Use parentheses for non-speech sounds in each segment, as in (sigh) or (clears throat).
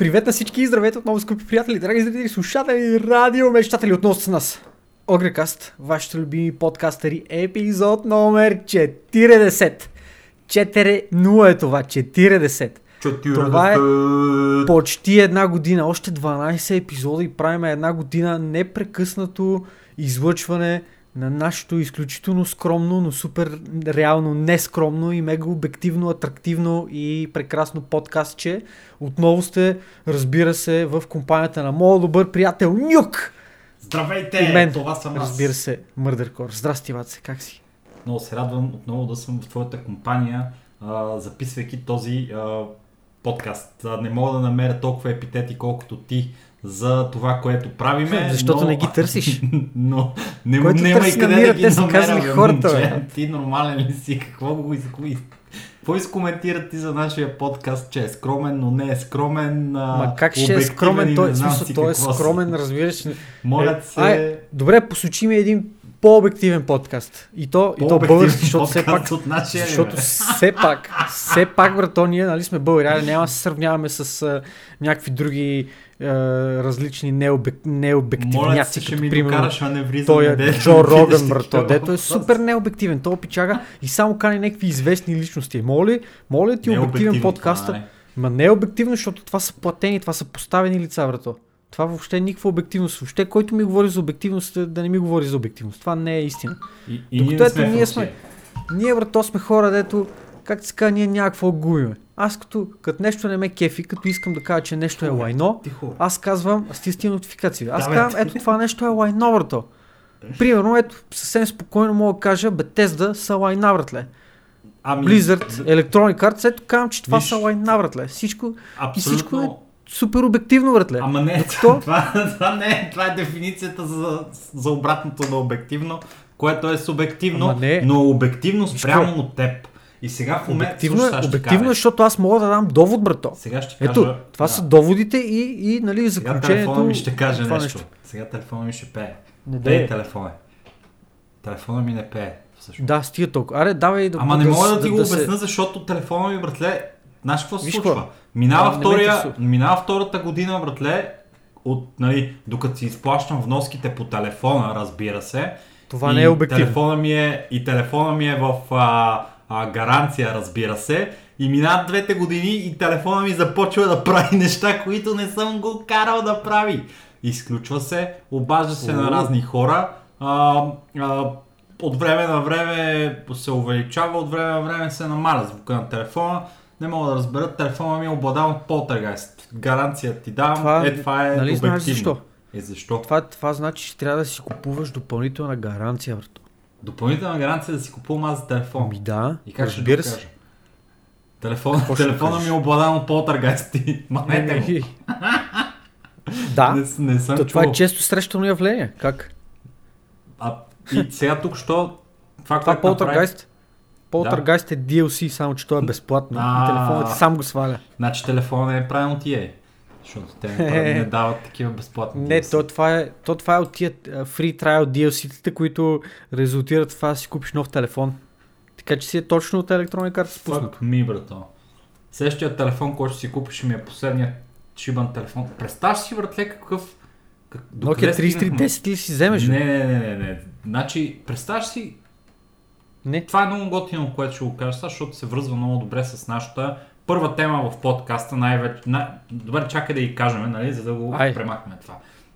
Привет на всички и здравейте отново, скъпи приятели, драги зрители, слушатели, радио, мечтатели отново с нас. Огрекаст, вашите любими подкастери, епизод номер 40. 4-0 е това, 40. Това е почти една година, още 12 епизода и правим една година непрекъснато излъчване на нашето изключително скромно, но супер реално нескромно и мега обективно, атрактивно и прекрасно подкастче. Отново сте, разбира се, в компанията на моят добър приятел Нюк! Здравейте! И мен, Това съм аз. разбира се, Мърдъркор. Здрасти, Ваце, как си? Много се радвам отново да съм в твоята компания, а, записвайки този а, подкаст. А, не мога да намеря толкова епитети, колкото ти за това, което правиме. Защото (laughs) но... не ги търсиш. но не, Който няма и къде намира, да ги намеря, бе, хората, бе. Ти нормален ли си? Какво го изкои? Какво изкоментират ти за нашия подкаст, че е скромен, но не е скромен? Ма как ще е скромен? Той, смисъл, той е скромен, разбираш. Моля Е, се... ай, добре, посочи ми един по-обективен подкаст. И то, и то български, защото все пак, от нашия защото бе? все пак, все пак, брато, ние нали сме българи, няма да се сравняваме с а, някакви други а, различни необек, необективняци, като ми примерно докараш, а той е Джо (laughs) Роган, брато, дето е супер необективен. Той пичага и само кани някакви известни личности. Моля, моля ти е обективен подкаст. не. Ма не е обективно, защото това са платени, това са поставени лица, брато. Това въобще е никаква обективност. Въобще, който ми говори за обективност, е да не ми говори за обективност. Това не е истина. И, и Докато ето ние сме- Ние, брато, сме хора, дето, как се казва, ние някакво губиме. Аз като, като нещо не ме кефи, като искам да кажа, че нещо е лайно, аз казвам, аз ти стига нотификации. Аз Да, казвам, ето това нещо е лайно, брато. Примерно, ето, съвсем спокойно мога да кажа, Bethesda са лайна, братле. Ами, Blizzard, Electronic Arts, ето казвам, че това Виж. са лайна, братле. Всичко абсолютно... всичко е супер обективно, братле. Ама не, Докато- (laughs) това, това не това е дефиницията за, за обратното на обективно, което е субективно, Ама не. но обективно спрямо от теб. И сега в момента... Обективно, е, сега обективно е, защото аз мога да дам довод, брато. Сега ще кажа... Ето, това да. са доводите и, и нали, Сега заключението. телефона ми ще каже това нещо. Сега телефона ми ще пее. Не Пее телефона. Телефона ми не пее. Всъщност. Да, стига толкова. Аре, давай да Ама не мога да ти го се- обясня, защото телефона ми, братле, знаеш какво се случва? Минава, Да, втория, минава втората година, братле, от, нали, докато си изплащам вноските по телефона, разбира се. Това и не е обективно. Телефона ми е, и телефона ми е в а, а, гаранция, разбира се. И минават двете години и телефона ми започва да прави (laughs) неща, които не съм го карал да прави. Изключва се, обажда се на О. разни хора. А, а, от време на време се увеличава, от време на време се намаля звука на телефона. Не мога да разбера, телефона ми е обладан от полтергайст. Гаранция ти давам, Това- е това е нали знаеш защо? Е защо? Това, това значи, че трябва да си купуваш допълнителна гаранция, брато. Допълнителна гаранция да си купувам аз за телефон. Ми да, И как ще докажа? се. Телефон, телефона ми е обладан от полтергайсти. (laughs) Манете го. (laughs) Да, Не, не съм то това е често срещано явление. Как? А, и сега тук, що това, Това което Полтергайст е DLC, само че той е безплатно. А. И телефонът ти сам го сваля. Значи телефона не е правилно от EA. Защото те не, не дават такива безплатни (laughs) Не, DLC. то това, е, то това е от тия free trial DLC-тата, които резултират в това да си купиш нов телефон. Така че си е точно от Electronic Arts спуснато. Fuck ми, брато. Следващия телефон, който си купиш, ми е последният шибан телефон. Представяш си, братле, какъв... Как, Nokia стигнахме? 3310 ли си вземеш? Не, не, не, не, не. Значи, представяш си, Не. това е много готино, което ще го кажа защото се връзва много добре с нашата първа тема в подкаста, най-вече... Най... Добре, чакай да ги кажем, нали, за да го Ай. премахнем това.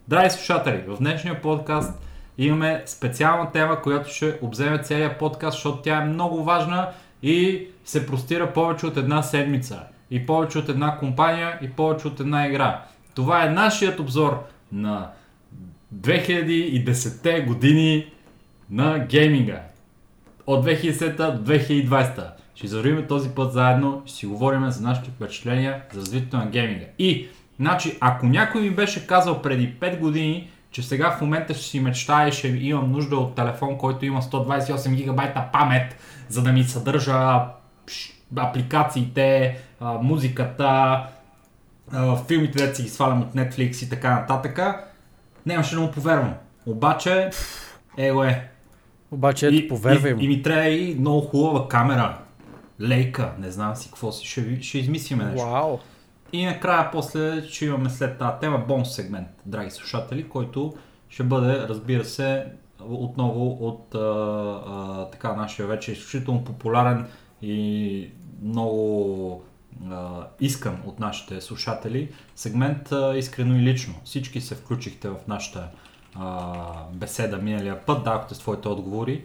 Драги слушатели, в днешния подкаст имаме специална тема, която ще обземе целият подкаст, защото тя е много важна и се простира повече от една седмица. И повече от една компания, и повече от една игра. Това е нашият обзор на 2010-те години на гейминга. От 2010 до 2020. Ще извървим този път заедно, ще си говорим за нашите впечатления за развитието на гейминга. И, значи, ако някой ми беше казал преди 5 години, че сега в момента ще си мечтая ще имам нужда от телефон, който има 128 гигабайта памет, за да ми съдържа апликациите, музиката, филмите, да си ги свалям от Netflix и така нататък, нямаше да му повярвам. Обаче, его е, Обаче, ето, повярвай и, му. и ми трябва и много хубава камера. Лейка, не знам си какво си. Ще, ще измислиме нещо. Вау. И накрая после ще имаме след тази тема бонус сегмент, драги слушатели, който ще бъде, разбира се, отново от а, а, така нашия вече изключително популярен и много а, искан от нашите слушатели сегмент а, Искрено и лично. Всички се включихте в нашата а, беседа миналия път, дадохте своите отговори.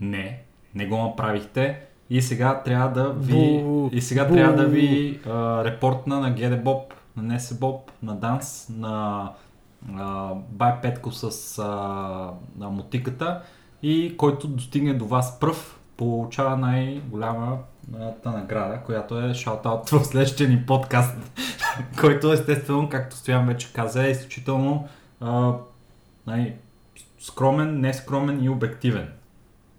Не, не го направихте. И сега трябва да ви, Бу, и сега бу. трябва да ви а, репортна на Bob, на NS Bob, на Данс, на а, Бай Петко с а, на мотиката и който достигне до вас пръв, получава най-голямата награда, която е шаутаут в следващия ни подкаст, (laughs) който естествено, както Стоян вече каза, е изключително а, най- скромен, нескромен и обективен.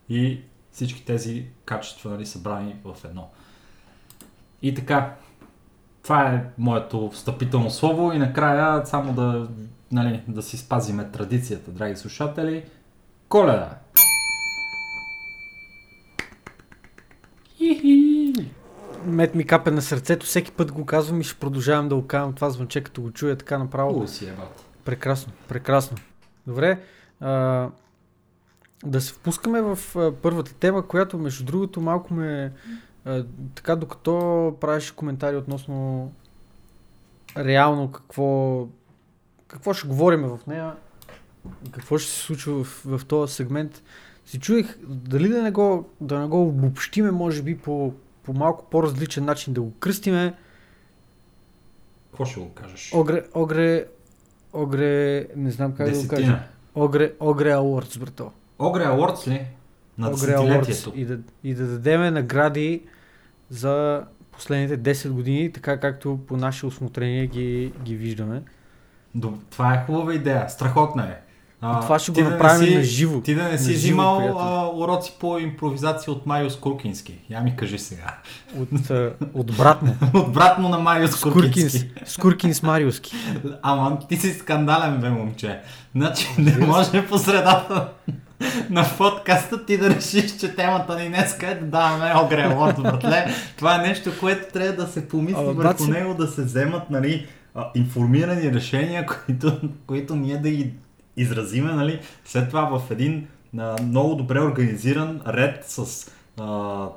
И всички тези качества нали, събрани в едно. И така, това е моето встъпително слово и накрая само да, нали, да си спазиме традицията, драги слушатели. Коледа! Мет ми капе на сърцето, всеки път го казвам и ще продължавам да го казвам това звънче, като го чуя така направо. Хубаво си е. Прекрасно, прекрасно. Добре, а, да се впускаме в а, първата тема, която между другото малко ме... А, така докато правеше коментари относно реално какво, какво ще говорим в нея, какво ще се случва в, в този сегмент, си чуех дали да не го, да не го обобщиме, може би по, по малко по-различен начин, да го кръстиме. Какво ще го кажеш? Огре, огре, огре, не знам как да го кажа. Десетина. Огре, Огре Awards, брато. Огре Awards ли? На Огре десетилетието. И да, и да дадеме награди за последните 10 години, така както по наше осмотрение ги, ги виждаме. Това е хубава идея, страхотна е. А, това ще го да направим си- на живо. Ти да не си взимал приятел. а, уроци по импровизация от Мариус Куркински. Я ми кажи сега. От, а, от брат му. (laughs) от брат му на Мариус Скуркинс, Куркински. Скуркинс Мариуски. Ама ти си скандален, бе, момче. Значи не може по средата на подкаста ти да решиш, че темата ни днеска е да даваме огре лорд, братле. Това е нещо, което трябва да се помисли Ама, върху баци- него, да се вземат, нали, а, информирани решения, (laughs) които, които ние да ги изразиме, нали, след това в един а, много добре организиран ред с а,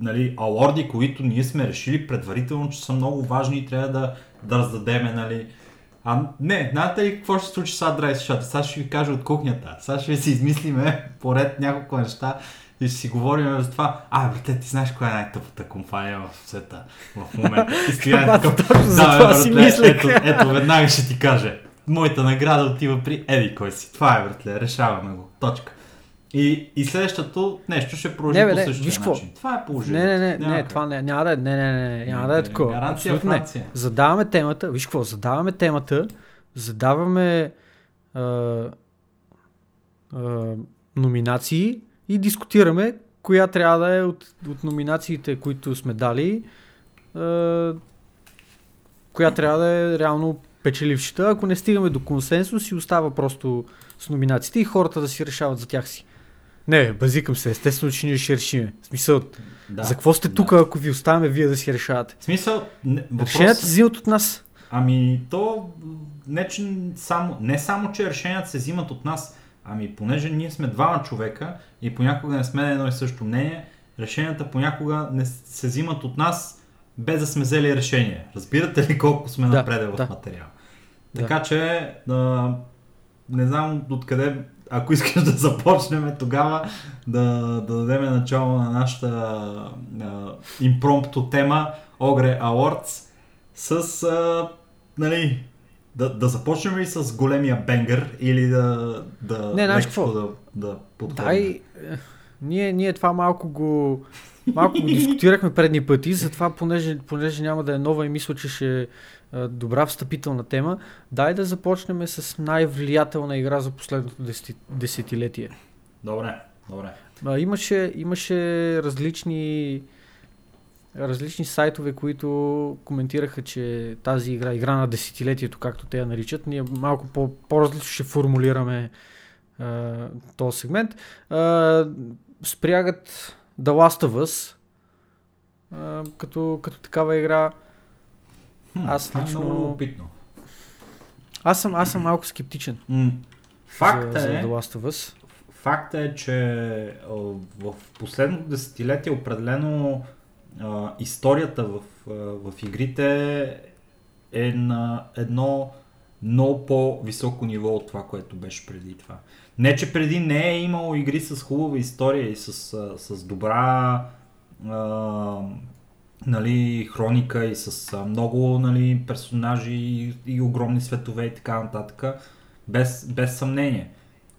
нали, алорди, които ние сме решили предварително, че са много важни и трябва да, да раздадеме, нали. А не, знаете ли какво ще случи сега, драги слушатели? Сега ще ви кажа от кухнята. Сега ще си измислиме (laughs) поред няколко неща и ще си говорим за това. А, брате, ти знаеш коя е най-тъпата компания в света в момента? И стоя (laughs) Бате, такъв, за бе, това си мислех. Ето, ето, веднага ще ти кажа. Моята награда отива при Еди кой си. Това е, братле, решаваме го. Точка. И, и следващото нещо ще продължи Не, бе, по не, същия виж начин. Това е положението. Не, не, не, Няма не, това не, няма да е, не, не, не, няма Не, да е не, такова. гаранция не. Задаваме темата, виж какво, задаваме темата, задаваме а, а, номинации и дискутираме коя трябва да е от, от номинациите, които сме дали, а, коя трябва да е реално печелившата. Ако не стигаме до консенсус и остава просто с номинациите и хората да си решават за тях си. Не, базикам се, естествено, че ние ще решиме. В смисъл, Да, за какво сте да. тук, ако ви оставяме вие да си решавате? В смисъл, не, въпрос... Решенията се взимат от нас. Ами то не, че само, не само, че решенията се взимат от нас, ами понеже ние сме двама човека и понякога не сме на едно и също мнение, решенията понякога не се взимат от нас без да сме взели решение. Разбирате ли колко сме Да, напреде в да. материал? Да. Така че, а, не знам откъде, ако искаш (laughs) да започнем тогава, да, да дадем начало на нашата а, импромпто тема Огре Awards с, а, нали, да, да започнем и с големия бенгър или да, да Не, знаеш какво? да, да подходим. Дай, ние, ние това малко го, малко го дискутирахме предни пъти, затова понеже, понеже няма да е нова и мисля, че ще добра встъпителна тема, дай да започнем с най-влиятелна игра за последното десети, десетилетие. Добре, добре. Имаше, имаше различни различни сайтове, които коментираха, че тази игра, игра на десетилетието, както те я наричат, ние малко по, по-различно ще формулираме а, този сегмент. А, спрягат The Last of Us а, като, като такава игра. Аз е лично- много любопитно. Аз съм, аз съм малко скептичен М, Факта за, за е, The Last of Us. Факта е, че в последното десетилетие определено а, историята в, а, в игрите е на едно много по-високо ниво от това, което беше преди това. Не, че преди не е имало игри с хубава история и с, с добра а, нали, хроника и с много нали, персонажи и, и огромни светове и така нататък, без, без съмнение.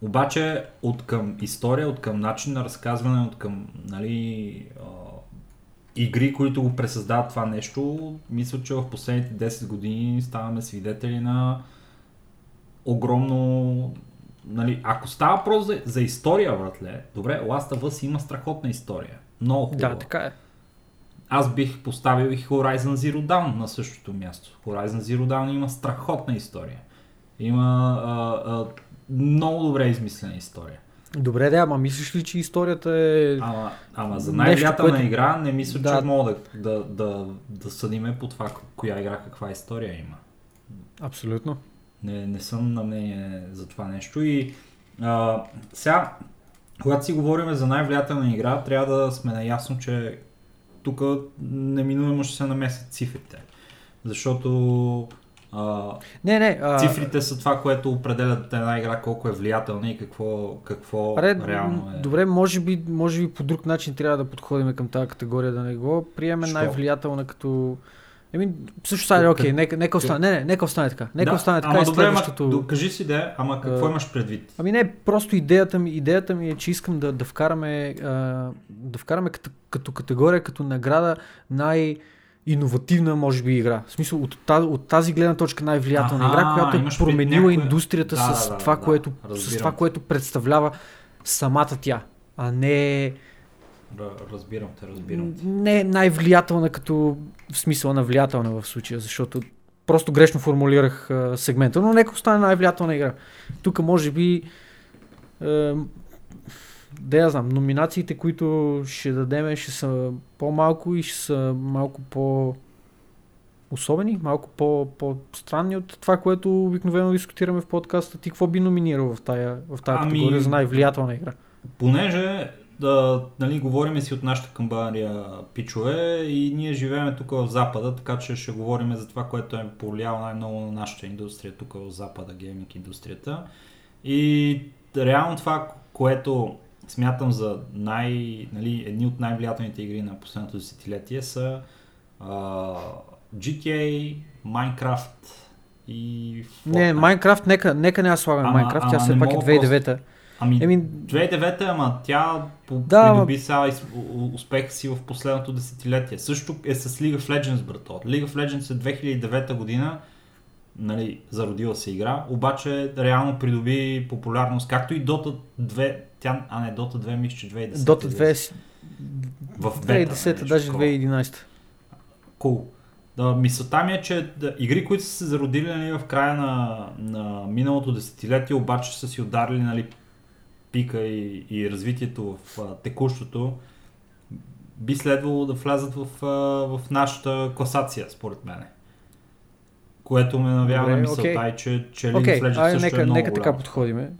Обаче от към история, от към начин на разказване, от към нали, а, игри, които го пресъздават това нещо, мисля, че в последните 10 години ставаме свидетели на огромно... Нали, ако става въпрос за, за история, братле, добре, Last of Us има страхотна история. Много хубава. Да, така е. Аз бих поставил и Horizon Zero Dawn на същото място. Horizon Zero Dawn има страхотна история. Има а, а, много добре измислена история. Добре, да, ама мислиш ли, че историята е... Ама, ама за най-влиятелна което- игра не мисля, Да. че мога да, да, да, да съдиме по това коя игра каква история има. Абсолютно. Не, не съм на мнение за това нещо. И а, сега, когато си говорим за най-влиятелна игра, трябва да сме наясно, че тук неминуемо ще се намесят цифрите. Защото а, Не, не. А, цифрите са това, което определят една игра колко е влиятелна и какво, какво Аре, реално е. Добре, може би, може би по друг начин трябва да подходим към тази категория, да не го приеме Що? най-влиятелна като... Еми, също сега, окей, нека, нека остане, не, не, нека остане така. Нека да, остане така ама и добре, следващото... ама, до- кажи си де, ама какво А, имаш предвид? Ами не, просто идеята ми, идеята ми е, че искам да, да вкараме, а, да вкараме като, като категория, като награда най- иновативна, може би, игра. В смисъл, от, та- от тази гледна точка най-влиятелна Аха, игра, която е променила някоя- индустрията Да, с, да, това, да, което, с това, което представлява самата тя, а не, Разбирам те, разбирам те. не най-влиятелна като в смисъла на влиятелна в случая, защото просто грешно формулирах а, сегмента, но нека остане най-влиятелна игра. Тук може би е, да я знам, номинациите, които ще дадеме, ще са по-малко и ще са малко по особени, малко по, по-странни от това, което обикновено дискутираме в подкаста. Ти какво би номинирал в тая, в тая Ами- категория за най-влиятелна игра? Понеже да, нали, говорим си от нашата камбария пичове и ние живеем тук в Запада, така че ще говорим за това, което е повлияло най-много на нашата индустрия тук в Запада, гейминг индустрията. И реално това, което смятам за най, нали, едни от най-влиятелните игри на последното десетилетие са а, GTA, Minecraft и Не, Fortnite. Майнкрафт, нека, нека не слагаме Ама- Майнкрафт, тя все не пак е мога 2009-та. Ами, Еми, 2009 ама тя Да, придоби сега успеха си в последното десетилетие. Също е с League of Legends, брато. League of Legends е 2009 година, нали, зародила се игра, обаче реално придоби популярност, както и Dota 2, тя, а не, Dota 2 мисля, че 2010. Dota 2 е в бета, 2010-та, нещо даже такова. 2011. Cool. Да, мисълта ми е, че да, игри, които са се зародили нали, в края на, на миналото десетилетие, обаче са си ударили нали, пика и, и развитието в а, текущото, би следвало да влязат в, а, в нашата класация, според мен. Което ме навява на мисълта окей. и че, че League Окей, of Legends също нека, е много нека така голямо. подходиме.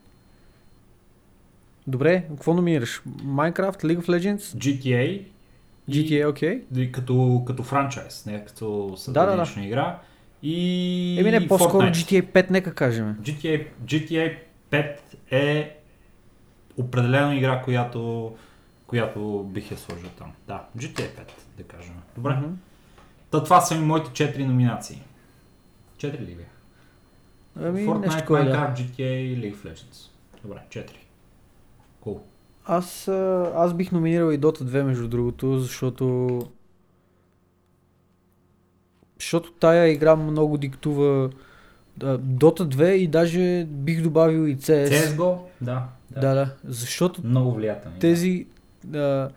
Добре, какво номинираш? Minecraft, League of Legends, GTA GTA, окей. и, като, като франчайз, не като Да, да, да. съдадична игра. И Еми не, по-скоро Fortnite. GTA 5, нека кажем. GTA, GTA 5 е определена игра, която, която бих я сложил там. Да, GTA 5, да кажем. Добре. Мгм. Та, това са ми моите 4 номинации. 4 ли бях? Ами, Fortnite, такова, да. Minecraft, GTA и League of Legends. Добре, 4. Cool. Аз, аз бих номинирал и Dota 2, между другото, защото... Защото тая игра много диктува Dota 2 и даже бих добавил и CS. CSGO? Да. Да, да. Защото Много влиятелни. тези а,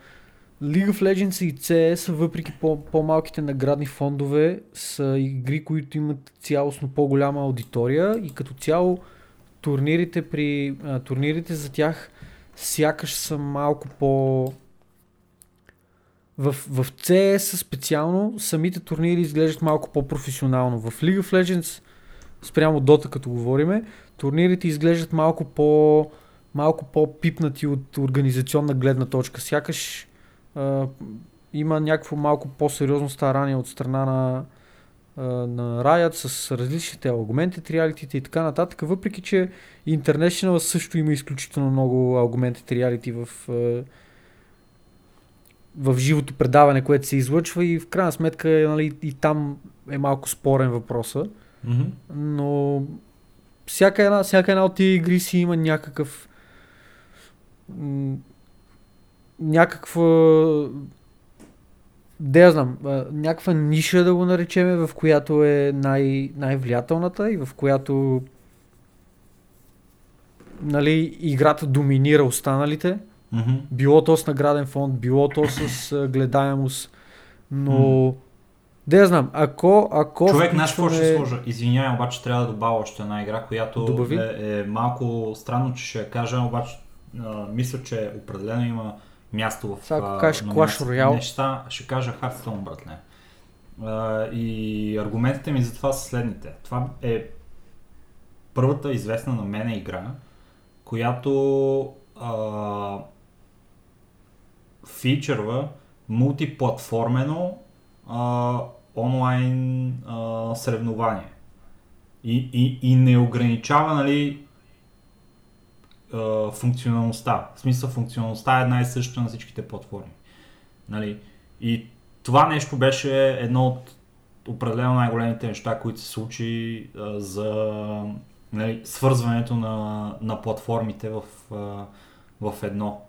League of Legends и CS, въпреки по- по-малките наградни фондове, са игри, които имат цялостно по-голяма аудитория и като цяло турнирите, при, а, турнирите за тях сякаш са малко по в, в CS специално самите турнири изглеждат малко по-професионално. В League of Legends, спрямо Dota като говориме, турнирите изглеждат малко по малко по-пипнати от организационна гледна точка. Сякаш а, има някакво малко по-сериозно старание от страна на, а, на Riot с различните аргументи, реалитите и така нататък, въпреки че International също има изключително много аргументи, реалити в, а, в живото предаване, което се излъчва и в крайна сметка нали, и там е малко спорен въпроса. Mm-hmm. Но всяка една, всяка една от тия игри си има някакъв някаква да я знам, някаква ниша да го наречеме, в която е най- най-влиятелната и в която нали, играта доминира останалите. Mm-hmm. Било то с награден фонд, било то с гледаемост, но да я знам, ако, ако Човек, знаеш какво ще сложа? Извинявай, обаче трябва да добавя още една игра, която Добави. е, е малко странно, че ще я кажа, обаче а, мисля, че определено има място в Сега, ако кажеш. Clash Royale. Неща, ще кажа Hearthstone, братле. А, и аргументите ми за това са следните. Това е първата известна на мен игра, която а, фичърва мултиплатформено а, онлайн а, съревнование. И, и, и не ограничава нали, а, функционалността. В смисъл функционалността е една и съща на всичките платформи. Нали? И това нещо беше едно от определено най-големите неща, които се случи а, за нали, свързването на, на платформите в, а, в едно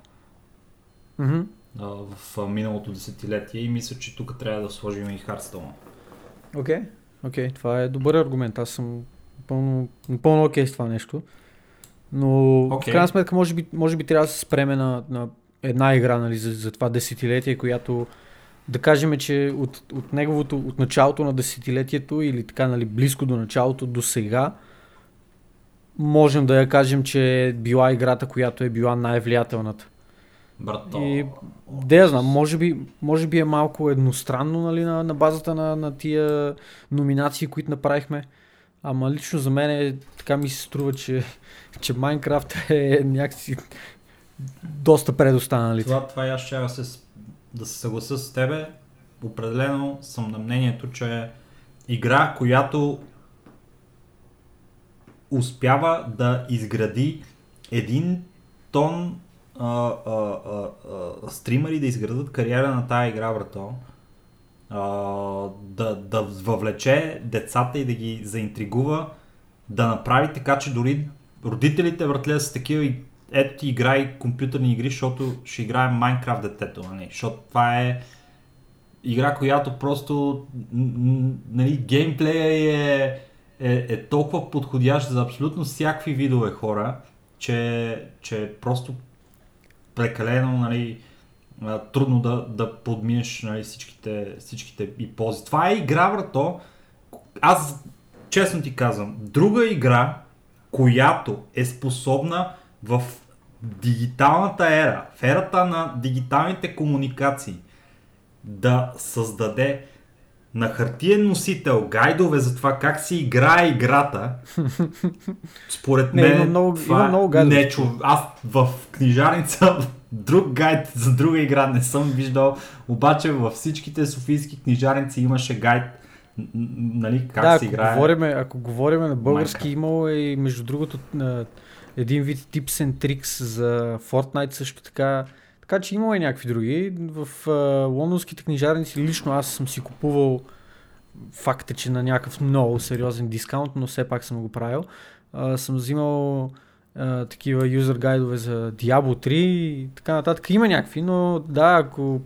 Мгм. А, в миналото десетилетие и мисля, че тук трябва да сложим и Hearthstone. Окей, окей, това е добър аргумент. Аз съм напълно, напълно окей с това нещо. Но Окей. в крайна сметка може би, може би трябва да се спреме на, на една игра нали, за, за това десетилетие, която да кажем, че от, от неговото, от началото на десетилетието или така нали, близко до началото до сега, можем да я кажем, че е била играта, която е била най-влиятелната. Брато. И да я знам, може би, може би е малко едностранно нали, на, на базата на, на тия номинации, които направихме. Ама лично за мен е, така ми се струва, че, че Майнкрафт е някакси доста предостаналите. Това, това и аз ще да се, да се съглася с тебе. Определено съм на мнението, че игра, която успява да изгради един тон а, а, а, стримери да изградат кариера на тая игра, брато. А, да, да въвлече децата и да ги заинтригува, да направи така, че дори родителите въртле с такива и ето ти играй компютърни игри, защото ще играе Майнкрафт детето, нали? Защото това е игра, която просто нали, геймплея е, е, е толкова подходящ за абсолютно всякакви видове хора, че, че просто прекалено нали, трудно да, да подминеш нали, всичките, всичките и ползи. Това е игра, брато. Аз честно ти казвам, друга игра, която е способна в дигиталната ера, в ерата на дигиталните комуникации, да създаде на хартиен носител гайдове за това как се играе играта, (laughs) според Не, мен има много- това има много гайдове. не чу... Аз в книжарница (laughs) друг гайд за друга игра не съм виждал, обаче във всичките софийски книжарници имаше гайд нали, как да, се ако играе. говориме, ако говориме на български, Minecraft. имало е и между другото един вид tips and tricks за Fortnite също така. Така че имало и някакви други. В а, лондонските книжарници лично аз съм си купувал факт е, че на някакъв много сериозен дискаунт, но все пак съм го правил. А, съм взимал а, такива юзер гайдове за Diablo 3 и така нататък. Има някакви, но да, ако,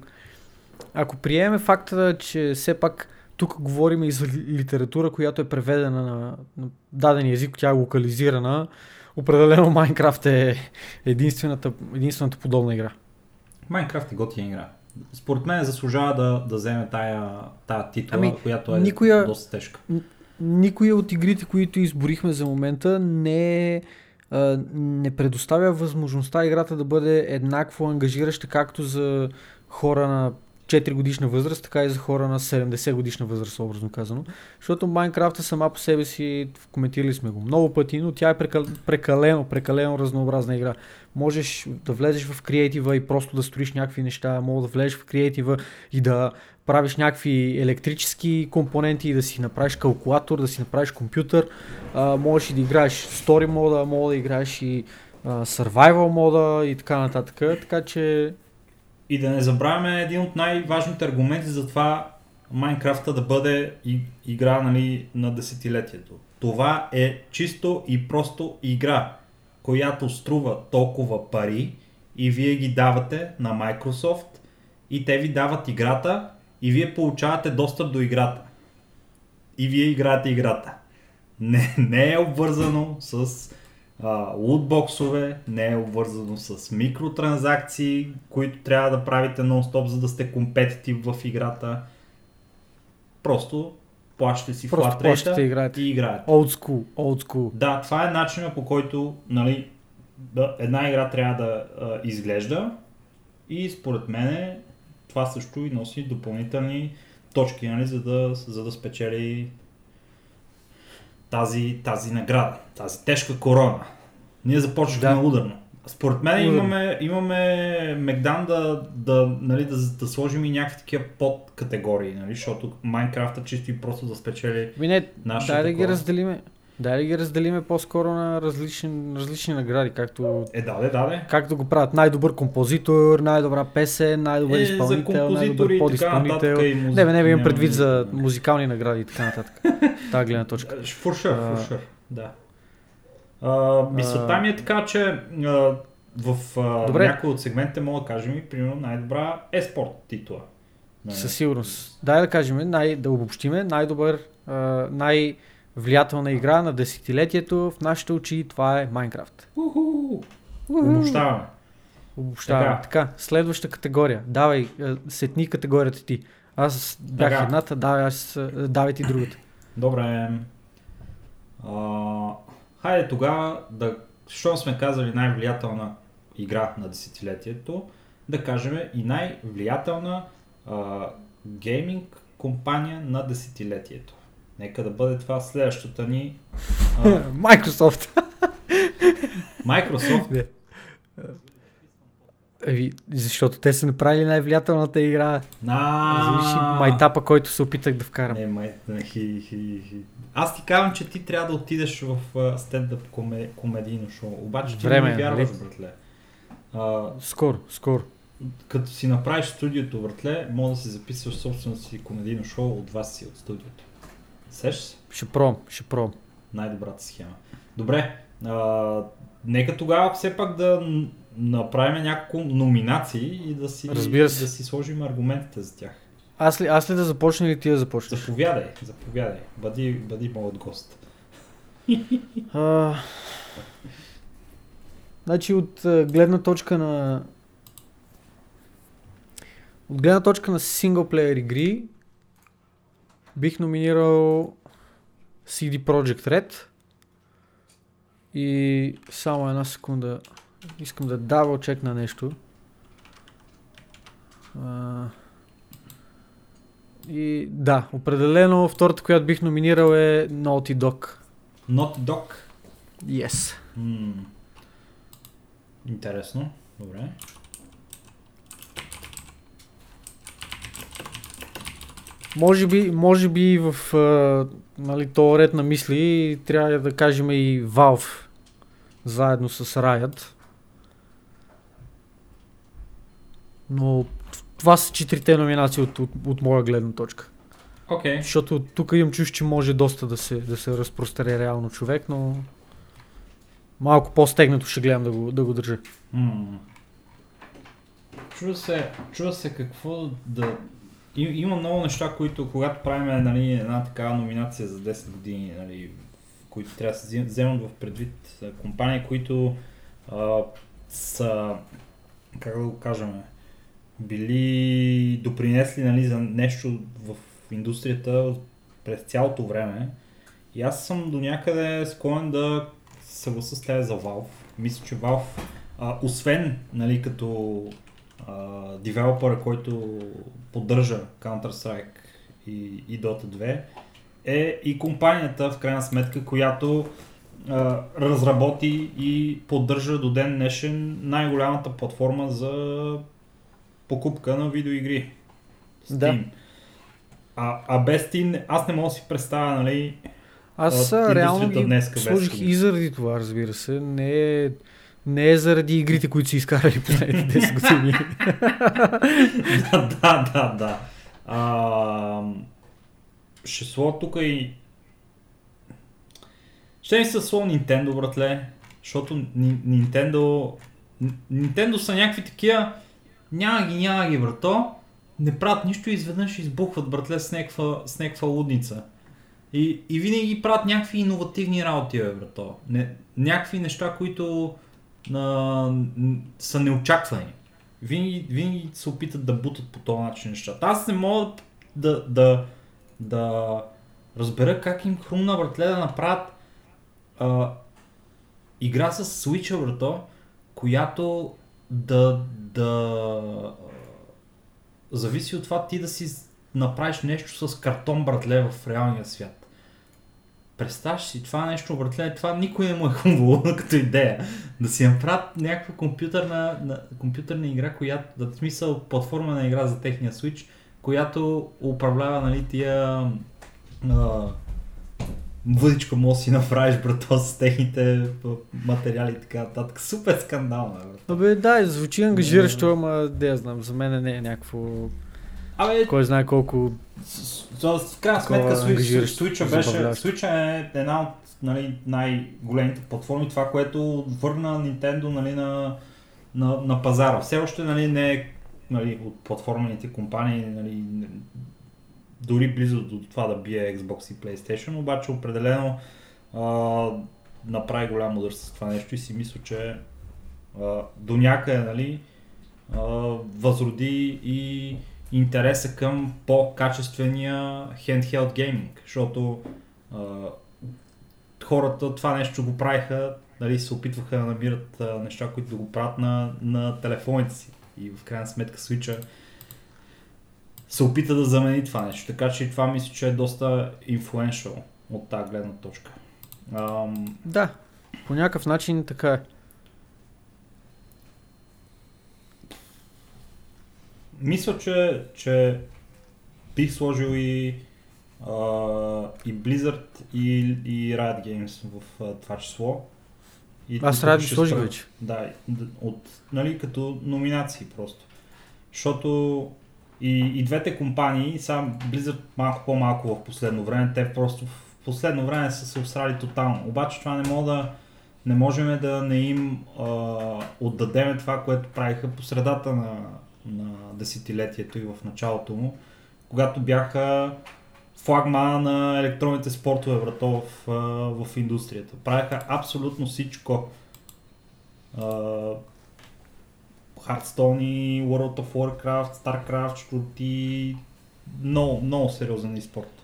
ако приеме факта, че все пак тук говорим и за ли- литература, която е преведена на, на даден език, тя е локализирана. Определено Майнкрафт е единствената, единствената подобна игра. Майнкрафт е готина игра. Според мен заслужава да, да вземе тая, тая титла, Ами, която е никоя- доста тежка. Никоя от игрите, които изборихме за момента, не, е, не предоставя възможността играта да бъде еднакво ангажираща както за хора на 4 годишна възраст, така и за хора на 70 годишна възраст, образно казано. Защото Майнкрафт е сама по себе си, коментирали сме го много пъти, но тя е прекал, прекалено, прекалено разнообразна игра. Можеш да влезеш в креатива и просто да строиш някакви неща, мога да влезеш в креатива и да правиш някакви електрически компоненти да си направиш калкулатор, да си направиш компютър. А, можеш и да играеш story мода, мога да играеш и а, survival мода и така нататък. Така че И да не забравяме един от най-важните аргументи за това Майнкрафта да бъде игра нали, на десетилетието. Това е чисто и просто игра, която струва толкова пари и вие ги давате на Microsoft и те ви дават играта и вие получавате достъп до играта. И вие играете играта. Не, не е обвързано с лутбоксове, не е обвързано с микротранзакции, които трябва да правите нон-стоп, за да сте компетитив в играта. Просто плащате си Просто флат плащате рейта и играете. и играете. old school, old school. Да, това е начинът по който нали, да, една игра трябва да а, изглежда и според мен това също и носи допълнителни точки, нали, за, да, за да спечели тази, тази награда, тази тежка корона. Ние започнахме Да. да. ударно. Според мен Ударно. имаме, имаме Мегдан да, да, нали, да, да сложим и някакви такива подкатегории, нали, защото Майнкрафта чисто и просто да спечели Ми не, Наше дай да ги разделиме. Да ги разделиме по-скоро на различни, различни награди, както, Е, даде, даде. както го правят. Най-добър композитор, най-добра песен, най-добър Е, изпълнител, най-добър така подизпълнител. музик- Не, бе, не, бе, имам предвид за музикални награди и така нататък. (laughs) Та гледна точка. For sure, for sure, да. А, мисълта ми е така, че а, в а, Добре. някои от сегментите мога да кажем и примерно най-добра еспорт титла. Със сигурност. Дай да кажем, най- да обобщиме, най-добър, а, най-влиятелна игра на десетилетието в нашите очи, това е Майнкрафт. Обобщаваме. Обобщаваме. Така. Така. следваща категория. Давай, а, сетни категорията ти. Аз бях Така. едната, давай, аз, а, давай ти другата. Добре. А, хайде тогава, да, що сме казали най-влиятелна игра на десетилетието, да кажем и най-влиятелна а, гейминг компания на десетилетието. Нека да бъде това следващата ни а, (laughs) Microsoft. (laughs) Microsoft. Не. Еми, защото те са направили най-влиятелната игра. Завиши На... майтапа, който се опитах да вкарам. Не, май... Хи, хи, хи. Аз ти казвам, че ти трябва да отидеш в стендъп коме... комедийно шоу. Обаче ти Време не вярваш, нали? братле. А, Скоро, скоро. като си направиш студиото, братле, може да си записваш собственото си комедийно шоу от вас си, от студиото. Сеш се? Ще пробвам, ще пробвам. Най-добрата схема. Добре, а, нека тогава все пак да направим няколко номинации и да си, Разбира се. да си сложим аргументите за тях. Аз ли, аз ли да започна или ти да започнеш? Заповядай, заповядай. Бъди, бъди моят гост. А, значи от гледна точка на от гледна точка на синглплеер игри бих номинирал CD Projekt Red и само една секунда искам да дабл чек на нещо. А, и да, определено втората, която бих номинирал е Naughty Dog. Not Dog. Yes. М. Интересно. Добре. Може би, може би в а, нали, този ред на мисли трябва да кажем и Valve заедно с Riot. Но това са четирите номинации от, от, от моя гледна точка. Окей. Защото тук имам чуш, че може доста да се, да се разпростре реално човек, но малко по-стегнато ще гледам да го, да го държа. М. Чува се, чува се какво да... И, има много неща, които когато правим нали, една такава номинация за 10 години, нали, които трябва да се взем- вземат в предвид компании, които а, са, как да го кажем, били допринесли нали, за нещо в индустрията през цялото време. И аз съм до някъде склонен да съгласа с тези за Valve. Мисля, че Valve, а, освен нали, като девелопера, който поддържа Counter-Strike и, и Dota 2, е и компанията, в крайна сметка, която а, разработи и поддържа до ден днешен най-голямата платформа за покупка на видеоигри. Steam. Да. А, а без Steam аз не мога да си представя, нали, Аз реално ги сложих Steam. и заради това, разбира се. Не е, не е заради игрите, които си изкарали последните 10 (laughs) години. да, да, да, да. А, ще слова тук и... Ще ми се слова Nintendo, братле, защото Nintendo... Nintendo са някакви такива... Няма ги, няма ги, брато. Не правят нищо и изведнъж избухват, братле, с някаква, с някаква лудница. И, и винаги правят някакви иновативни работи, бе, брато. Не, някакви неща, които а, са неочаквани. Винаги, винаги се опитат да бутат по този начин нещата. Аз не мога да, да, да разбера как им хрумна, братле, да направят а, игра с Switch, брато, която да, да зависи от това ти да си направиш нещо с картон, братле, в реалния свят. Представяш си това нещо, братле, това никой не му е хубаво (laughs) като идея. Да си направят някаква компютърна, на, компютърна игра, която, да смисъл платформа на игра за техния Switch, която управлява, нали, тия а, въдичка може си направиш, брато, с техните материали и така нататък. Супер скандално, е, брат. Абе, да, звучи ангажиращо, ама да я знам, за мен не е някакво... Абе, Кой знае колко... С- В крайна сметка Switch, беше. Switch е една от нали, най-големите платформи, това, което върна Nintendo нали, на, на, на пазара. Все още нали, не е нали, от платформените компании нали, дори близо до това да бие Xbox и PlayStation, обаче определено а, направи голям удар с това нещо и си мисля, че а, до някъде нали, а, възроди и интереса към по-качествения handheld гейминг, защото а, хората това нещо го правиха, нали, се опитваха да намират а, неща, които да го правят на, на телефоните си. И в крайна сметка Switch се опита да замени това нещо. Така че това мисля, че е доста influential от тази гледна точка. Ам, Да, по някакъв начин така е. Мисля, че, че бих сложил и, а, и Blizzard и, и Riot Games в а, това число. И Аз да ще сложих вече. Да, от, нали, като номинации просто. Защото и, и двете компании, сам Blizzard малко по-малко в последно време, те просто в последно време са се усрали тотално. Обаче това не мога да, не можем да не им а, отдадеме това, което правиха по средата на, на десетилетието и в началото му, когато бяха флагмана на електронните спортове врато в, индустрията. Правиха абсолютно всичко. И World of Warcraft, StarCraft, шкурти, много, много сериозен спорт.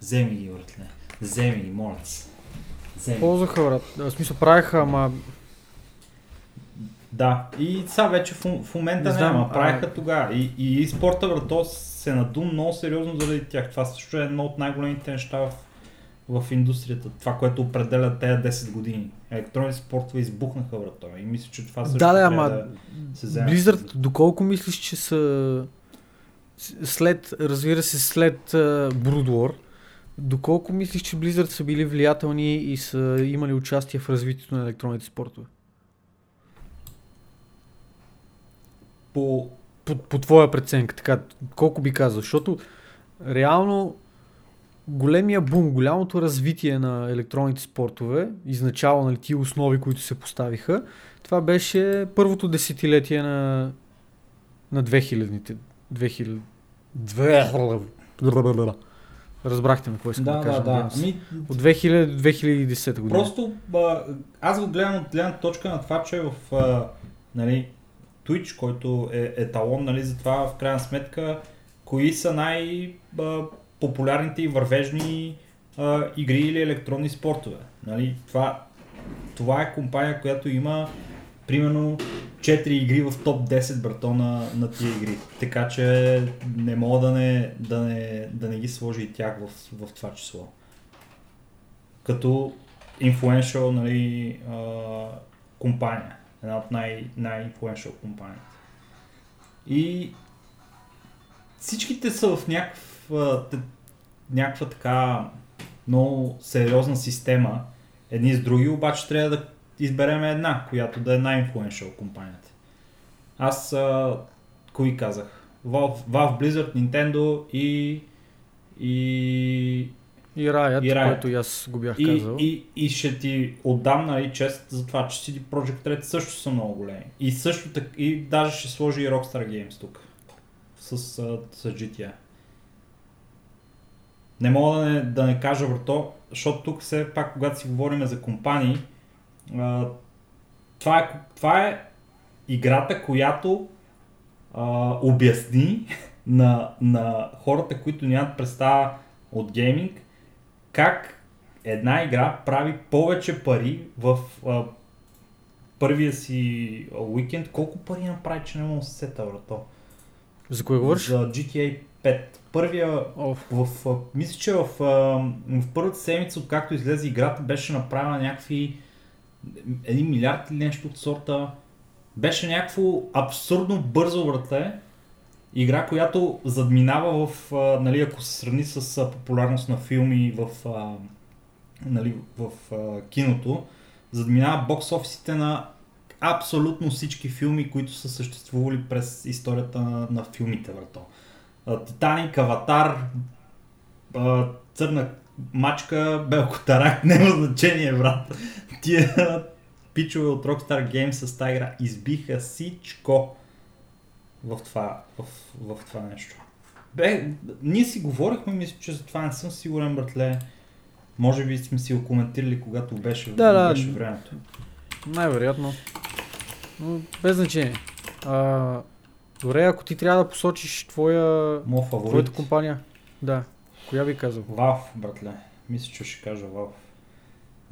Вземи ги, братле. Вземи ги, моля се. Ползваха, брат. В смисъл правиха, ама Да, и сега вече в, в момента Не няма, правиха а- тогава. И, и, и спорта, брато, се наду много сериозно заради тях. Това също е едно от най-големите неща в, в индустрията. Това, което определя тези 10 години. Електронни спортове избухнаха, брато. И мисля, че това също Да, да, ама да се вземе. Blizzard, доколко мислиш, че са след, разбира се, след uh, Brood War, доколко мислиш, че Blizzard са били влиятелни и са имали участие в развитието на електронните спортове? По, По, по твоя преценка, така, колко би казал? Защото реално големия бум, голямото развитие на електронните спортове, изначало нали, тия основи, които се поставиха, това беше първото десетилетие на, на 2000-те. 2000... Две- Разбрахте ме, какво искам да, да, кажа. да, да. Ами, От 2000 до 2010 година. Просто а, аз го гледам от гледна точка на това, че в а, нали, Twitch, който е еталон нали, за това в крайна сметка, кои са най-популярните и вървежни а, игри или електронни спортове. Нали, това, това е компания, която има примерно 4 игри в топ 10 брато на, на тия игри. Така че не мога да не, да не, да не ги сложи и тях в, в това число. Като influential нали, а, компания. Една от най- най-influential компаниите. И всичките са в някаква, някаква така много сериозна система, едни с други, обаче трябва да изберем една, която да е най-influential компанията. Аз, а, кои казах? Valve, Valve, Blizzard, Nintendo и, и И Riot, И Riot. който и аз го бях и, казал. и, и ще ти отдам нали, чест за това, че CD Projekt Red също са много големи. И също така, и даже ще сложи и Rockstar Games тук. С, а, с GTA. Не мога да не, да не кажа врато, защото тук все пак, когато си говорим за компании, а, това, е, това е играта, която а, обясни (laughs) на, на хората, които нямат представа от гейминг, как една игра прави повече пари в а, първия си уикенд. Колко пари направи, че не мога да се сета, брато? За кое говориш? За GTA 5. Първия, Оф. в, а, мисля, че в, а, в първата седмица, откакто излезе играта, беше направена някакви 1 милиард или нещо от сорта. Беше някакво абсурдно бързо врате. Игра, която задминава в, а, нали, ако се сравни с а, популярност на филми в, а, нали, в а, киното, задминава бокс офисите на абсолютно всички филми, които са съществували през историята на, на филмите, брато. А, Титаник, Аватар, а, Църна мачка, Белкотарак, (laughs) няма значение, брат. Тия пичове от Rockstar Games с тази игра избиха всичко в това, в, в това нещо. Бе, ние си говорихме, мисля, че за това не съм сигурен, братле. Може би сме си го коментирали, когато беше, Да, да. беше времето. Най-вероятно. Но без значение. А, добре, ако ти трябва да посочиш твоя, твоята компания, да, коя би казал? Valve, братле. Мисля, че ще кажа Valve.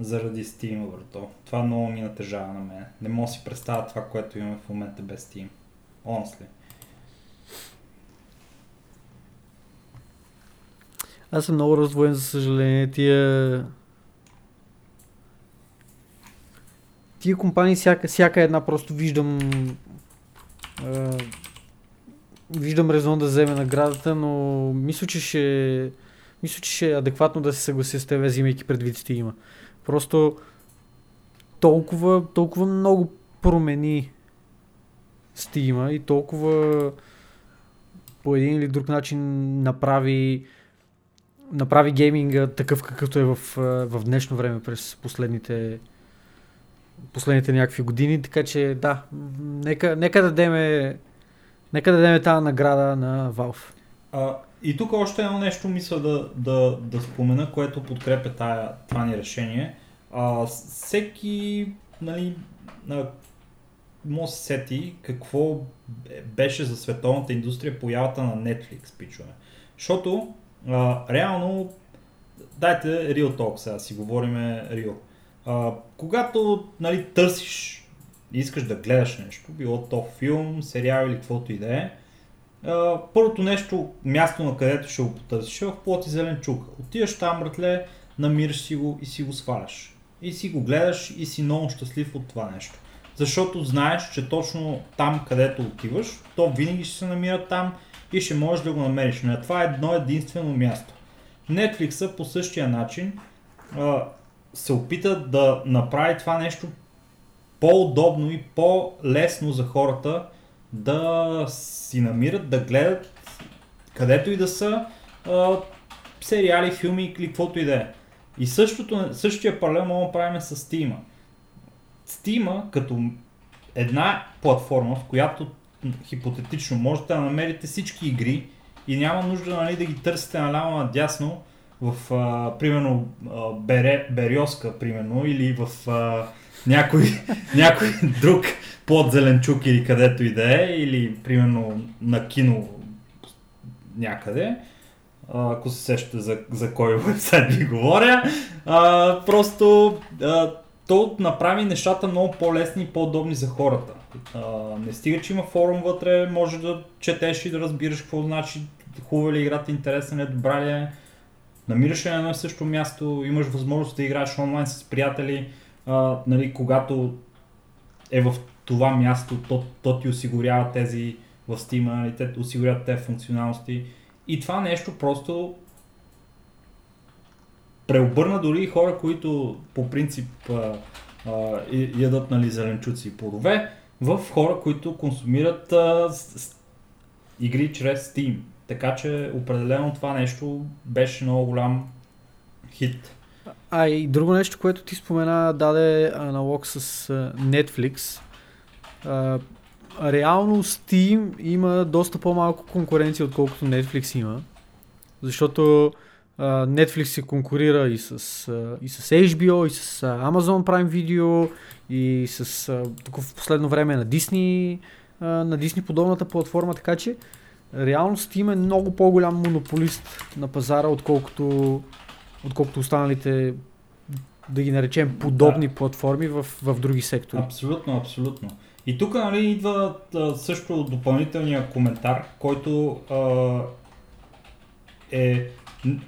Заради Steam, брато. Това много ми натежава на мен. Не мога да си представя това, което имаме в момента без Steam. Honestly. Аз съм много раздвоен, за съжаление. Тия... Тия компании, всяка, всяка една просто виждам... А, виждам резон да вземе наградата, но мисля, че ще... Мисля, че ще е адекватно да се съглася с тебе, взимайки предвид Steam. Просто толкова, толкова много промени Steam и толкова по един или друг начин направи направи гейминга такъв какъвто е в, в днешно време през последните последните някакви години, така че да, нека, нека да дадеме нека да дадеме тази награда на Valve. А, и тук още едно нещо мисля да, да, да спомена, което подкрепя тая, това ни решение. А, всеки, нали, а, може сети какво бе- беше за световната индустрия появата на Netflix, пичове. Защото, а, реално, дайте Real Talk сега, си говориме Real. А, когато, нали, търсиш и искаш да гледаш нещо, било то филм, сериал или каквото и да е, първото нещо, място на където ще го потърсиш е в плод и зелен чук. Отиваш там, братле, намираш си го и си го сваляш. И си го гледаш и си много щастлив от това нещо. Защото знаеш, че точно там, където отиваш, то винаги ще се намира там и ще можеш да го намериш. Но това е едно единствено място. Netflix по същия начин а, се опита да направи това нещо по-удобно и по-лесно за хората да си намират, да гледат където и да са а, сериали, филми или каквото и да е. И същото, същия паралел мога да правим с Steam. Steam като една платформа, в която хипотетично можете да намерите всички игри и няма нужда нали, да ги търсите наляво надясно в, а, примерно, а, Бере, Бериоска, примерно, или в а, някой, (laughs) някой друг под Зеленчук или където и да е, или примерно на кино някъде, а, ако се сещате за, за кой вебсайт ви говоря, а, просто а, то направи нещата много по-лесни и по-удобни за хората. Не стига, че има форум вътре, може да четеш и да разбираш какво значи, хубава ли е играта, интересна ли е, добра ли е. Намираш я на едно и също място, имаш възможност да играеш онлайн с приятели, а, нали, когато е в това място, то, то ти осигурява тези в Steam, нали, те осигуряват тези функционалности. И това нещо просто преобърна дори хора, които по принцип а, а, ядат нали, зеленчуци и плодове, в хора, които консумират а, с, с, игри чрез Steam. Така че определено това нещо беше много голям хит. А и друго нещо, което ти спомена, даде аналог с Netflix. А, реално Steam има доста по-малко конкуренция, отколкото Netflix има. Защото Netflix се конкурира и с, и с HBO, и с Amazon Prime Video, и с а, тук в последно време на Disney, а, на Disney подобната платформа, така че реално Steam е много по-голям монополист на пазара, отколкото, отколкото останалите да ги наречем подобни да. платформи в, в други сектори. Абсолютно, абсолютно. И тук нали, идва а, също допълнителния коментар, който а, е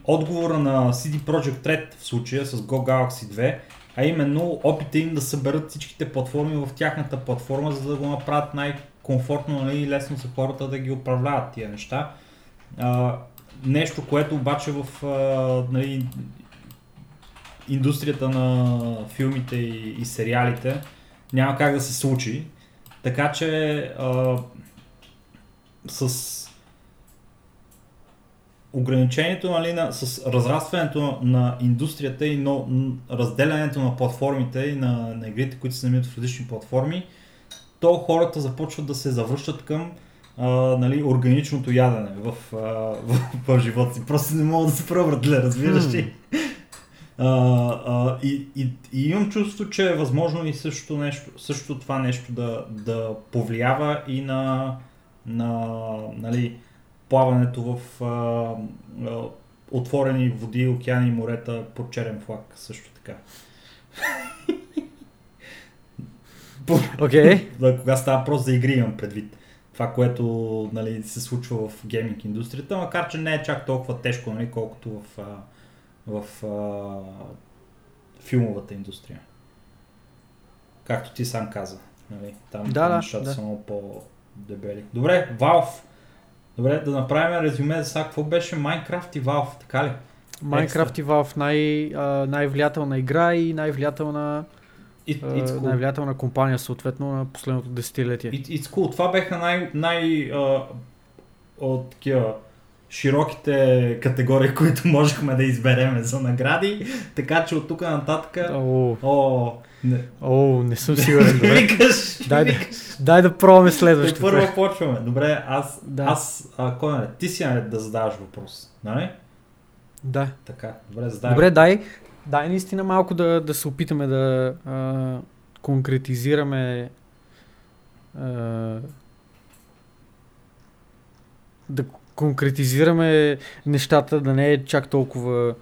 отговора на CD Projekt Red в случая с Go Galaxy 2, а именно опита им да съберат всичките платформи в тяхната платформа, за да го направят най-комфортно нали, и лесно за хората да ги управляват тия неща. А, нещо, което обаче в а, нали, индустрията на филмите и, и сериалите няма как да се случи. Така че а, с ограничението нали, на, с разрастването на индустрията и но, разделянето на платформите и на, на игрите, които се намират в различни платформи, то хората започват да се завръщат към а, нали, органичното ядене в, а, в, (laughs) в, в живота си. Просто не могат да се преврат, разбираш ли? А, а, и, и, и имам чувство, че е възможно и също, нещо, също това нещо да, да повлиява и на, на нали, плаването в а, а, отворени води, океани и морета под черен флаг също така. Okay. (laughs) да, кога става просто за игри имам предвид. Това, което нали, се случва в гейминг индустрията, макар че не е чак толкова тежко, нали, колкото в, в а, филмовата индустрия. Както ти сам каза. Нали, там да, нещата да. са много по-дебели. Добре, Valve Добре, да направим резюме за сега. Какво беше Minecraft и Valve, така ли? Minecraft и Valve най, а, най-влиятелна игра и най-влиятелна, It, it's cool. най-влиятелна компания съответно на последното десетилетие. It, it's cool. Това беха най, най а, от такива широките категории, (laughs) които можехме да избереме за награди. Така че от тук нататък... О, О, не. о, не съм сигурен. Добре. (laughs) Викаш, Дай да, викаш. дай да пробваме следващото. първо почваме. Добре, аз, Да. аз а, кой е? Ти си наред да задаваш въпрос, нали? Да. Така, добре, задавай. Добре, дай, дай наистина малко да, да се опитаме да а, конкретизираме а, да конкретизираме нещата, да не е чак толкова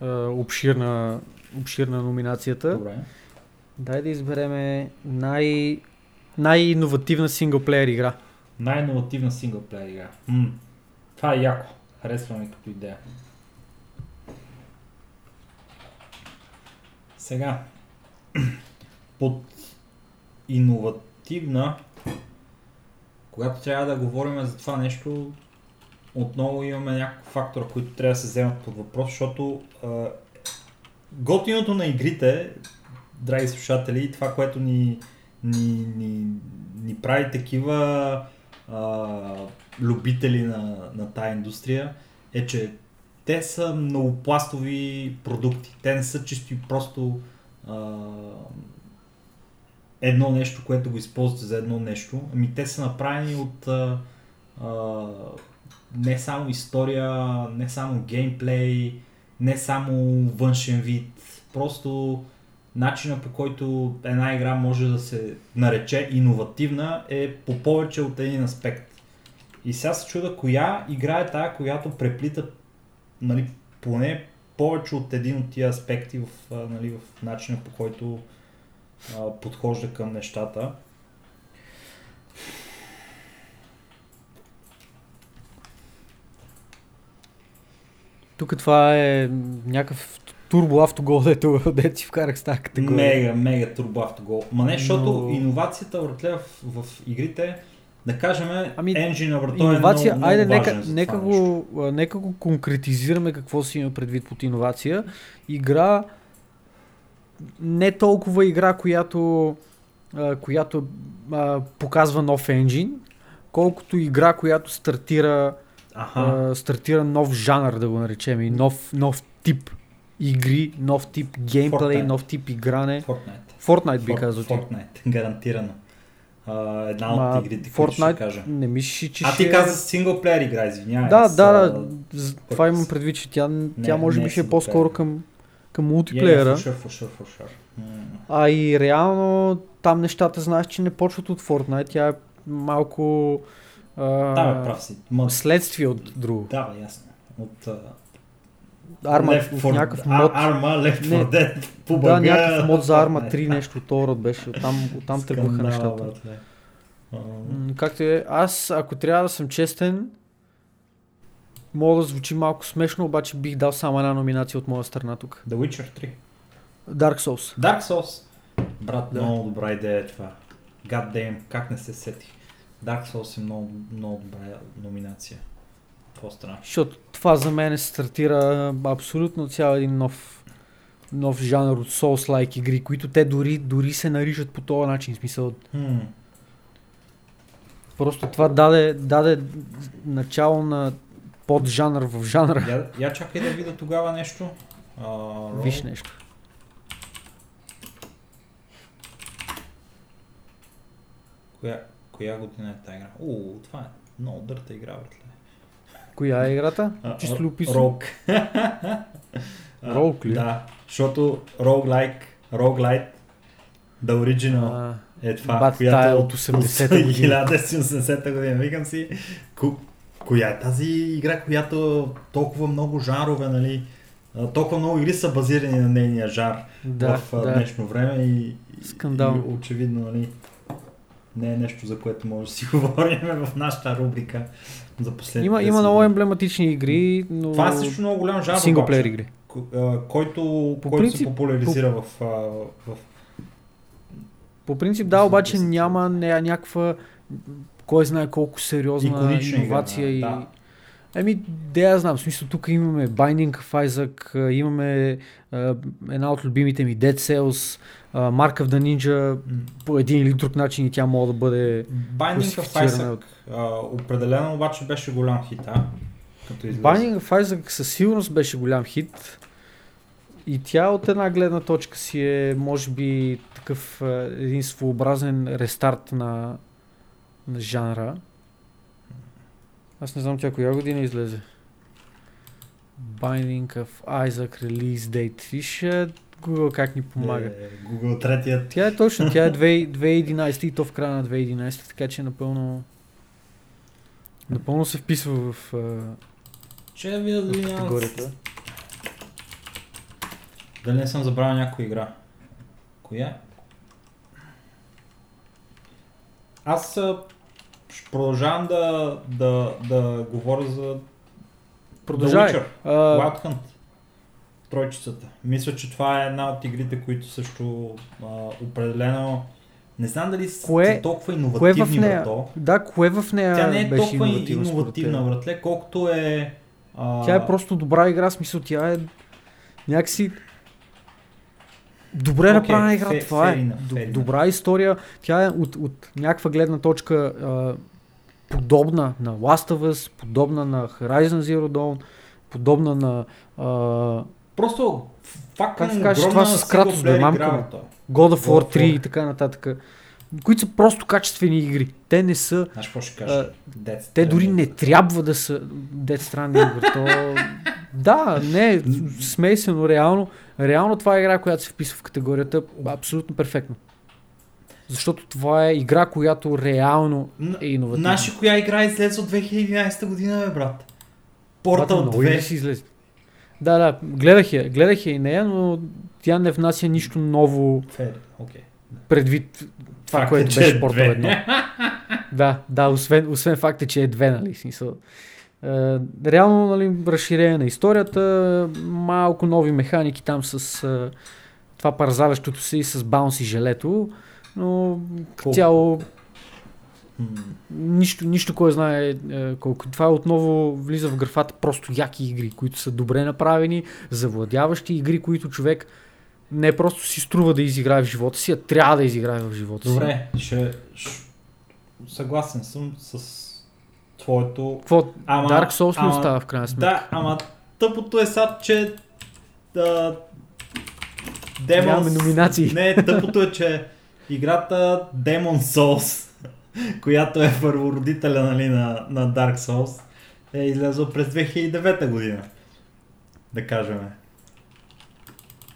а, обширна, обширна номинацията. Добре. Дай да избереме най, най-инновативна синглплеер игра. Най-инновативна синглплеер игра. М. Това е яко. Харесва ми като идея. Сега, (clears throat) под иновативна, когато трябва да говорим за това нещо, отново имаме някакъв фактор, които трябва да се вземат под въпрос, защото а, готиното на игрите, драги слушатели, това, което ни, ни, ни, ни прави такива а, любители на, на тая индустрия, е, че те са многопластови продукти. Те не са чисто и просто а, едно нещо, което го използвате за едно нещо. Ами те са направени от а, а, не само история, не само геймплей, не само външен вид. Просто начина по който една игра може да се нарече иновативна е по повече от един аспект. И сега се чуда коя игра е тая, която преплита нали, поне повече от един от тия аспекти в, нали, в начина по който а, подхожда към нещата. Тук това е някакъв турбо автогол, дето, дето си вкарах с тази категория. Мега, мега турбо автогол. Ма не, защото Но- иновацията въртля в, в игрите, да кажем, Ами, енджина върто е Иновация, много, много айде, важен нека, нека, нещо. го, нека го конкретизираме какво си има предвид под иновация. Игра, не толкова игра, която, която а, показва нов енджин, колкото игра, която стартира, Аха, а, стартира нов жанр, да го наречем, и нов, нов тип игри, нов тип геймплей, Fortnite. нов тип игране. Fortnite. Fortnite би казал ти. Fortnite, (laughs) гарантирано. А, една Ма, от игрите, които ще Fortnite кажа. не мислиш, че А ще... ти каза синглплеер игра, извинявай. Да, с, да, да. з- Това имам предвид, че тя, тя Не, може не би е ще е по-скоро към, към Yeah, мултиплеера. for sure, for sure, for sure. М. А и реално там нещата знаеш, че не почват от Fortnite. Тя е малко а, Да, бе, прав си. Ма, следствие от друго. да, ясно. От Арма, Left в 4 някакъв а, мод. Арма, Left 4 Не, Dead, по Да, някакъв мод за Арма Fortnite. 3, (laughs) нещо от род беше. Оттам, оттам тръгваха нещата. Както е, аз ако трябва да съм честен, мога да звучи малко смешно, обаче бих дал само една номинация от моя страна тук. The Witcher 3. Dark Souls. Dark Souls. Брат, Да. много добра идея е това. God damn, как не се сетих. Dark Souls е много, много добра номинация. Какво страна? Защото това за мен стартира абсолютно цял един нов, нов жанр от Souls-like игри, които те дори, дори се наричат по този начин. В Смисъл, Хм. просто това даде, даде начало на поджанър в жанра. Я, я чакай да видя тогава нещо. А, Roll- Виж нещо. Коя, коя година е тази игра? О, това е много дърта игра, братле. Коя е играта? Чисто любопитно. Рок. (laughs) Рок ли? Да, защото Roguelike, Roguelite, The Original А, е това, която тая от 80-та година. 1980 година. Викам си, ко, коя е тази игра, която толкова много жанрове, нали, толкова много игри са базирани на нейния жар да, в да. днешно време и, Скандално. и очевидно, нали, не е нещо, за което може да си (laughs) говорим в нашата рубрика за последните Има, има 10 много емблематични игри, но Това е също много голям жанр, синглплеер игри. който, По който принцип- се популяризира в, а, в По принцип да, обаче няма ня- някаква кой знае колко сериозна игра, иновация и... Еми, да я знам, в смисъл тук имаме Binding of Isaac, имаме а, една от любимите ми Dead Cells, а, Mark of the Ninja, м, по един или друг начин и тя може да бъде... Binding of Isaac определено обаче беше голям хит, а? Като излезе. Binding of Isaac със сигурност беше голям хит и тя от една гледна точка си е, може би, такъв един своеобразен рестарт на, на жанра. Аз не знам тя коя година излезе. Binding of Isaac Release Date. Виж Google как ни помага. Е, Google третият. Тя е точно, тя е (laughs) 2 2011 и то в края на 2011, така че напълно напълно се вписва в, Че да видя дали в няма... категорията. Дали не съм забравил някоя игра. Коя? Аз а, ще продължавам да, да, да говоря за Продължавай. The Witcher, А, Wild Hunt. Тройчицата. Мисля, че това е една от игрите, които също а, определено не знам дали са Кое- толкова кое в иновативни нея? врато. Да, кое в нея Тя не е беше толкова иновативна, теб? братле, колкото е... А... Тя е просто добра игра, смисъл тя е някакси добре направена игра, fair- това е. fair enough, fair enough. добра история, тя е от, от някаква гледна точка а, подобна на Last of Us, подобна на Horizon Zero Dawn, подобна на а, Просто факт Как се казваш, това с Кратос, бе, мамка. God of War 3 и така нататък, които са просто качествени игри. Те не са Знаеш какво ще кажа? Те дори не трябва да са Death Stranding. То... да, не, смей се, но реално, реално това е игра, която се вписва в категорията абсолютно перфектно. Защото това е игра, която реално е иновативна. Ли коя игра излезе от 2011 година, бе, брат? Игри 2. си излезе. Да, да, гледах я, гледах я и нея, но тя не внася нищо ново. Окей. предвид това, Факт е, което беше е Портал две. едно. Да, да, освен, освен факта, че е две, нали, смисъл. Е, реално, нали, разширение на историята, малко нови механики там с е, това парзалящото се и с баунс и желето, но цяло нищо, нищо кой знае е, колко. Това отново влиза в графата просто яки игри, които са добре направени, завладяващи игри, които човек не просто си струва да изиграе в живота си, а трябва да изиграе в живота си. Добре, ще. Съгласен съм с твоето... Какво? Ама- Dark Souls ама- остава в крайна сметка. Да, ама тъпото е sad, че... Да, Demons... Нямаме номинации. Не, тъпото е, че играта Demon Souls, която е първородителя нали, на, на Dark Souls, е излязла през 2009 година. Да кажем.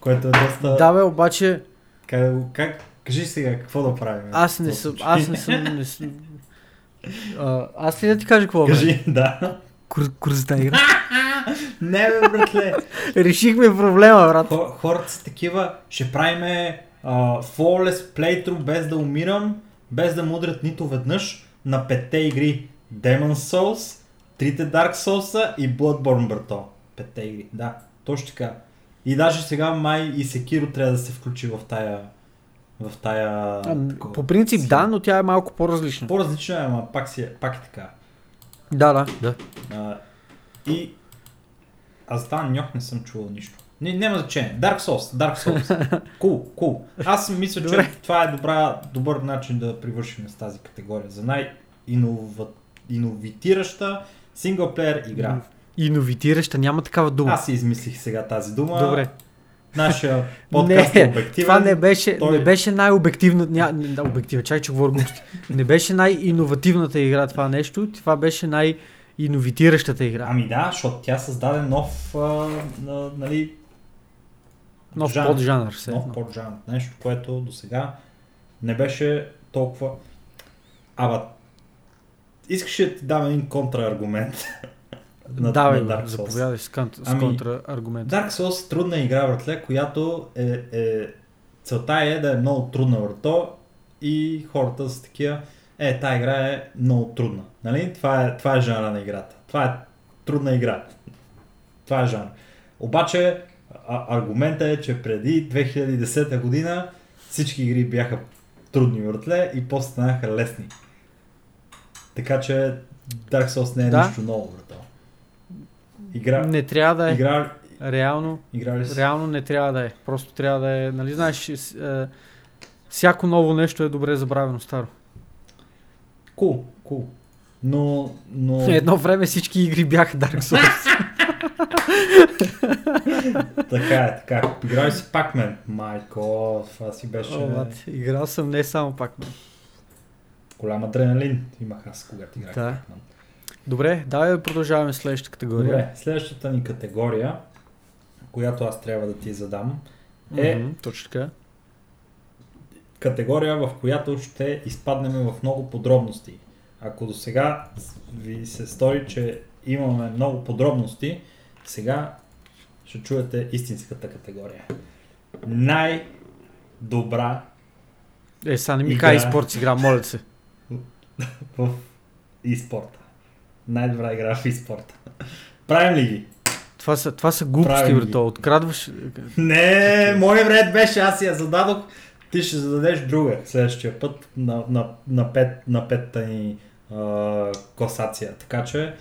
Което е доста... Да, бе, обаче Как, как, кажи сега, какво да правим? аз не съм, аз не съм, не съм а, аз ли да ти кажа какво бе? Кажи, да. Кур, курзата игра. (laughs) Не бе, братле. Решихме проблема, брат. Хор, хората са такива, ще правиме а, flawless playthrough без да умирам, без да мудрят нито веднъж на петте игри Demon Souls, трите Dark Souls и Bloodborne, брато. Петте игри, да, точно така. И даже сега май и Sekiro трябва да се включи в тая в тая... А, такова. По принцип си. да, но тя е малко по-различна. По-различно е, ама пак, си, е- пак е така. Да, да, да. А, и аз за ньох не съм чувал нищо. Не, няма значение. Dark Souls, Dark Souls. Cool, cool. Аз мисля, че Добре. това е добра, добър начин да привършим с тази категория. За най-иновитираща синглплеер игра. Иновитираща, няма такава дума. Аз си измислих сега тази дума. Добре. Нашия (laughs) подкаст е не, обективен. това не беше, Той- не беше най-обективна, ня, да, обектива, чай, че говоря глупости. Не беше най-иновативната игра това нещо, това беше най-иновитиращата игра. Ами да, защото тя създаде нов, а, на, нали, Нов жанр. поджанър. Все. нов поджанр. Нещо, което до сега не беше толкова... Ама, искаш да ти дам един контрааргумент? (laughs) на- Давай, на Dark Souls? заповядай с, кон- с Ами, контрааргумент. Dark Souls е трудна игра, братле, която е, е... Целта е да е много трудна, брато, и хората са такива, е, тази игра е много трудна. Нали? Това е, това е жанра на играта. Това е трудна игра. (laughs) Това е жанр. Обаче, а, аргумента е, че преди 2010 година всички игри бяха трудни, братле, и после станаха лесни. Така че Dark Souls не е Да. нищо ново, брато. Игра, Не трябва да е. игра, Реално, игра си? реално не трябва да е. Просто трябва да е, нали знаеш, с- е, всяко ново нещо е добре забравено старо. Кул, кул. Но, но... Едно време всички игри бяха Dark Souls. (laughs) така е, така. Играли си Pac-Man. Майко, това си беше О, брат, Играл съм не само пак. голям адреналин. Имах аз, когато играх Да. Pac-Man. Добре, давай да продължаваме следващата категория. Добре, следващата ни категория, която аз трябва да ти задам, е Мгм, точно така. категория, в която ще изпаднем в много подробности. Ако до сега ви се стори, че имаме много подробности, сега ще чуете истинската категория. Най-добра Е, сега не ми Игра. кай спорт игра, моля се. (laughs) в e-спорта. Най-добра игра в e-спорта. Правим ли ги? Това са, това са глупости, брато. Открадваш... Не, мой ред беше, аз я зададох. Ти ще зададеш друга следващия път на, на, на, пет, на петта ни а, класация. Така че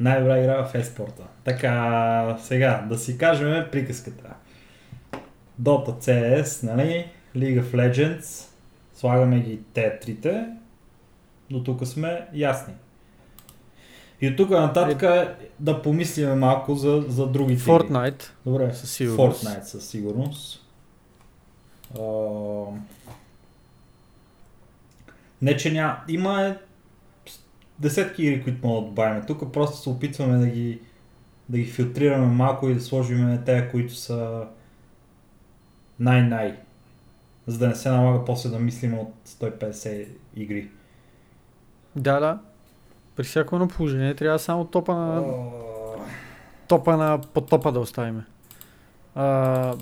най-добра игра в e-спорта. Така, сега да си кажем приказката. Dota CS, нали? League of Legends. Слагаме ги те трите. До тук сме ясни. И от тук нататък да помислиме малко за, за другите. игри. Fortnite. Добре, Със сигурност. Fortnite със сигурност. А, не, че няма. Има е десетки игри, които могат да добавим. Тук просто се опитваме да ги, да ги филтрираме малко и да сложим те, които са най-най. За да не се налага после да мислим от 150 игри. Да, да. При всяко едно положение трябва само топа на, О, топа на под топа да оставим. А,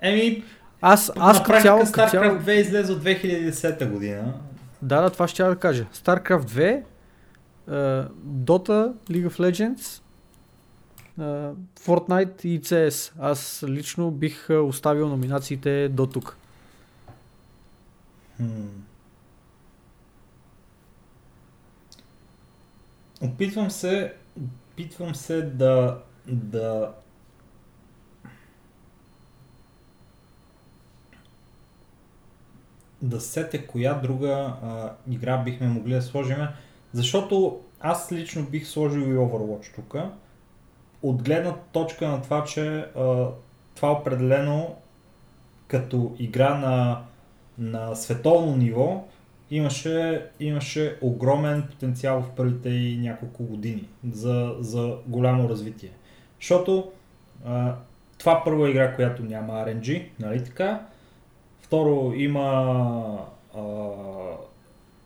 Еми, Аз, аз аз като цяло, StarCraft цяло, 2 излезе от 2010 година. да, да, това ще я да кажа. StarCraft 2, uh, Dota, League of Legends, uh, Fortnite и CS. Аз лично бих а, оставил номинациите до тук. Хм. Опитвам се, опитвам се да, да да сете коя друга а, игра бихме могли да сложим, защото аз лично бих сложил и Overwatch тук. От гледна точка на това, че а, това определено като игра на, на световно ниво имаше, имаше огромен потенциал в първите и няколко години за, за голямо развитие. Защото а, това първа игра, която няма RNG, нали така? Второ, има а,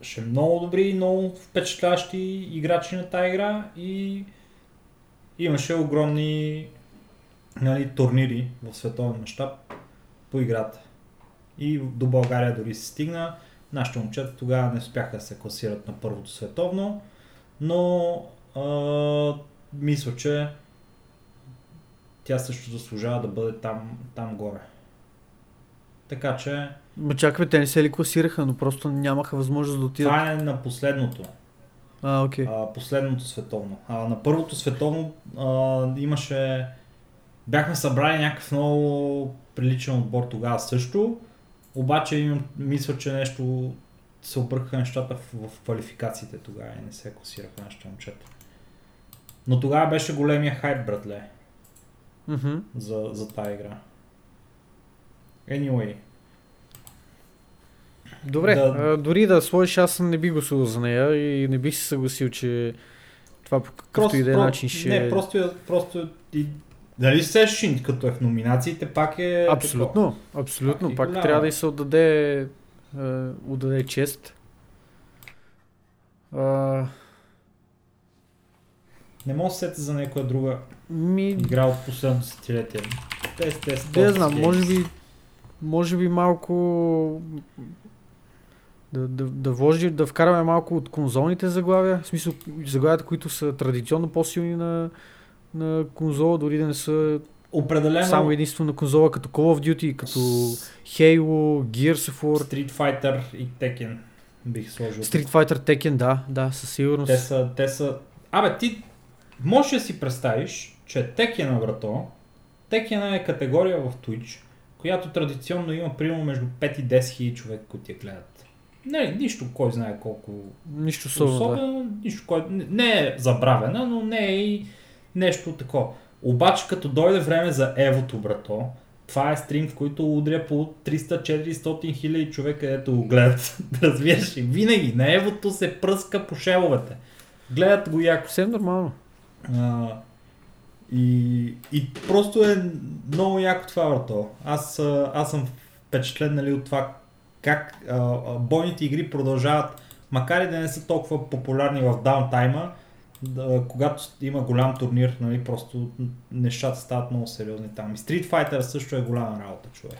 ще много добри, много впечатляващи играчи на тази игра и имаше огромни нали, турнири в световен мащаб по играта. И до България дори се стигна. Нашите момчета тогава не успяха да се класират на първото световно, но а, мисля, че тя също заслужава да бъде там, там горе. Така че Ма чакай, те не се ли класираха, но просто нямаха възможност да отидат. това е на последното. А, окей. а, последното световно. А, на първото световно а, имаше... Бяхме събрали някакъв много приличен отбор тогава също, обаче имам, мисля, че нещо се объркаха нещата в, в квалификациите тогава и не се класираха нашите момчета. Но тогава беше големия хайп, братле, Мгм. за, за тази игра. Anyway, Добре, Да. а, дори да сложиш, аз не би гласувал за нея и не бих се съгласил, че това по какъвто и да е начин ще... Не, просто, е- просто и, дали се шин, като е в номинациите, пак е... Абсолютно, абсолютно. Пак е Пак голяма. трябва да й се отдаде, е, отдаде чест. А, Не мога да се сетя за някоя друга ми, игра от последното десетилетие. Те, те не Topps знам, може би, може би малко да, да, да, вложи, да вкараме малко от конзолните заглавия, в смисъл заглавията, които са традиционно по-силни на, на конзола, дори да не са Определено само единствено на конзола, като Call of Duty, като Halo, Gears of War, Street Fighter и Tekken бих сложил. Street Fighter, Tekken, да, да, със сигурност. Те са, те са... Абе, ти можеш да си представиш, че Tekken, брато, Tekken е категория в Twitch, която традиционно има примерно между 5 и 10 хиляди човек, които я гледат. Не, нищо кой знае колко Нищо особено, да. Особено, нищо, кое, не- не е забравена, но не е и нещо такова. Обаче като дойде време за Евото, брато, това е стрим, в който удря по 300-400 хиляди човека, където го гледат. (laughs) Разбираш ли? Винаги на Евото се пръска по шеловете. Гледат го яко. Съвсем нормално. А, и, и просто е много яко това, брато. Аз, аз съм впечатлен нали, от това как а, бойните игри продължават, макар и да не са толкова популярни в даунтайма, да, когато има голям турнир, нали, просто нещата стават много сериозни там. И Street Fighter също е голяма работа, човек.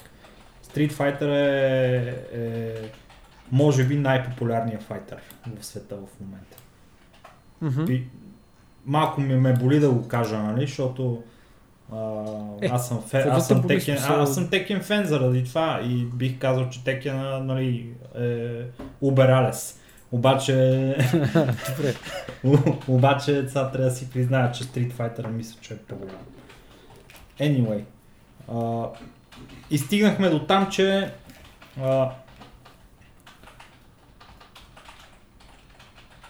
Street Fighter е, е може би най-популярният файтър в света в момента. И малко ми ме боли да го кажа, нали, защото а, Е, аз съм, фен, аз, съм текен, смисъл? аз съм текен фен заради това и бих казал, че текен нали, е убералес. Обаче, (laughs) (laughs) обаче сега трябва да си призная, че Street Fighter мисля, че е по-голям. Anyway. А, и стигнахме до там, че а,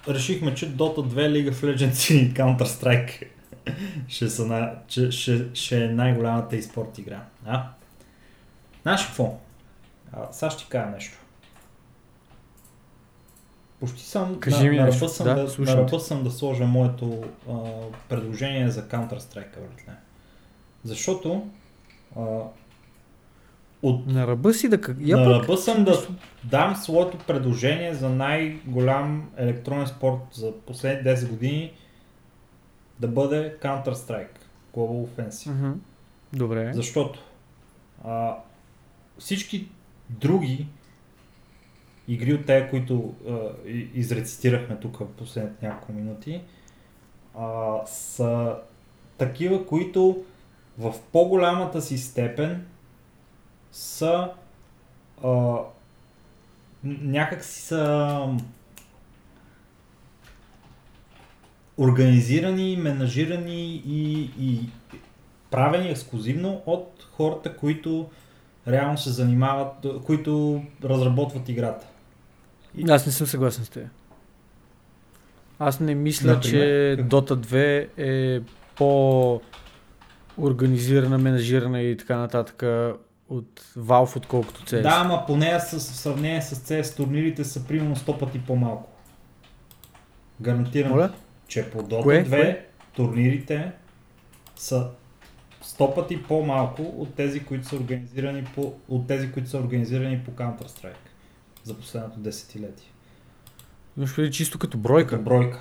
решихме, че Dota 2, League of Legends и Counter-Strike (laughs) ще, са на, че, ще, ще е най-голямата e-спорт игра. А? Знаеш какво? А, сега ще ти кажа нещо. Почти съм Кажи на, ми на, съм Да, да, на съм да сложа моето а, предложение за Counter-Strike, братле. Защото а, от На ръба си да... Я на пък... ръба съм да дам своето предложение за най-голям електронен спорт за последните 10 години да бъде Counter-Strike Global Offensive. Мгм. Добре. Защото а, всички други игри от тези, които а, изрецитирахме тук в последните няколко минути, а, са такива, които в по-голямата си степен са а, някак си са организирани, менажирани и, и правени ексклюзивно от хората, които реално се занимават, които разработват играта. Аз не съм съгласен с теб. Аз не мисля, Например? че? Dota 2 е по организирана, менажирана и така нататък от Valve, отколкото CS. Да, ама поне с, в сравнение с CS турнирите са примерно 100 пъти по-малко. Гарантирам, Моля? че по Dota Кое? 2 Кое? турнирите са 100 пъти по-малко от тези, които са организирани по, от тези, които са организирани по Counter-Strike за последното десетилетие. Имаш преди чисто като бройка. Като бройка.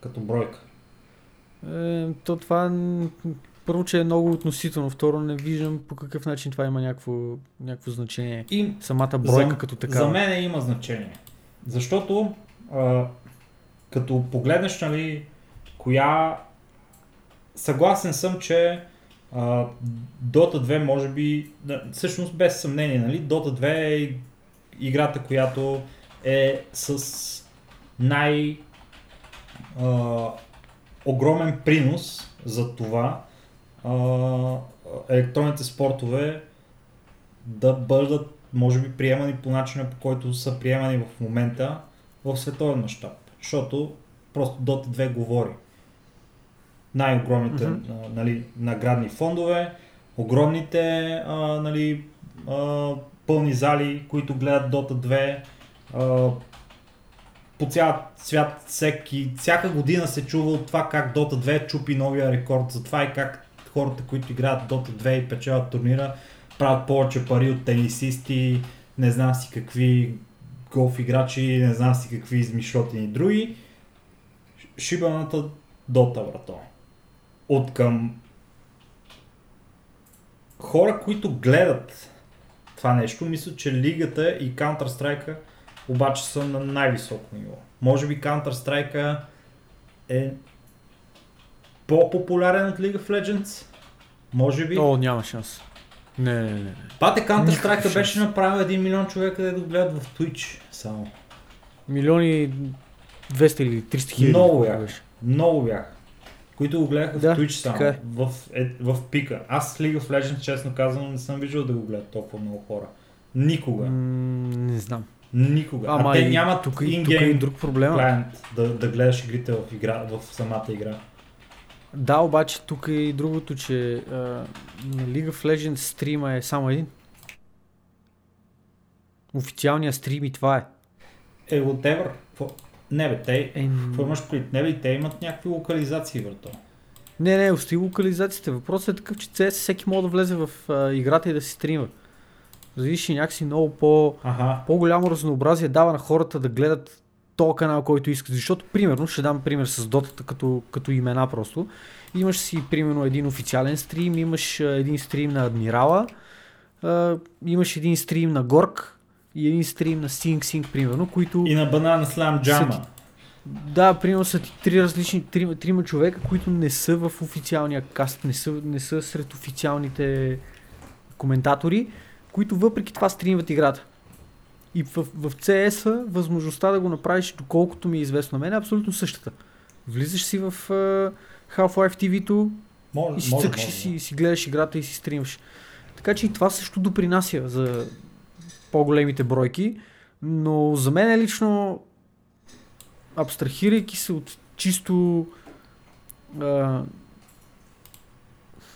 Като бройка. Е, то това първо, че е много относително, второ не виждам по какъв начин това има някакво, някакво значение. И Самата бройка за, като За такава. мен има значение. Защото а, като погледнеш, нали, коя... Съгласен съм, че а, Dota 2 може би, да, всъщност без съмнение, нали, Dota 2 е играта, която е с най а, огромен принос за това а, електронните спортове да бъдат, може би, приемани по начина, по който са приемани в момента в световен мащаб. Защото просто Dota 2 говори. Най-огромните а, нали, наградни фондове, огромните а, нали, а, пълни зали, които гледат Dota 2, а, по цял свят всеки, всяка година се чува от това как Dota 2 чупи новия рекорд за това и как хората, които играят Dota 2 и печелят турнира, правят повече пари от тенисисти, не знам си какви голф играчи, не знам си какви измишлотини други. Шибаната Дота, брато. От към хора, които гледат това нещо, мисля, че лигата и Counter-Strike обаче са на най-високо ниво. Може би Counter-Strike е по-популярен от League of Legends. Може би. О, няма шанс. Не, не, не. Пате Counter-Strike беше направил 1 милион човека да го гледат в Twitch само. Милиони 200 или 300 хиляди. Много бяха. беше. Много бяха. Които го гледаха Да, в Twitch само. така е. В, е, в пика. Аз League of Legends, честно казвам, не съм виждал да го гледат толкова много хора. Никога. М, не знам. Никога. Ама а те нямат тук, тук е и ингейм друг проблем. да, да гледаш игрите в, игра, в самата игра. Да, обаче тук е и другото, че а, на League of Legends стрима е само един. Официалният стрим и това е. Е, whatever. Не бе, те... е Какво имаш предвид? Не бе, те имат някакви локализации, брато. не, не, остави локализациите. Въпросът е такъв, че CS всеки може да влезе в а, играта и да си стрима. Зависи някакси много по, Ага. по-голямо разнообразие дава на хората да гледат то канал, който искат. Защото, примерно, ще дам пример с дотата като, като имена просто. Имаш си, примерно, един официален стрим, имаш един стрим на Адмирала, а, имаш един стрим на Горк и един стрим на Sing Sing, примерно, които... И на Banana Slam Jama. Са Да, примерно са ти три различни, трима, трима човека, които не са в официалния каст, не са, не са сред официалните коментатори, които въпреки това стримват играта. И в, в CS възможността да го направиш, доколкото ми е известно на мен, е абсолютно същата. Влизаш си в uh, Half-Life TV-то Може, и си може, цъкаш и може, си, си гледаш играта и си стримваш. Така че и това също допринася за по-големите бройки, но за мен лично, абстрахирайки се от чисто а,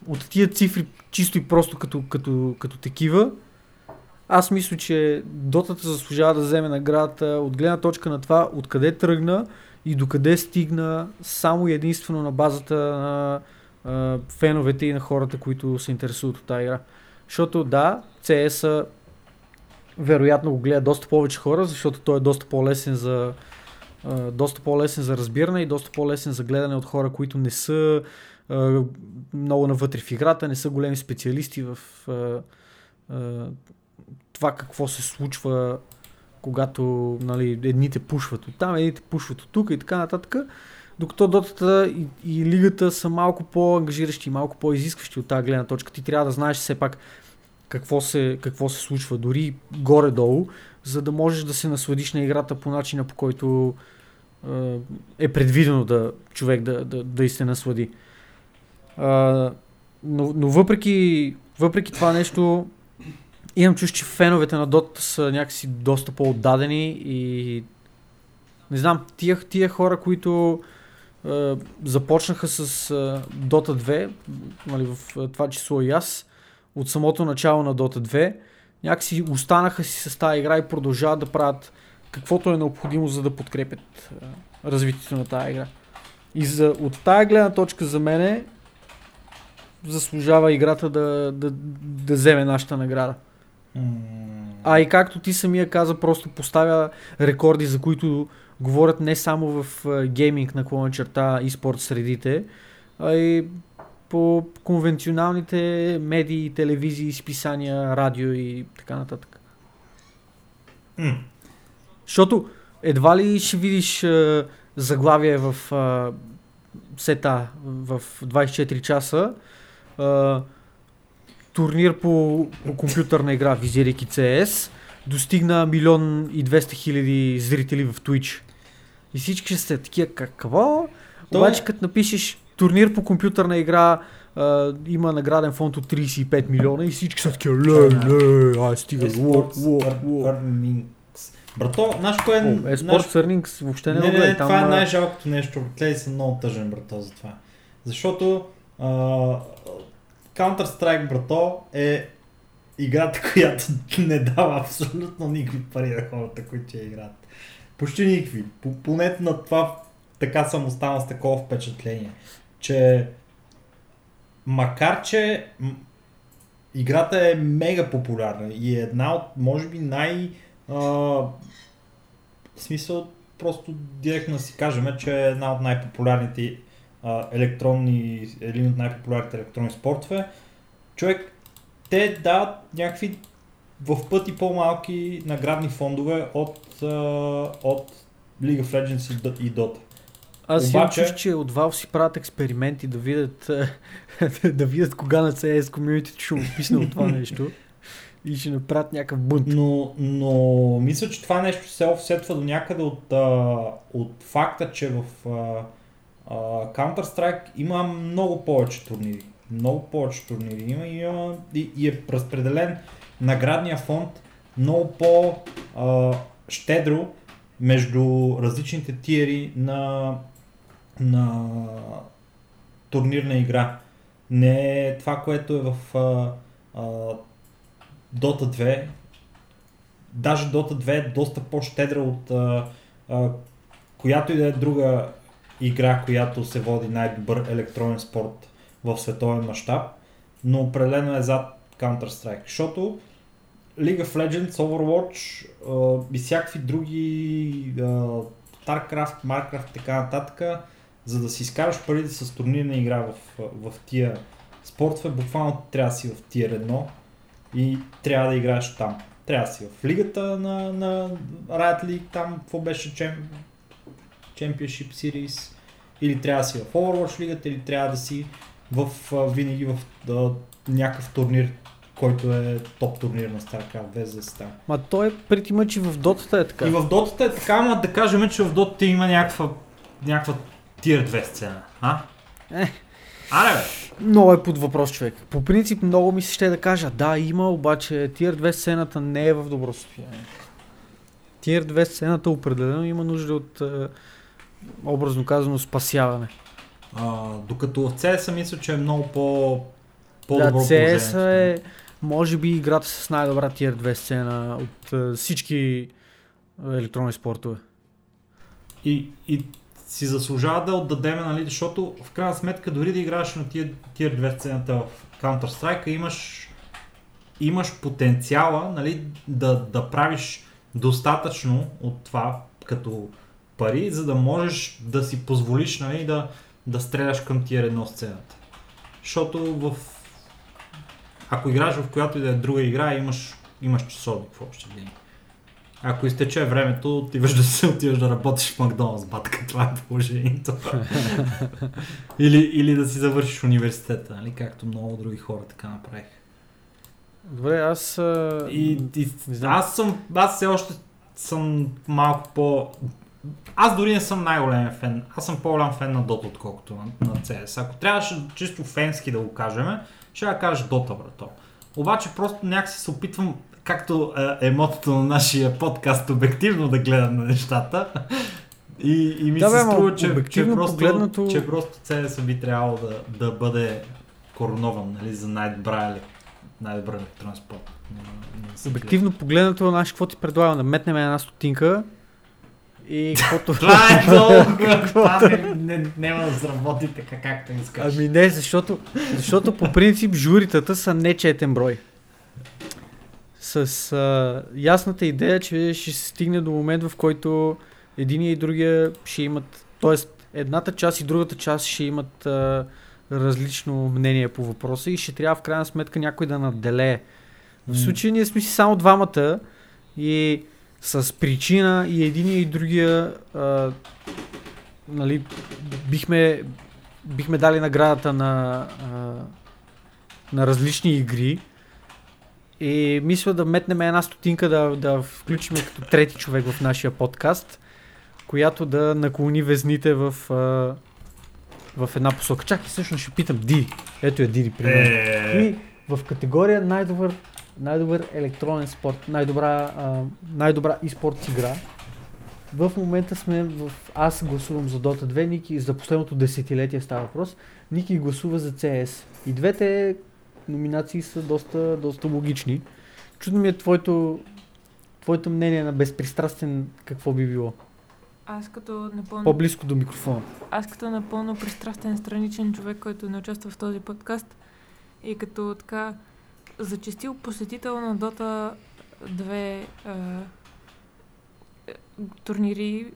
от тия цифри, чисто и просто като, като, като такива, аз мисля, че Дотата заслужава да вземе наградата от гледна точка на това откъде тръгна и докъде стигна само единствено на базата на а, феновете и на хората, които се интересуват от тази игра. Защото да, CS вероятно го гледа доста повече хора, защото той е доста по-лесен за а, доста по-лесен за разбиране и доста по-лесен за гледане от хора, които не са а, много навътре в играта, не са големи специалисти в това какво се случва, когато нали, едните пушват от там, едните пушват от тук и така нататък. Докато дотата и, и лигата са малко по-ангажиращи, малко по-изискващи от тази гледна точка. Ти трябва да знаеш все пак какво се, какво се случва, дори горе-долу, за да можеш да се насладиш на играта по начина по който е, е предвидено да човек да, да, да и се наслади. А, но, но въпреки, въпреки това нещо, имам чуш, че феновете на Dota са някакси доста по-отдадени и не знам, тия, тия хора, които е, започнаха с е, Dota 2, нали, в това число и аз, от самото начало на Dota 2, някакси останаха си с тази игра и продължават да правят каквото е необходимо, за да подкрепят е, развитието на тази игра. И за, от тази гледна точка за мене заслужава играта да, да, да вземе нашата награда. А и както ти самия каза, просто поставя рекорди, за които говорят не само в гейминг на клона черта и спорт средите, а и по конвенционалните медии, телевизии, списания, радио и така нататък. Mm. Защото едва ли ще видиш а, заглавие в а, сета в 24 часа а, турнир по, компютърна игра, визирайки CS, достигна милион и 200 хиляди зрители в Twitch. И всички ще сте такива, какво? То- Обаче като напишеш турнир по компютърна игра, а, има награден фонд от 35 милиона и всички са такива, ле, ле, ай стига, ло, Esports ло, Ear- ло. Earnings. Брато, знаеш кое е... Esports Earnings въобще не, Не, го не, не, това е най-жалкото нещо. Гледай съм много тъжен, брато, за това. Защото а, Counter-Strike, брато, е играта, (laughs) която не дава абсолютно никакви пари на хората, които я играят. Почти никакви. По, поне на това така съм останал с такова впечатление, че макар, че играта е мега популярна и е една от, може би, най... А, в смисъл, просто директно си кажем, че е една от най-популярните а, електронни, един от най-популярните електронни спортове. Човек, те дават някакви в пъти по-малки наградни фондове от, а, от League of Legends и Dota. Аз Обаче- чуш, че от Valve си правят експерименти да видят, (laughs) да видят кога на CS комьюнитито ще му писне от това (laughs) нещо и ще направят някакъв бунт. Но, но мисля, че това нещо се офсетва до някъде от, а, от факта, че в а, а, Counter-Strike има много повече турнири. Много повече турнири има и, има, и, и е разпределен наградния фонд много по-щедро между различните тиери на, на турнирна игра. Не е това, което е в а, а, Dota 2, даже Dota 2 е доста по-щедра от а, а, която и да е друга игра, която се води най-добър електронен спорт в световен мащаб, но определено е зад Counter-Strike, защото League of Legends, Overwatch а, и всякакви други а, StarCraft, Minecraft и така нататък, за да си изкараш парите с турнирна игра в, в тия спортове, буквално трябва да си в тир 1 и трябва да играеш там. Трябва да си в лигата на, на Riot League, там какво беше чем... Championship Series, или трябва да си в Overwatch лигата, или трябва да си в, винаги в а, някакъв турнир, който е топ турнир на StarCraft 2 за да стане. Ма той е преди мъч и в дотата е така. И в Dota е така, ама да кажем, че в Dota има някаква, някаква тир 2 сцена. А? Е. Аре бе! Много е под въпрос човек. По принцип много ми се ще да кажа, да има, обаче Tier 2 сцената не е в добро състояние. Tier 2 сцената определено има нужда от е, образно казано спасяване. А, докато в CS мисля, че е много по... Да, по-добро CS положението. е може би играта с най-добра Tier 2 сцена от е, всички е, електронни спортове. И, и си заслужава да отдадеме, нали, защото в крайна сметка дори да играеш на тия, тия две сцената в Counter-Strike, имаш, имаш потенциала нали, да, да правиш достатъчно от това като пари, за да можеш да си позволиш нали, да, да стреляш към тия едно сцената. Защото в... Ако играш в която и да е друга игра, имаш имаш часовник в общи линии. Ако изтече времето, отиваш да се отиваш да работиш в Макдоналдс, батка, това е положението. (laughs) или, или да си завършиш университета, нали? както много други хора така направих. Добре, аз... И, и аз съм, аз все още съм малко по... Аз дори не съм най-голям фен. Аз съм по-голям фен на Dota, отколкото на, на CS. Ако трябваше чисто фенски да го кажем, ще я кажа Dota, брато. Обаче просто някакси се опитвам, както е, е мотото на нашия подкаст, обективно да гледам на нещата. И, и ми Да, се струва, че, че, просто, погледнато- че просто CS би трябвало да, да бъде коронован нали, за най-добра, еле- най-добър електронен спорт. Обективно погледнато, знаеш какво ти предлагам? Да метнем една стотинка и (laughs) каквото... Това е много, (laughs) това не, няма да сработи така както искаш. Ами не, защото, защото по принцип журитата са нечетен брой. С а, ясната идея, че ще се стигне до момент, в който единия и другия ще имат, т.е. едната част и другата част ще имат а, различно мнение по въпроса и ще трябва в крайна сметка някой да наделее. В случая ние сме си само двамата и с причина и единия и другия а, нали, бихме, бихме дали наградата на, а, на различни игри и мисля да метнем една стотинка да, да включим като трети човек в нашия подкаст, която да наклони везните в, а, в една посока. Чакай, всъщност ще питам Диди. Ето е Диди, примерно. Е, И в категория най-добър, най-добър електронен спорт, най-добра, а, най-добра e-спорт игра. В момента сме в... Аз гласувам за Dota 2, Ники за последното десетилетие става въпрос. Ники гласува за CS. И двете номинации са доста, доста логични. Чудно ми е твоето, твоето мнение на безпристрастен какво би било. Аз като напълно, По-близко до микрофона. аз като напълно пристрастен страничен човек, който не участва в този подкаст и като така зачестил посетител на Дота 2 а, е, турнири,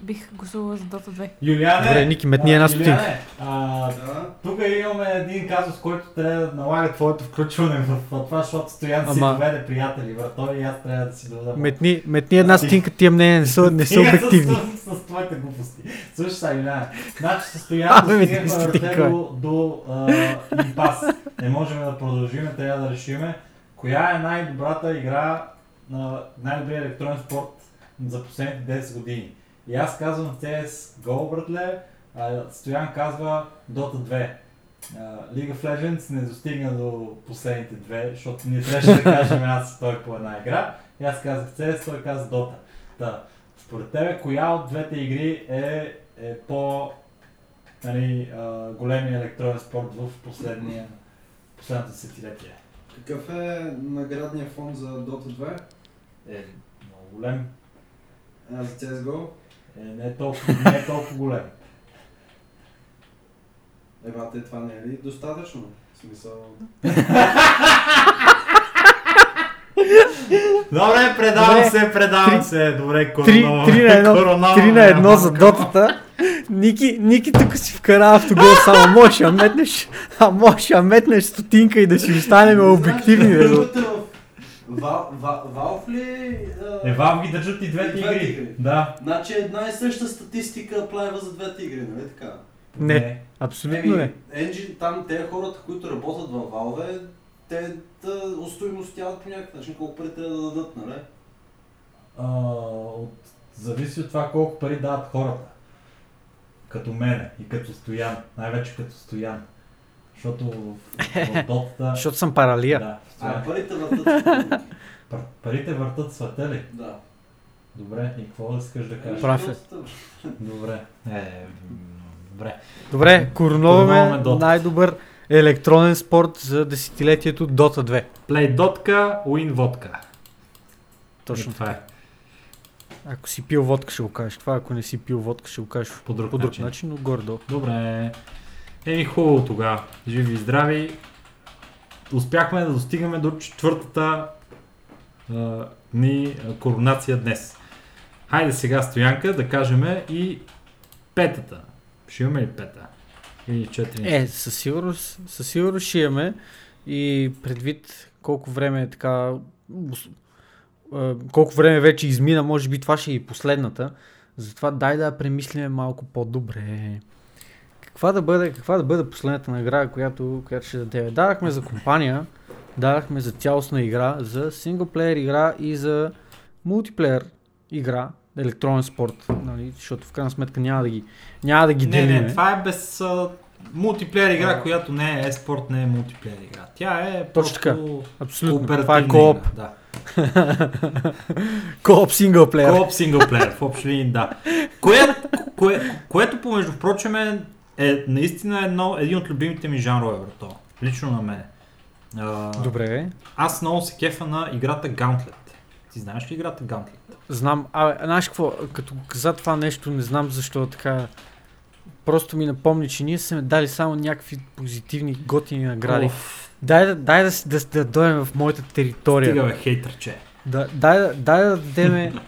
бих гласувала за Дота 2. Юлиане, Добре, Ники, метни а, една Юлиане, а, Да. тук имаме един казус, който трябва да налага твоето включване в това, защото Стоян си Ама- доведе приятели, брат. Той и аз трябва да си доведа. Метни, метни една Ти- стинка, тия мнения не са, не са обективни. С, с, с твоите глупости. Слушай сега, Юлиане. Значи с Стоян достигнахме стига. до, до а, импас. Не можем да продължим, трябва да решиме коя е най-добрата игра на най-добрия електронен спорт за последните 10 години. И аз казвам CSGO, братле, а Стоян казва Dota 2. А, League of Legends не достигна до последните две, защото ние трябваше да кажем аз той по една игра. И аз казах CS, той каза Dota. Да. Според тебе, коя от двете игри е, е по нали, а, големия електронен спорт в последния, последното десетилетие? Какъв е наградният фонд за Dota 2? Е много голем. А за CSGO? Е, не, е толкова, не е толкова голем. Еба, те това не е ли достатъчно? В смисъл... Добре, предавам Добре, се, предавам три- се. Добре, Три, коронава. три на едно, три на едно за дотата. Ники, Ники тук си вкара автогол, само можеш да метнеш, а можеш да метнеш стотинка и да си останем обективни. Знаеш, Ва- Ва- Valve ли... а, Е, вам ги държат и двете Двете игри. игри. Да. Значи една и съща статистика плайва за двете игри, нали така? Не. Абсолютно не. Engine, там те хората, които работят в Valve, те да устойностяват по някакъв начин, колко пари трябва да дадат, нали? А, от, зависи от това колко пари дават хората. Като мене и като Стоян. Най-вече като Стоян. Защото в, в (laughs) дотата... Защото съм паралия. Да, А парите въртат. (laughs) Пар- Парите въртат света ли? да. Добре, и какво да искаш да кажеш? Прав е. Добре. Е, добре. Добре, Dota. най-добър електронен спорт за десетилетието Dota 2. Play дотка, win водка. Точно Е, това е. Ако си пил водка, ще го кажеш това. Ако не си пил водка, ще го кажеш По друг, по друг начин. начин, но горе-долу. Добре. Еми хубаво тогава. Живи и здрави. Успяхме да достигаме до четвъртата а, ни коронация днес. Хайде сега, Стоянка, да кажем и петата. Ще имаме ли пета? Или четири? Е, със сигурност, със сигурност ще имаме и предвид колко време е така... колко време вече измина, може би това ще е и последната. Затова дай да премислиме малко по-добре. Каква да бъде, каква да бъде последната награда, която, която ще дадем? Дадахме за компания, дадахме за цялостна игра, за синглплеер игра и за мултиплеер игра, електронен спорт, нали? защото в крайна сметка няма да ги, няма да ги Не, делиме. не, това е без а, мултиплеер игра, А. която не е спорт, не е мултиплеер игра. Тя е Точно така. Абсолютно. Това е кооп, игра, (laughs) Да. кооп синглплеер. Кооп синглплеер, в общи линии, да. Кое, кое, което, помежду впрочем, е, е наистина едно, един от любимите ми жанрове, брато. Лично на мен. А, Добре, Аз много се кефа на играта Gauntlet. Ти знаеш ли играта Gauntlet? знам. А, знаеш какво, като каза това нещо, не знам защо така... Просто ми напомни, че ние сме дали само някакви позитивни, готини награди. Оф, Дай, да, дай да, да, да дойдем в моята територия. Стига бе, хейтърче. Да, дай, да- дай да дадем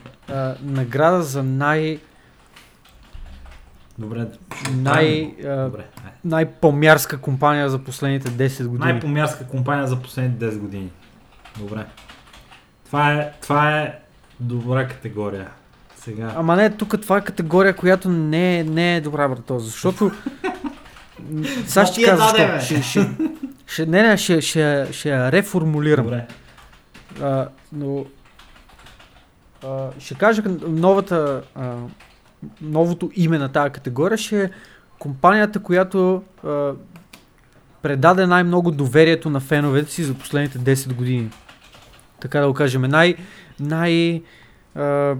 награда за най, Добре. най, а, Добре. айде. най-помярска компания за последните 10 години. Най-помярска компания за последните 10 години. Добре. Това е, това е добра категория. Сега. Ама не, тук това е категория, която не е, не е добра, брато, защото... (laughs) Сега ще кажа защо. Ще, ще, ще, не, не, ще, ще, ще я реформулирам. Добре. А, но а, ще кажа новата, а, новото име на тази категория ще е компанията, която а, предаде най-много доверието на феновете си за последните 10 години. Така да го кажем. Най, най а,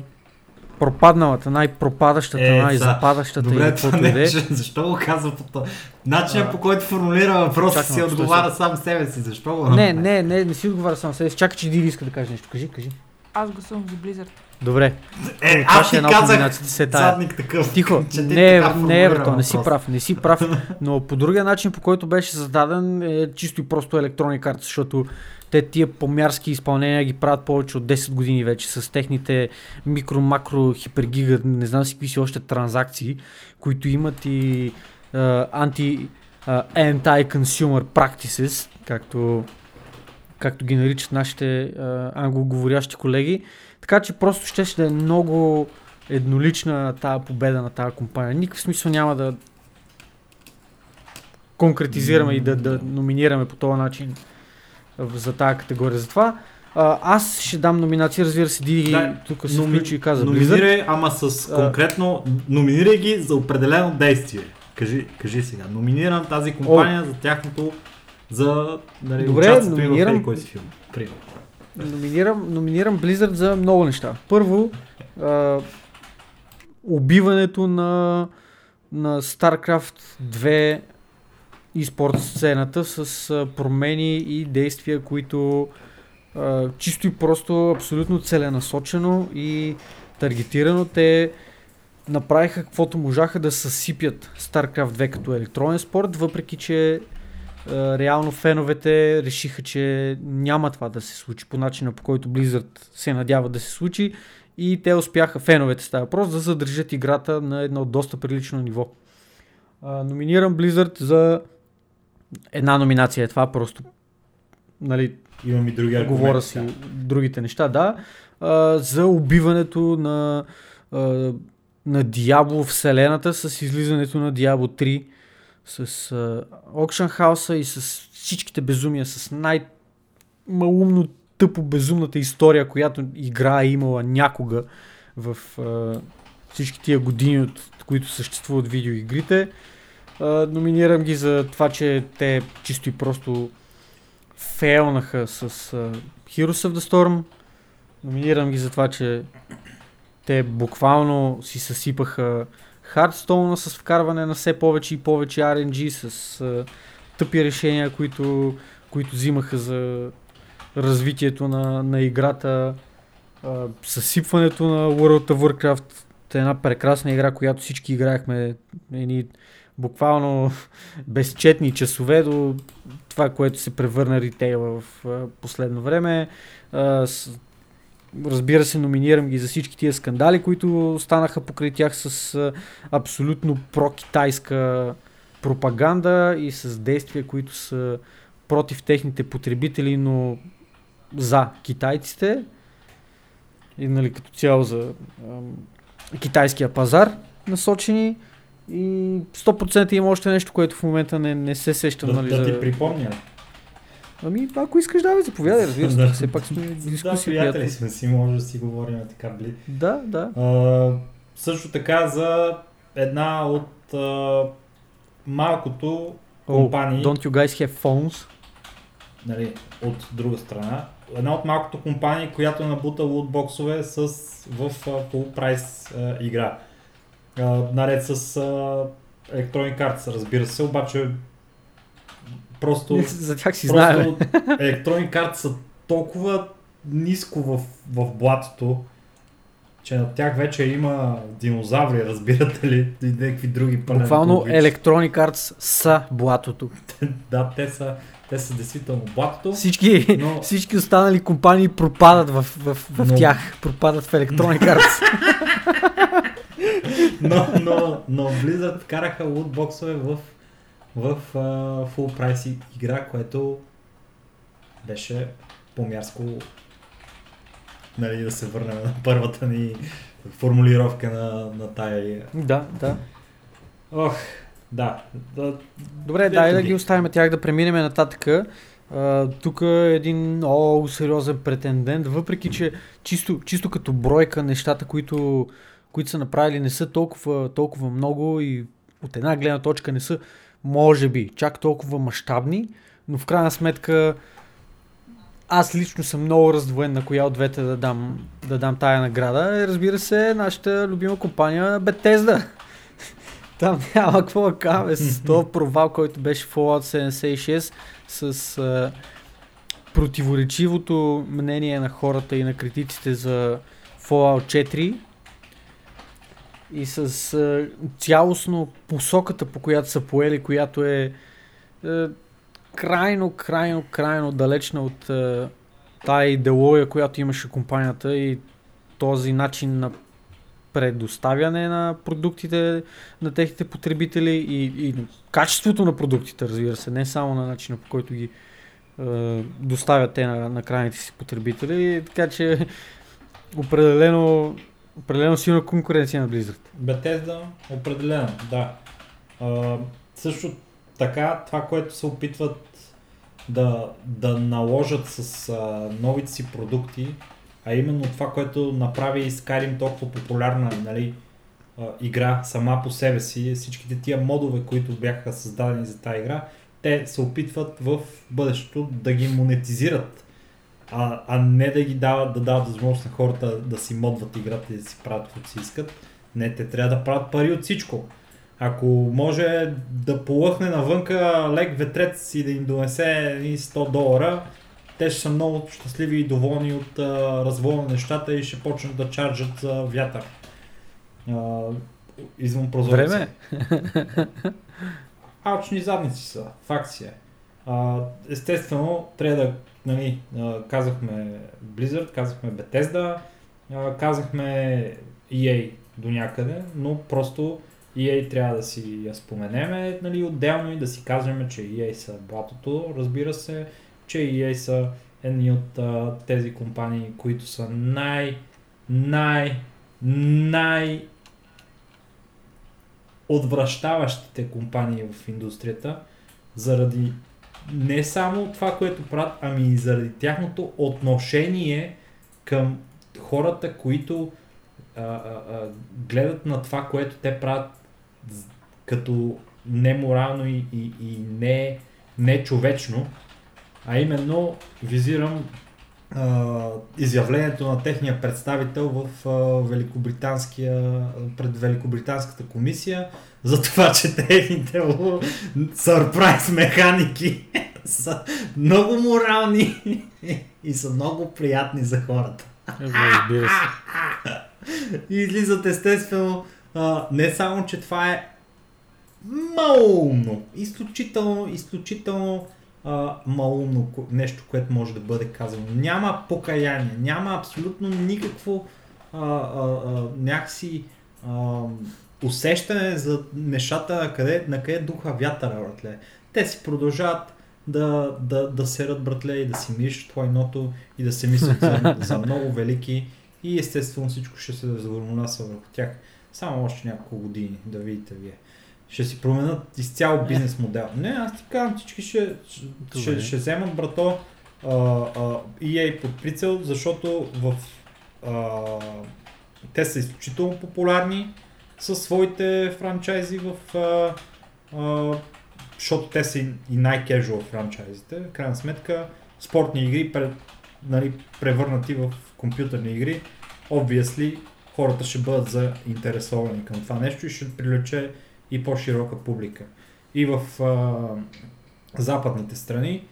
пропадналата, най-пропадащата, Е, най-западащата Добре, това каквото е. не, (laughs) защо го казва по този Начинът А, по който формулира въпроса си отговаря сам себе си. Защо го Не, не, не, не си отговаря само себе си. Чакай, че Диди иска да каже нещо. Кажи, кажи. Аз гласувам за Blizzard. Добре. Е, това аз ще е ти казах се тая. задник такъв. Тихо, (laughs) че не, така не, формулира брато, не си прав, не си прав, (laughs) но по другия начин, по който беше зададен, е чисто и просто електронни карти, защото те тия помярски изпълнения ги правят повече от 10 години вече с техните микро, макро, хипергига, не знам си какви си още транзакции, които имат и а, анти а, anti-consumer practices, както, както ги наричат нашите а, англоговорящи колеги. Така че просто ще, ще е много еднолична тази победа на тази компания. Никакъв смисъл няма да конкретизираме и да, да номинираме по този начин за тази категория. Затова а, аз ще дам номинация, разбира се, Диди Да, тук се Номи- включи и каза Blizzard. Номинирай, ама с А. конкретно, номинирай ги за определено действие. Кажи, кажи сега, номинирам тази компания за тяхното, за нали, Добре, участието им в номинирам- кой си филм. Примерно. Номинирам, номинирам Blizzard за много неща. Първо, а, убиването на, на StarCraft 2 и спорт сцената с а, промени и действия, които а, чисто и просто абсолютно целенасочено и таргетирано те направиха каквото можаха да съсипят StarCraft 2 като електронен спорт, въпреки че реално феновете решиха, че няма това да се случи по начина по който Blizzard се надява да се случи и те успяха, феновете става въпрос, да задържат играта на едно доста прилично ниво. А, номинирам Blizzard за една номинация, е това просто нали, Имам и други аргументи. говоря си другите неща, да, а, за убиването на, а, на Диабло вселената с излизането на Диабло 3, с а, Auction House и с всичките безумия, с най-малумно тъпо безумната история, която игра е имала някога в а, всички тия години, от които съществуват видеоигрите. А, номинирам ги за това, че те чисто и просто фейлнаха с uh, Heroes of the Storm. Номинирам ги за това, че те буквално си съсипаха Hearthstone с вкарване на все повече и повече RNG, с uh, тъпи решения, които, които взимаха за развитието на, на играта. Uh, съсипването на World of Warcraft, е една прекрасна игра, която всички играехме едни буквално (laughs) безчетни часове до това, което се превърна ритейла в а, последно време. А, с, разбира се, номинирам ги за всички тия скандали, които станаха покрай тях с а, абсолютно про-китайска пропаганда и с действия, които са против техните потребители, но за китайците и нали, като цяло за ам, китайския пазар насочени и 100% има още нещо, което в момента не, не се сещам. Да, нали, да за... ти припомня. Ами, ако искаш, давай, заповядай, разбира се. (laughs) Да. Все пак сме в Да, дискусия. приятели сме си, може да си говорим така бли. Да, да. А, също така за една от а, малкото компании, Oh, don't you guys have phones? нали, от друга страна, една от малкото компании, която набута лутбоксове с, в full прайс игра. А, наред с а, Electronic Arts, разбира се, обаче просто... За тях си знаем. Electronic Arts са толкова ниско в, в блатото, че на тях вече има динозаври, (laughs) разбирате ли, и някакви други пълни. Буквално Electronic Arts са блатото. (laughs) Да, те са, те са действително блатото, Всички, но (laughs) всички останали компании пропадат в, в, в Но- тях. Пропадат в Electronic Arts. но, но, но Blizzard вкараха лутбоксове в, в full price и- игра, което беше по-мярско нали, да се върнем на първата ни формулировка на, на тая. да, да. Ох, да. да Добре, Ето дай да ги оставим тях да преминем нататък. Тук е един много сериозен претендент, въпреки че чисто, чисто като бройка нещата, които, които са направили не са толкова, толкова много и от една гледна точка не са, може би, чак толкова мащабни, но в крайна сметка аз лично съм много раздвоен на коя от двете да дам, да дам тая награда. Разбира се, нашата любима компания Bethesda. (laughs) Там няма какво да кажем с този провал, който беше Fallout 76 с а, противоречивото мнение на хората и на критиците за Fallout 4 и с а, цялостно посоката, по която са поели, която е, е крайно, крайно, крайно далечна от е, тая идеология, която имаше компанията и този начин на предоставяне на продуктите на техните потребители и, и качеството на продуктите, разбира се, не само на начина по който ги е, доставят те на, на крайните си потребители. Така че (laughs) определено, определено силна конкуренция на Blizzard. Bethesda, определено, да. А, също така, това, което се опитват да, да наложат с а, новите си продукти, а именно това, което направи Skyrim толкова популярна нали, а, игра сама по себе си, всичките тия модове, които бяха създадени за тази игра, те се опитват в бъдещето да ги монетизират, а, а не да ги дават, да дават възможност на хората да си модват играта и да си правят каквото си искат. Не, те трябва да правят пари от всичко. Ако може да полъхне навънка лек ветрец и да им донесе едни 100 долара, те ще са много щастливи и доволни от а, развоя на нещата и ще почнат да чарджат за вятър. А, извън прозореца. Време. (laughs) Алчни задници са, факт си е. А, естествено, трябва да, нали, казахме Blizzard, казахме Bethesda, казахме EA до някъде, но просто EA трябва да си я споменеме нали, отделно и да си кажем, че EA са блатото, разбира се, че EA са едни от тези компании, които са най, най, най отвръщаващите компании в индустрията, заради не само това, което правят, ами и заради тяхното отношение към хората, които а, а, а, гледат на това, което те правят като неморално и, и, и не, не човечно, а именно визирам изявлението на техния представител в Великобританския, пред Великобританската комисия за това, че техните сърпрайз механики (laughs) са много морални и са много приятни за хората. Разбира се. И излизат естествено не само, че това е малумно, изключително, изключително а, малумно нещо, което може да бъде казано. Няма покаяние, няма абсолютно никакво а, а, а, някакси а, усещане за нещата на къде, на къде духа вятъра, братле. Те си продължават да, да, да серат братле и да си миришат лайното и да се мислят за, (laughs) за много велики и естествено всичко ще се завърнася върху тях. Само още няколко години, да видите вие. Ще си променят изцяло бизнес модел. Не, аз ти казвам, всички ще, ще, Добре. ще вземат брато а, а, EA под прицел, защото в, а, те са изключително популярни със своите франчайзи в а, а, защото те са и, и най-кежуал франчайзите. В крайна сметка, спортни игри, пред, нали, превърнати в компютърни игри, obviously, хората ще бъдат заинтересовани към това нещо и ще привлече и по-широка публика. И в а, западните страни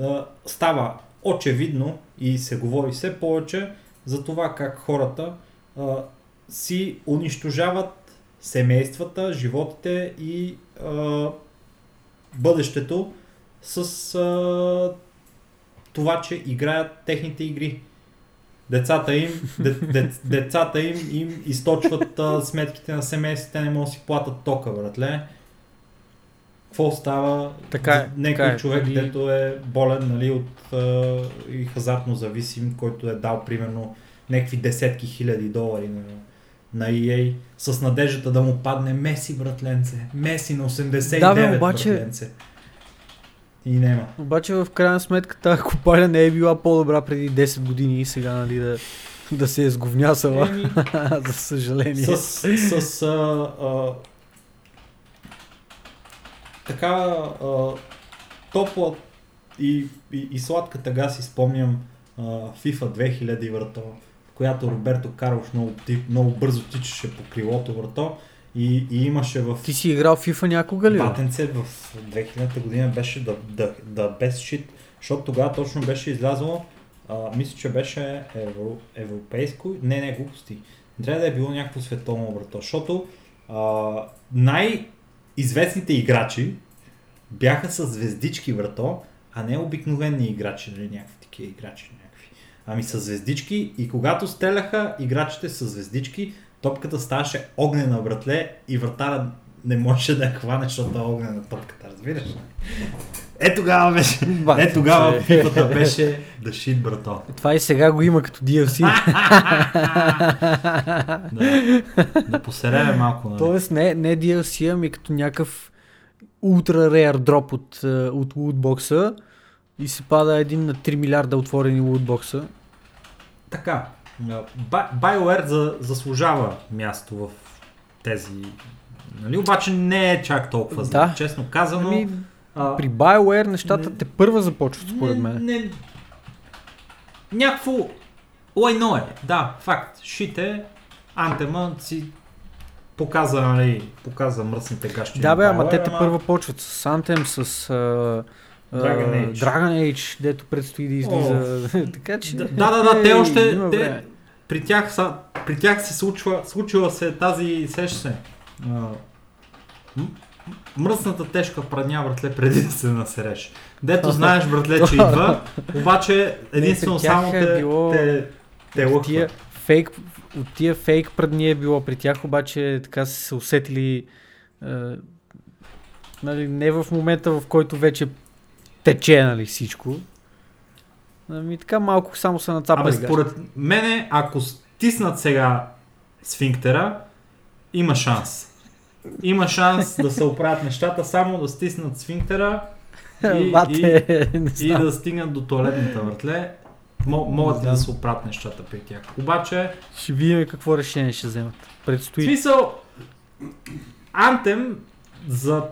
а, става очевидно и се говори все повече за това как хората а, си унищожават семействата, животите и а, бъдещето с а, това, че играят техните игри. Децата им, де, де, децата им, им източват а, сметките на семейството, те не могат да си платят тока, братле. Какво става? Така е, Някой така е. човек, Преди- дето е болен нали, от а, и хазартно зависим, който е дал примерно някакви десетки хиляди долари на, на EA с надеждата да му падне Меси, братленце. Меси на 89, Да, бе, обаче- братленце. И няма. Обаче в крайна сметка тази копаля не е била по-добра преди 10 години и сега нали да, да се е сговнясала, Еми, (laughs) за съжаление. с, с а, а, така а, топла и, и, и сладка тъга си спомням а, FIFA 2000 врато, в която Роберто Карлош много, много бързо тичаше по крилото врато и, и имаше в Ти си играл FIFA някога ли? Батенце в 2000 година беше да, да, да без шит, защото тогава точно беше излязло, а, мисля, че беше евро, европейско, не, не, глупости. Трябва да е било някакво световно брато, защото а, най-известните играчи бяха с звездички врато, а не обикновени играчи, нали, някакви такива играчи. Някакви. Ами с звездички и когато стреляха играчите с звездички, топката ставаше огнена братле и вратара не можеше да я хване, защото е огнена топката, разбираш ли? Е тогава беше, е тогава фифата беше да шит брато. Това и сега го има като DLC. (laughs) Да, да посереме малко, нали? Тоест не, не DLC, ами като някакъв ултра рейр дроп от, е, от лутбокса и се пада един на 3 милиарда отворени лутбокса. Така, BioWare за, заслужава място в тези... Нали? Обаче не е чак толкова. Да. Честно казано... Ами, а, при BioWare нещата не- те първа започват според не, мен. Не, някакво лайно е, да, факт. Шите, Антема си показа, нали, показа мръсните гащи. Да бе, ама те те първа почват с Anthem, с а, Dragon Age. Dragon Age, дето предстои да излиза. (laughs) така че... Да, да, да, те ей, още, те, при тях, са, при тях се случва, случила се тази, сеща се, мръсната тежка прадня, братле, преди да се насереш. Дето знаеш, братле, че (laughs) идва, обаче единствено тях само е те, било- те, те тия фейк, от тия фейк прадни е било при тях, обаче така са се усетили е, нали, не в момента, в който вече тече нали, всичко. Ами така малко само са Абе, нацапали. според мене, ако стиснат сега сфинктера, има шанс. Има шанс да се оправят нещата, само да стиснат сфинктера и, (laughs) Бате, и знам. да стигнат до туалетната въртле. Мо- могат да се оправят нещата при тях. Обаче, Ще видим какво решение ще вземат. в Предстои. смисъл, Anthem за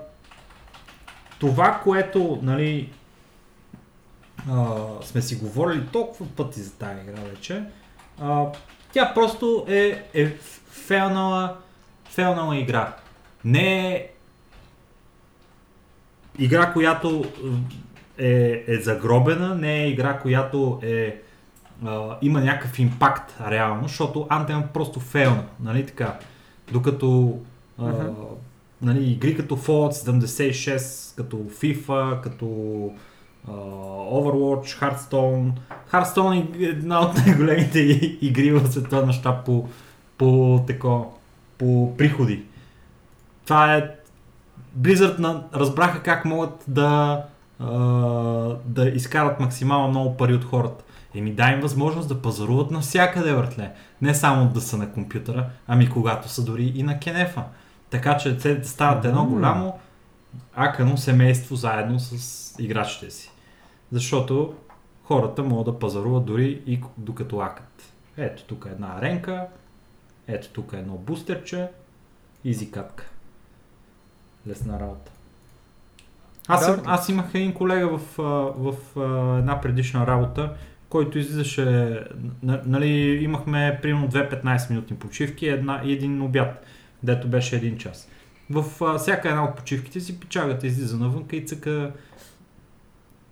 това, което, нали, а, сме си говорили толкова пъти за тази игра вече, а, тя просто е, е фейлнала, фейлнала игра. Не е игра, която е, е загробена, не е игра, която е, а, има някакъв импакт реално, защото Anthem просто фейлна, нали така. Докато а, Мгм. Нали, игри като Fallout 76, като FIFA, като а, Overwatch, Hearthstone. Hearthstone е една от (laughs) най-големите игри в световен мащаб по, по, тако, по приходи. Това е Blizzard на, разбраха как могат да а, да изкарат максимално много пари от хората. Еми дай им възможност да пазаруват навсякъде, въртле. Не само да са на компютъра, ами когато са дори и на кенефа. Така че стават едно голямо акано семейство заедно с играчите си. Защото хората могат да пазаруват дори и докато акат. Ето тук е една аренка, ето тук е едно бустерче, изи катка. Лесна работа. Аз, Да, аз имах един колега в, в а, една предишна работа, който излизаше, нали, имахме примерно 2-15 минутни почивки една, и един обяд, дето беше един час. В а, всяка една от почивките си печагата излиза навънка и цъка,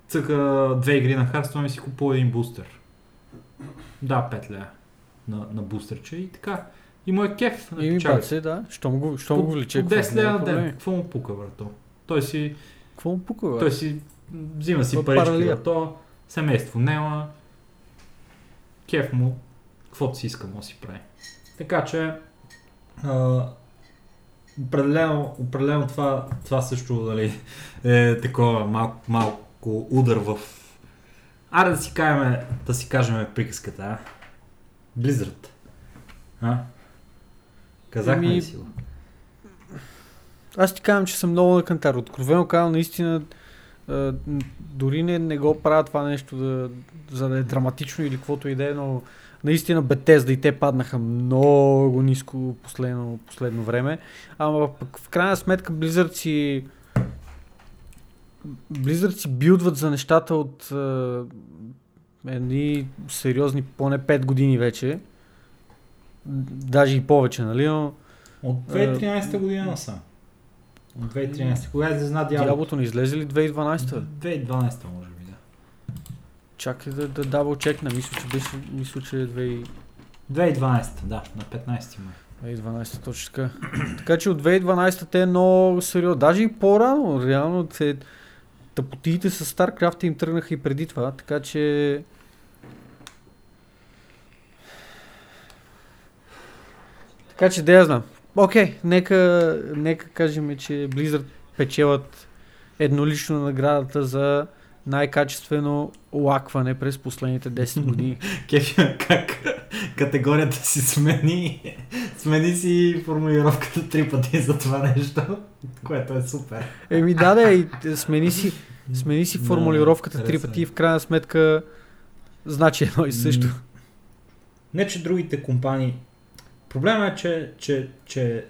цъка две игри на Hearthstone и си купува един бустер. Да, 5 лея на, на бустерче и така. И му е кеф на И ми печагата. баце, да. Щом го, щом го влече. По какво 10 няма лева на ден. Какво му пука, брато? Той си, Какво му пука, бе? той си взима си парички, брато. Семейство няма. Кеф му. Каквото си иска, да си прави. Така че, а, определено, определено това, това също нали, е такова малко, малко удар в... Аре да си кажем, да си кажем приказката, а? Blizzard. А? Казахме ли си го? Аз ти казвам, че съм много на кантар. Откровено казвам, наистина, н- дори не, не го правя това нещо, да, за да е драматично или каквото и да е, но наистина Bethesda и те паднаха много ниско последно, последно време. Ама пък в крайна сметка Blizzard си Blizzard си билдват за нещата от а, едни сериозни, поне 5 години вече. Даже и повече, нали? Но От 2013 година насам. От 2013. Кога е зна Дявол? Дяволото не излезе ли 2012? 2012 може би. Чакай да, да дабл чекна, мисля, че беше, мисля, че е 2012, 2012, да, на 15 май. 2012 точно така. така че от 2012 те е много сериозно, даже и по-рано, реално те, тъпотиите с StarCraft им тръгнаха и преди това, така че така че да я знам. Окей, нека, нека кажем, че Blizzard печелят еднолично наградата за най-качествено лакване през последните 10 години. (laughs) Кеф, как категорията си смени, смени си формулировката три пъти за това нещо, което е супер. Еми да, да, и смени си, смени си Да, формулировката три хареса пъти и в крайна сметка значи едно и също. Не, че другите компании... Проблема е, че, че, че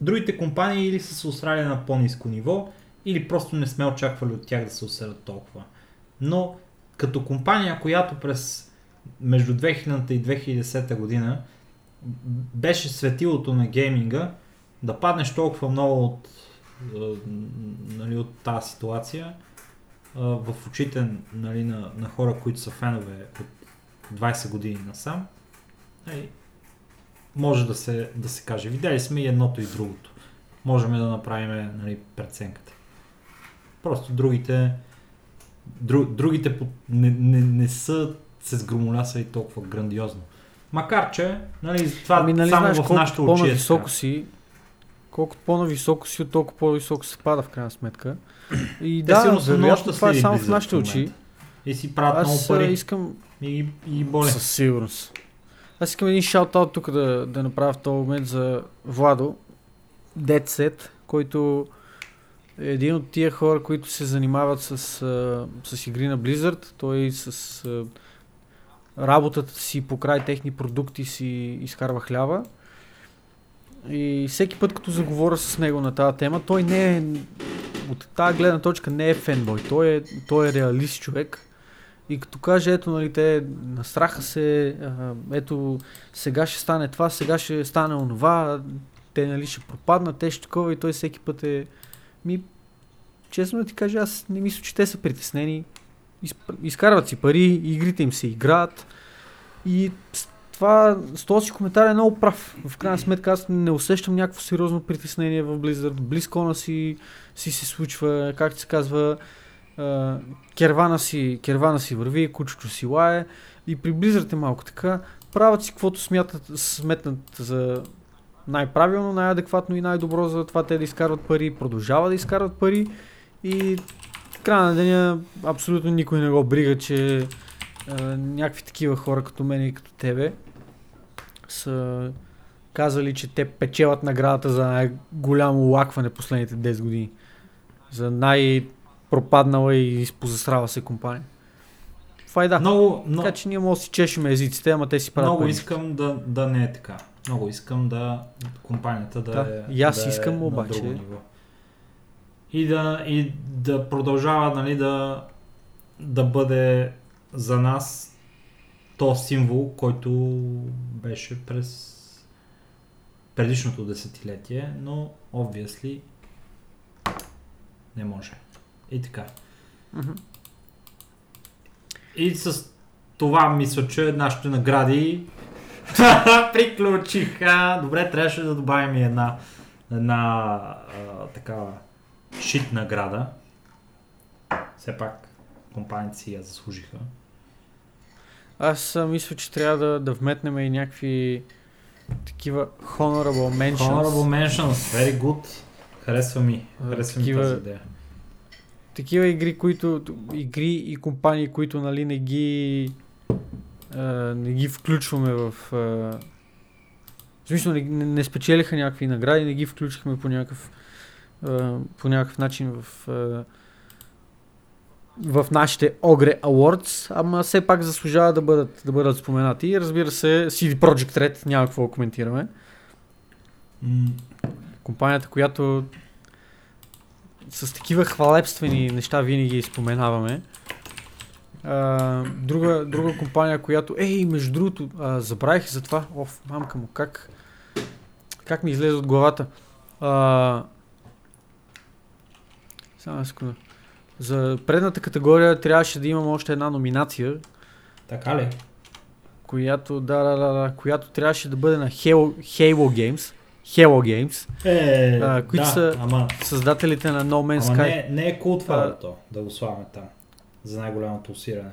другите компании или са се усрали на по-низко ниво, или просто не сме очаквали от тях да се усерят толкова. Но като компания, която през между 2000 и 2010 година беше светилото на гейминга, да паднеш толкова много от, е, нали, от тази ситуация а, в очите нали, на, на хора, които са фенове от 20 години насам, нали, може да се, да се каже. Видяли сме и едното и другото. Можем да направим нали, преценката. Просто другите дру, другите не, не, не са се сгромолясали толкова грандиозно. Макар, че нали, това Ами нали само знаеш, в колкото очи по-нависоко така. си, колкото по-нависоко си, от толкова по-високо се пада в крайна сметка. И Те да, много вероятно това е само в нашите очи. И си правят много Аз а, пари. искам И, и боли. Със сигурност. Аз искам един шаут-аут тук да, да направя в този момент за Владо, Dead Set, който един от тия хора, които се занимават с, с игри на Blizzard. Той с работата си покрай техни продукти си изкарва хляба. И всеки път, като заговоря с него на тази тема, той не е, от тази гледна точка не е фенбой. Той е, той е реалист човек. И като каже, ето, нали, те настраха се, ето, сега ще стане това, сега ще стане онова, те, нали, ще пропаднат, те ще такова и той всеки път е... Ми, честно да ти кажа, аз не мисля, че те са притеснени. Изкарват си пари, игрите им се играят и с това, с този си коментар е много прав. В крайна сметка аз не усещам някакво сериозно притеснение в Blizzard. Близкона си, си се случва, както се казва, кервана, си, кервана си върви, кучето си лае и при Blizzard е малко така. Правят си каквото смятат, сметнат за най-правилно, най-адекватно и най-добро за това те да изкарват пари, продължава да изкарват пари И края на деня абсолютно никой не го брига, че а, някакви такива хора като мен и като тебе са казали, че те печелят наградата за най-голямо лакване последните 10 години. За най-пропаднала и изпозасрава се компания. Това е да. Много, но, Така че ние може да си чешем езиците, ама те си правят много пари. искам да, да не е така. Много искам да компанията да, Да, е. и аз да искам, е на обаче- друго ниво. И да, и да продължава нали, да, да бъде за нас то символ, който беше през предишното десетилетие, но obviously не може. И така. Мгм. И с това мисля, че нашите награди (laughs) приключиха. Добре, трябваше да добавим и една, една а, такава шит награда. Все пак компаниите си я заслужиха. Аз а, мисля, че трябва да, да вметнем и някакви такива honorable mentions. Honorable mentions, very good. Харесва ми. Харесва ми такива- тази идея. Такива игри, които, игри и компании, които нали, не ги а, не ги включваме в... А, в смисъл, не, не, не спечелиха някакви награди, не ги включихме по някакъв, по някакъв начин в, в нашите Ogre Awards, ама все пак заслужава да бъдат, да бъдат споменати. И разбира се, CD Projekt Red, няма какво да коментираме. Компанията, която с такива хвалебствени неща винаги споменаваме. А, друга, друга компания, която... Ей, между другото, а, забравих за това. Оф, мамка му, как... Как ми излезе от главата. А, само секунда. За предната категория трябваше да имам още една номинация, Така ли? която, да, да, да, да, която трябваше да бъде на Halo, Halo Games. Halo Games. Е, А, които да, са- ама, Създателите на No Man's ама Sky. не, не е кул това, А, то, да го слагаме там. За най-голямото усиране.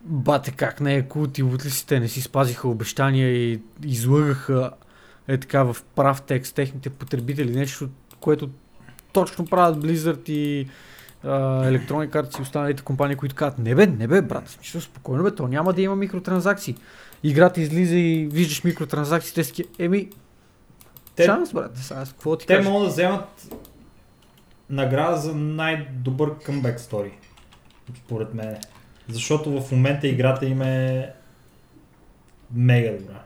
Бате, как не е култ и утлисите не си спазиха обещания и излъгаха е така в прав текст техните потребители. Нещо, което точно правят Blizzard и Electronic Arts и останалите компании, които казват, не бе, не бе, брат, смисъл, спокойно бе, то няма да има микротранзакции. Играта излиза и виждаш микротранзакциите, такива, еми, Те- шанс, брат, сега, какво ти Те кажа? могат да вземат награда за най-добър къмбек стори. Според мен. Защото в момента играта им е мега добра.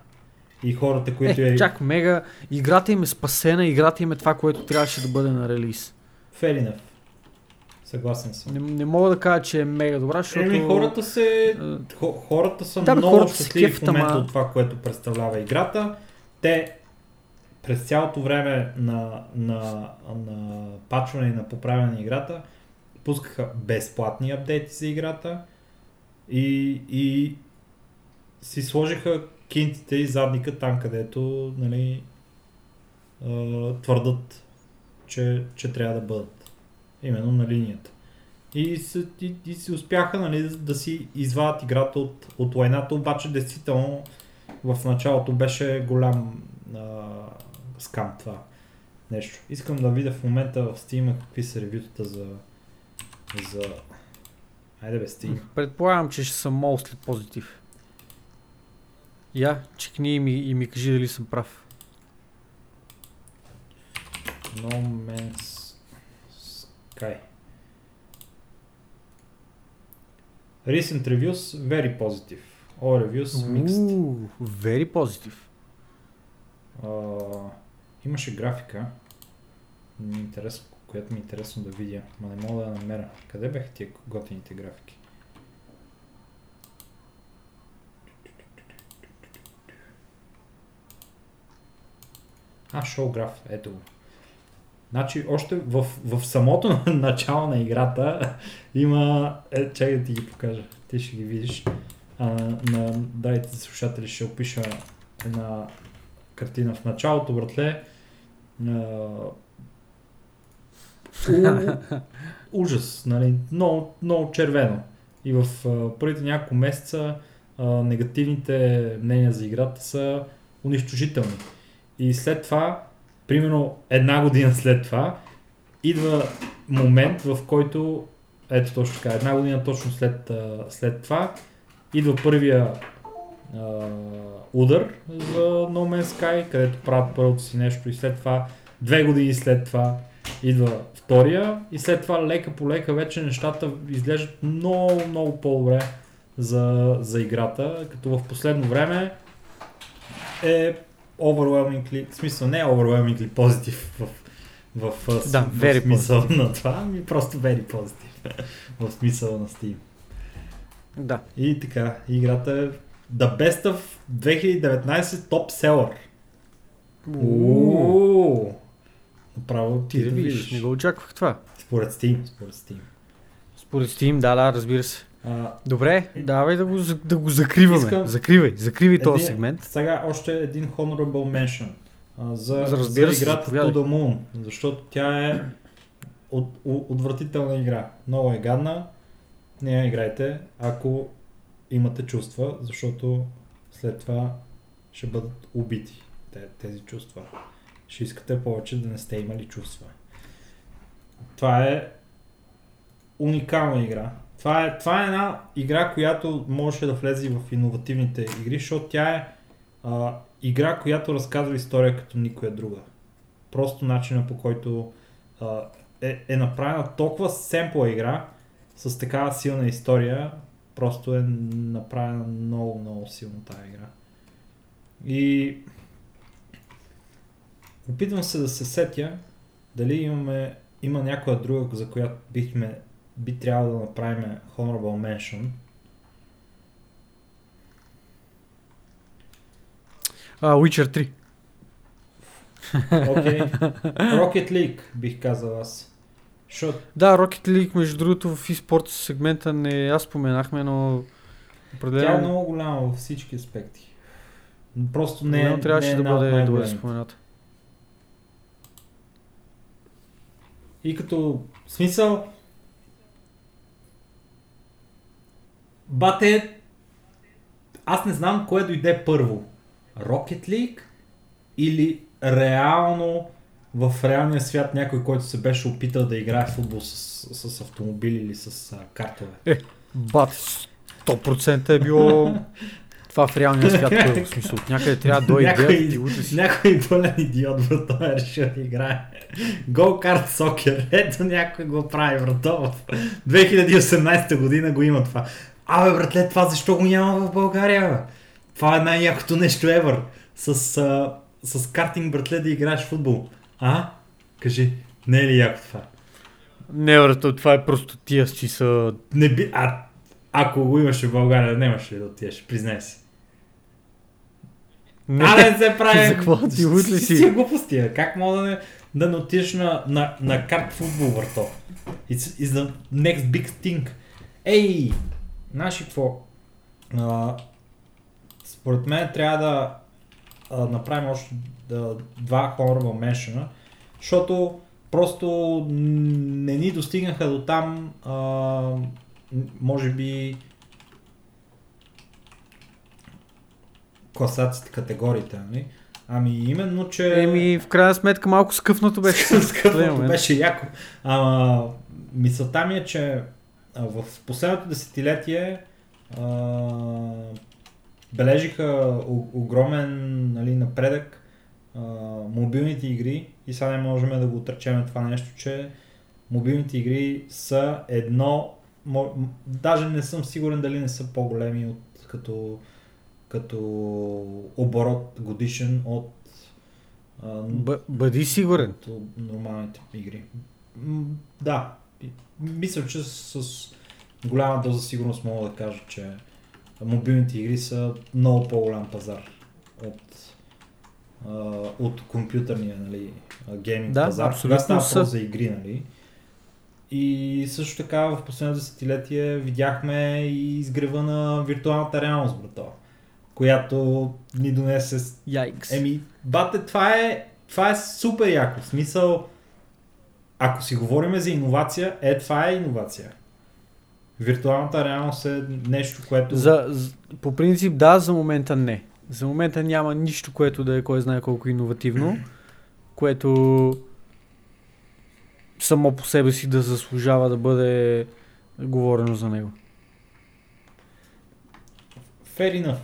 И хората, които Е, е... чак мега, играта им е спасена, играта им е това, което трябваше да бъде на релиз. Fair enough. Съгласен съм. Не, не мога да кажа, че е мега добра, защото... Еми, хората се... Хората са Да, много хората щастливи в момента от това, което представлява играта. Те през цялото време на, на, на пачване и на поправяне на играта пускаха безплатни апдейти за играта и, и си сложиха кинтите и задника там, където нали, твърдат, че, че трябва да бъдат. Именно на линията. И, се, и, и си успяха нали, да, си извадят играта от, от лайната, обаче действително в началото беше голям а, скам това нещо. Искам да видя в момента в Steam какви са ревютата за... за... Айде бе, Steam. Предполагам, че ще съм mostly позитив. Я, чекни и ми, и ми кажи дали съм прав. No Man's Sky. Recent reviews, very positive. All reviews, mixed. Уу, very позитив. А, имаше графика, ми е която ми е интересно да видя, но не мога да я намеря. Къде бяха тия готините графики? А, шоу граф, ето го. Значи, още в, в самото (laughs) начало на играта има... Е, чакай да ти ги покажа. Ти ще ги видиш. А, на дайте слушатели ще опиша една картина в началото, братле. А, у, (laughs) ужас, нали? Много, много червено. И в а, първите няколко месеца а, негативните мнения за играта са унищожителни. И след това, примерно една година (laughs) след това, идва момент, в който, ето точно така, една година точно след, след това, идва първия а, удар за No Man's Sky, където правят първото си нещо и след това, две години след това, идва втория и след това лека по лека вече нещата изглеждат много, много по-добре за, за играта, като в последно време е overwhelmingly, в смисъл не е overwhelmingly позитив в, в, в, Да, в, very в смисъл на това, ами просто very позитив (laughs) в смисъл на Steam. Да. И така, играта е The Best of 2019 Top Seller. Ууу! Направо Ти да видиш, не го очаквах това. Според Steam, според Steam. Според Steam, да, да, разбира се. А, Добре, давай да го, да го закриваме. Искам- Закривай, закривай този един- сегмент. Сега още един honorable mention а, за, За за, разбира играта. To the Moon, защото тя е от, от, отвратителна игра. Много е гадна. Не я играйте, ако имате чувства, защото след това ще бъдат убити те, тези чувства. Ще искате повече да не сте имали чувства. Това е уникална игра. Това е, това е една игра, която можеше да влезе в иновативните игри, защото тя е а, игра, която разказва история като никоя друга. Просто начина по който а, е, е направена толкова семпла игра с такава силна история, просто е направена много, много силно тази игра. И опитвам се да се сетя дали имаме, има някоя друга, за която бихме, би трябвало да направим Honorable Mention. А, Witcher 3. Окей. (laughs) Rocket League бих казал аз. Защото Да, Rocket League, между другото, в eSports сегмента не аз споменахме, но тя е определено много голяма във всички аспекти. Просто не, определено е- трябваше не е да бъде добре спомената. И като смисъл Бате аз не знам кое дойде първо. Rocket League или реално в реалния свят някой, който се беше опитал да играе в футбол с, с автомобили или с а, картове. Бат, 100% е било това в реалния свят. първо. В смисъл, от някъде трябва да дойде Някой- и утре си. Някой пълен идиот, брато, е решил да играе. Go Kart Soccer. Ето някой го прави, брато. В 2018 година го има това. Абе, братле, това защо го няма в България, бе? Това е най-якото нещо ever. С, а, с картинг, братле, да играеш футбол. А? Кажи, не е ли яко това? Не, брато, това е просто тия си са... Не би... А, ако го имаше в България, нямаше ли да отидеш? Признай си. Не, А, не се прави. За какво? Ти луд ли си? Си глупости. Как мога да не, да не отидеш на, на, на карт футбол, върто? It's, it's the next big thing. Ей, знаеш ли какво? А, според мен трябва да а, направим още да, два honorable mention защото просто не ни достигнаха до там, а, може би класацията, категориите, нали? Ами именно, че... Еми, в крайна сметка малко скъфнато беше. (laughs) в момент. беше яко. Ама, мисълта ми е, че в последното десетилетие а, бележиха огромен нали, напредък а, мобилните игри и сега не можем да го отречем това нещо, че мобилните игри са едно, мо- м- даже не съм сигурен дали не са по-големи от като, като оборот годишен от а, Б- бъди сигурен. от нормалните игри. Да, мисля, че с, с голяма доза сигурност мога да кажа, че мобилните игри са много по-голям пазар от, а, от компютърния нали, гейминг Да, пазар. Когато става са. за игри, нали? И също така в последното десетилетие видяхме и изгрева на виртуалната реалност, брато, която ни донесе Яйкс. Еми, бате, това е, това е супер яко. В смисъл, ако си говорим за иновация, е, това е иновация. Виртуалната реалност е нещо, което... За, по принцип да, за момента не. За момента няма нищо, което да е кой знае колко иновативно, (clears throat) което само по себе си да заслужава да бъде говорено за него. Fair enough.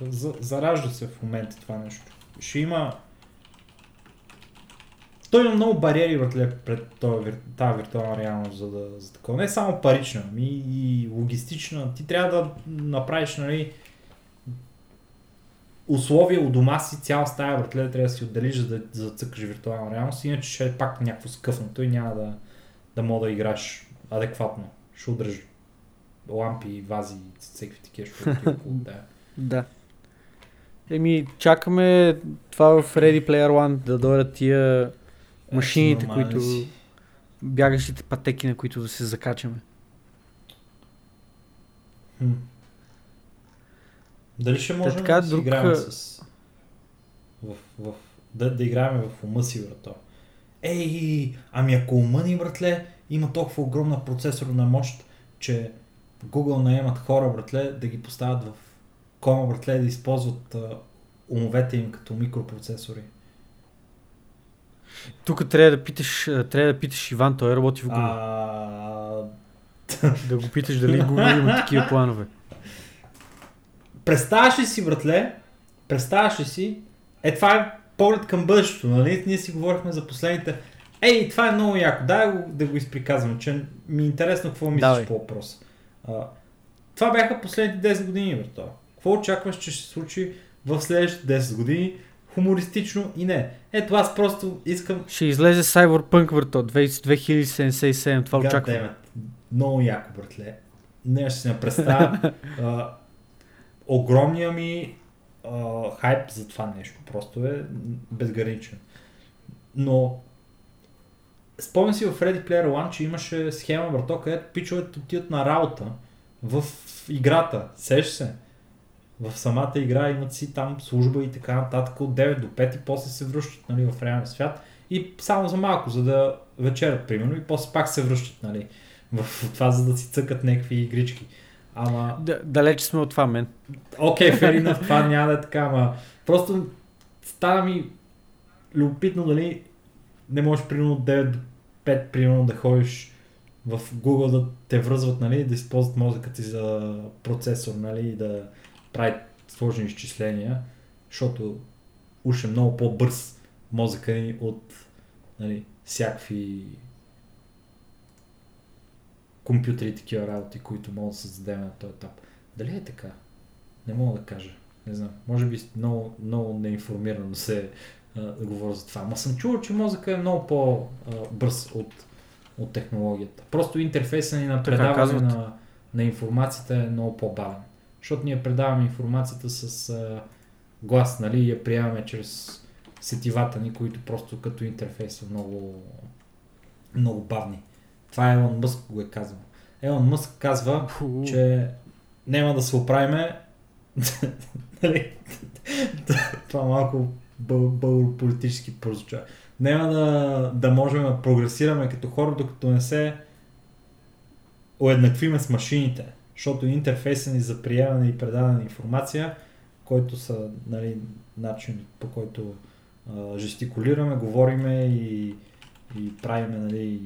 За, заражда се в момента това нещо. Ще има... Той има много бариери братле, пред тази виртуална реалност за, да, за такова. Не само парична, ами и логистична. Ти трябва да направиш, нали, условия у дома си, цяла стая, братле, трябва да си отделиш, за да, за да цъкаш виртуална реалност, иначе ще е пак някакво скъфнато и няма да, да мога да играеш адекватно. Ще удръж лампи, вази, всеки такива около (laughs) да. Да. Еми, чакаме това в Ready Player One да дойдат тия машините, нормален които... си. бягащите пътеки, на които да се закачаме. Хм. Дали ще можем така, да друг, играем с... В, в, да, да играем в ума си, брато. Ей, ами ако ума ни, братле, има толкова огромна процесорна мощ, че Google наемат хора, братле, да ги поставят в кома, братле, да използват а, умовете им като микропроцесори. Тук трябва да питаш, трябва да питаш Иван, той работи в Google. А, Да го питаш дали Google има такива планове. Представяш ли си, братле, представяш ли си, е това е поглед към бъдещето, нали? Ние си говорихме за последните... Ей, това е много яко, дай го, да го изприказвам, че ми е интересно какво мислиш Давай. по въпрос. А, това бяха последните 10 години, брато. Какво очакваш, че ще се случи в следващите 10 години? Хумористично и не. Ето аз просто искам... Ще излезе Cyberpunk върто, 2077, това God очаквам. damn. Много яко, братле. Не ще си не представя. (laughs) а, огромния ми а, хайп за това нещо. Просто е безграничен. Но спомням си в Ready Player One, че имаше схема, брато, където пичовете отиват на работа в играта. Сеш се. В самата игра имат си там служба и така нататък от 9 до 5 и после се връщат нали, в реалния свят. И само за малко, за да вечерят, примерно, и после пак се връщат, нали, в това, за да си цъкат някакви игрички. Ама, Да, далеч сме от това, мен. окей, okay, (laughs) fair enough, това няма да е така, ама просто става ми любопитно дали не можеш примерно от 9 до 5 примерно да ходиш в Google да те връзват, нали, да използват мозъка ти за процесор, нали, да прави сложни изчисления, защото уж е много по-бърз мозъка ни от нали, всякакви компютри и такива работи, които могат да създадем на този етап. Дали е така? Не мога да кажа. Не знам. Може би много, много неинформирано се а, да говоря за това. Ма съм чувал, че мозъка е много по-бърз от, от технологията. Просто интерфейса ни на предаване на, на информацията е много по-бавен. Защото ние предаваме информацията с а, глас, нали, и я приемаме чрез сетивата ни, които просто като интерфейс са много, много бавни. Това Елон Мъск го е казал. Елон Мъск казва, че няма да се оправиме. (laughs) Нали? Това малко бъл- българо-политически прозвуча. Няма да, да можем да прогресираме като хора, докато не се уеднаквиме с машините. Защото интерфейса ни за приемане и предаване на информация, който са нали, начин по който а, жестикулираме, говориме и, и правиме нали,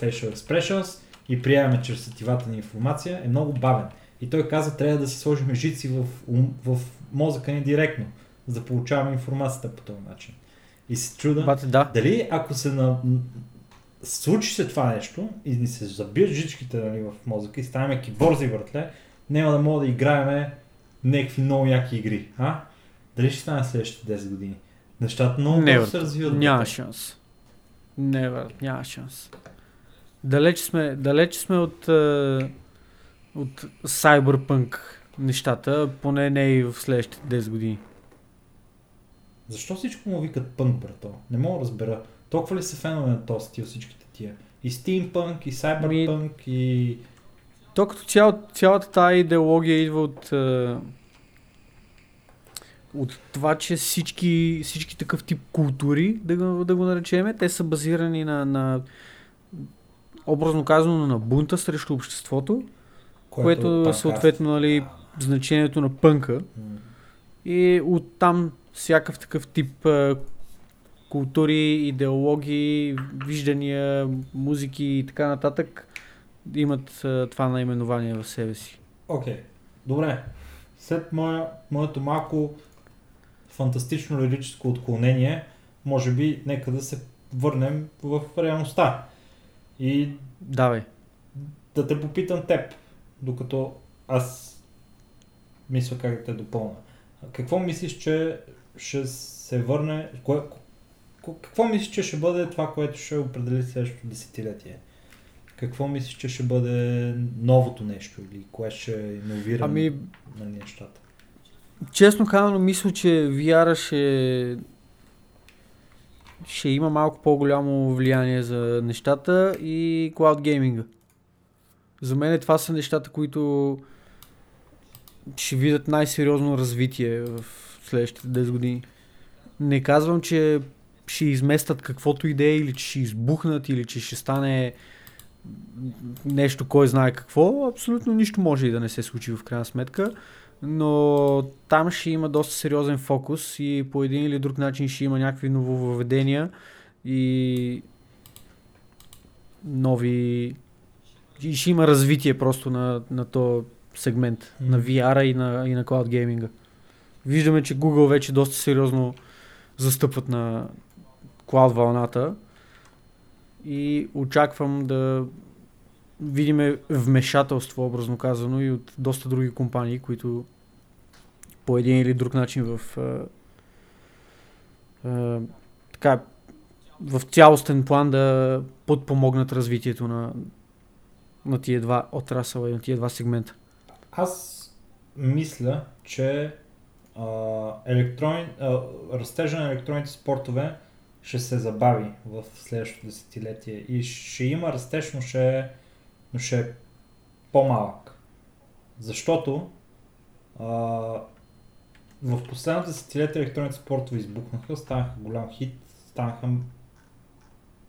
facial expressions и приемаме чрез сетивата на информация е много бавен. И той каза, трябва да си сложим жици в, ум, в мозъка ни директно, за да получаваме информацията по този начин. И се чуда, Бате, да. дали ако се на... случи се това нещо и ни се забият жичките нали, в мозъка и ставаме киборзи въртле, няма да мога да играеме някакви много яки игри. А? Дали ще стане следващите 10 години? Нещата много Не, се развиват. Няма шанс. Не, брат, няма шанс. Далеч сме, далеч сме от, е, от Cyberpunk нещата, поне не и в следващите 10 години. Защо всичко му викат пънк, брато? Не мога да разбера. Толкова ли са фенове на този стил всичките тия? И стимпънк, и сайбърпънк, и... То като цяло, цялата тази идеология идва от, е, от това, че всички, всички такъв тип култури, да го, да го наречеме, те са базирани на, на образно казано на бунта срещу обществото, което, пак е съответно нали, значението на пънка. М. И оттам всякакъв такъв тип а, култури, идеологии, виждания, музики и така нататък имат а, това наименование в себе си. Окей, okay. добре. След моя, моето малко фантастично лирическо отклонение, може би нека да се върнем в реалността. И Давай. да те попитам теб, докато аз мисля как да те допълна. Какво мислиш, че ще се върне, кое, ко- какво мислиш, че ще бъде това, което ще определи следващото десетилетие? Какво мислиш, че ще бъде новото нещо или кое ще иновира Ами, на нещата? честно казано, мисля, че VR ще ще има малко по-голямо влияние за нещата и cloud гейминга. За мен това са нещата, които ще видят най-сериозно развитие в следващите 10 години. Не казвам, че ще изместят каквото и да е, или че ще избухнат, или че ще стане нещо, кой знае какво. Абсолютно нищо може и да не се случи в крайна сметка. Но там ще има доста сериозен фокус и по един или друг начин ще има някакви нововведения и нови... И ще има развитие просто на, на този сегмент, Мгм. на VR и на, и на Cloud Gaming. Виждаме, че Google вече доста сериозно застъпват на Cloud вълната и очаквам да видиме вмешателство, образно казано, и от доста други компании, които по един или друг начин в а, а, така, в цялостен план да подпомогнат развитието на, на тия два отрасъла и на тия два сегмента. Аз мисля, че а, електрони, а, растежа на електронните спортове ще се забави в следващото десетилетие и ще има растеж, но ще, е- но ще е по-малък. Защото а, в последното десетилетие електронните спортове избухнаха, станаха голям хит, станаха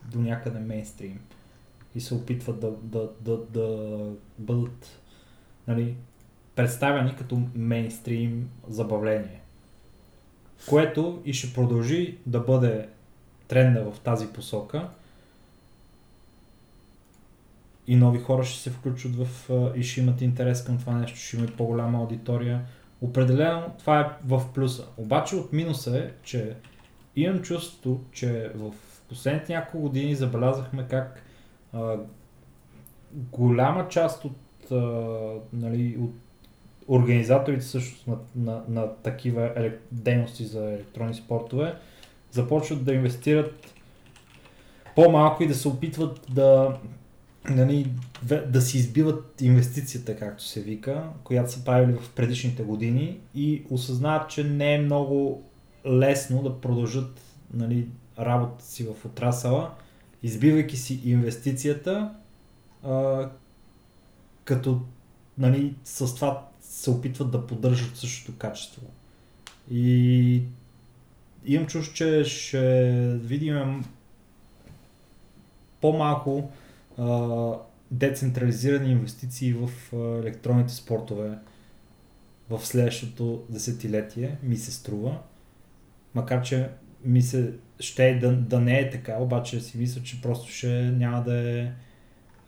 до някъде мейнстрим и се опитват да, да, да, да бъдат нали, представени като мейнстрим забавление. Което и ще продължи да бъде тренда в тази посока. И нови хора ще се включат в и ще имат интерес към това нещо, ще има и по-голяма аудитория. Определено това е в плюса. Обаче от минуса е, че имам чувството, че в последните няколко години забелязахме как а, голяма част от, а, нали, от организаторите също на, на, на такива елек... дейности за електронни спортове започват да инвестират по-малко и да се опитват да, нали, да си избиват инвестицията, както се вика, която са правили в предишните години и осъзнават, че не е много лесно да продължат нали, работата си в отрасъла, избивайки си инвестицията, а, като нали, с това се опитват да поддържат същото качество. И имам чуш, че ще видим по-малко а, децентрализирани инвестиции в електронните спортове в следващото десетилетие, ми се струва. Макар, че ми се ще е да, да не е така, обаче си мисля, че просто ще няма да е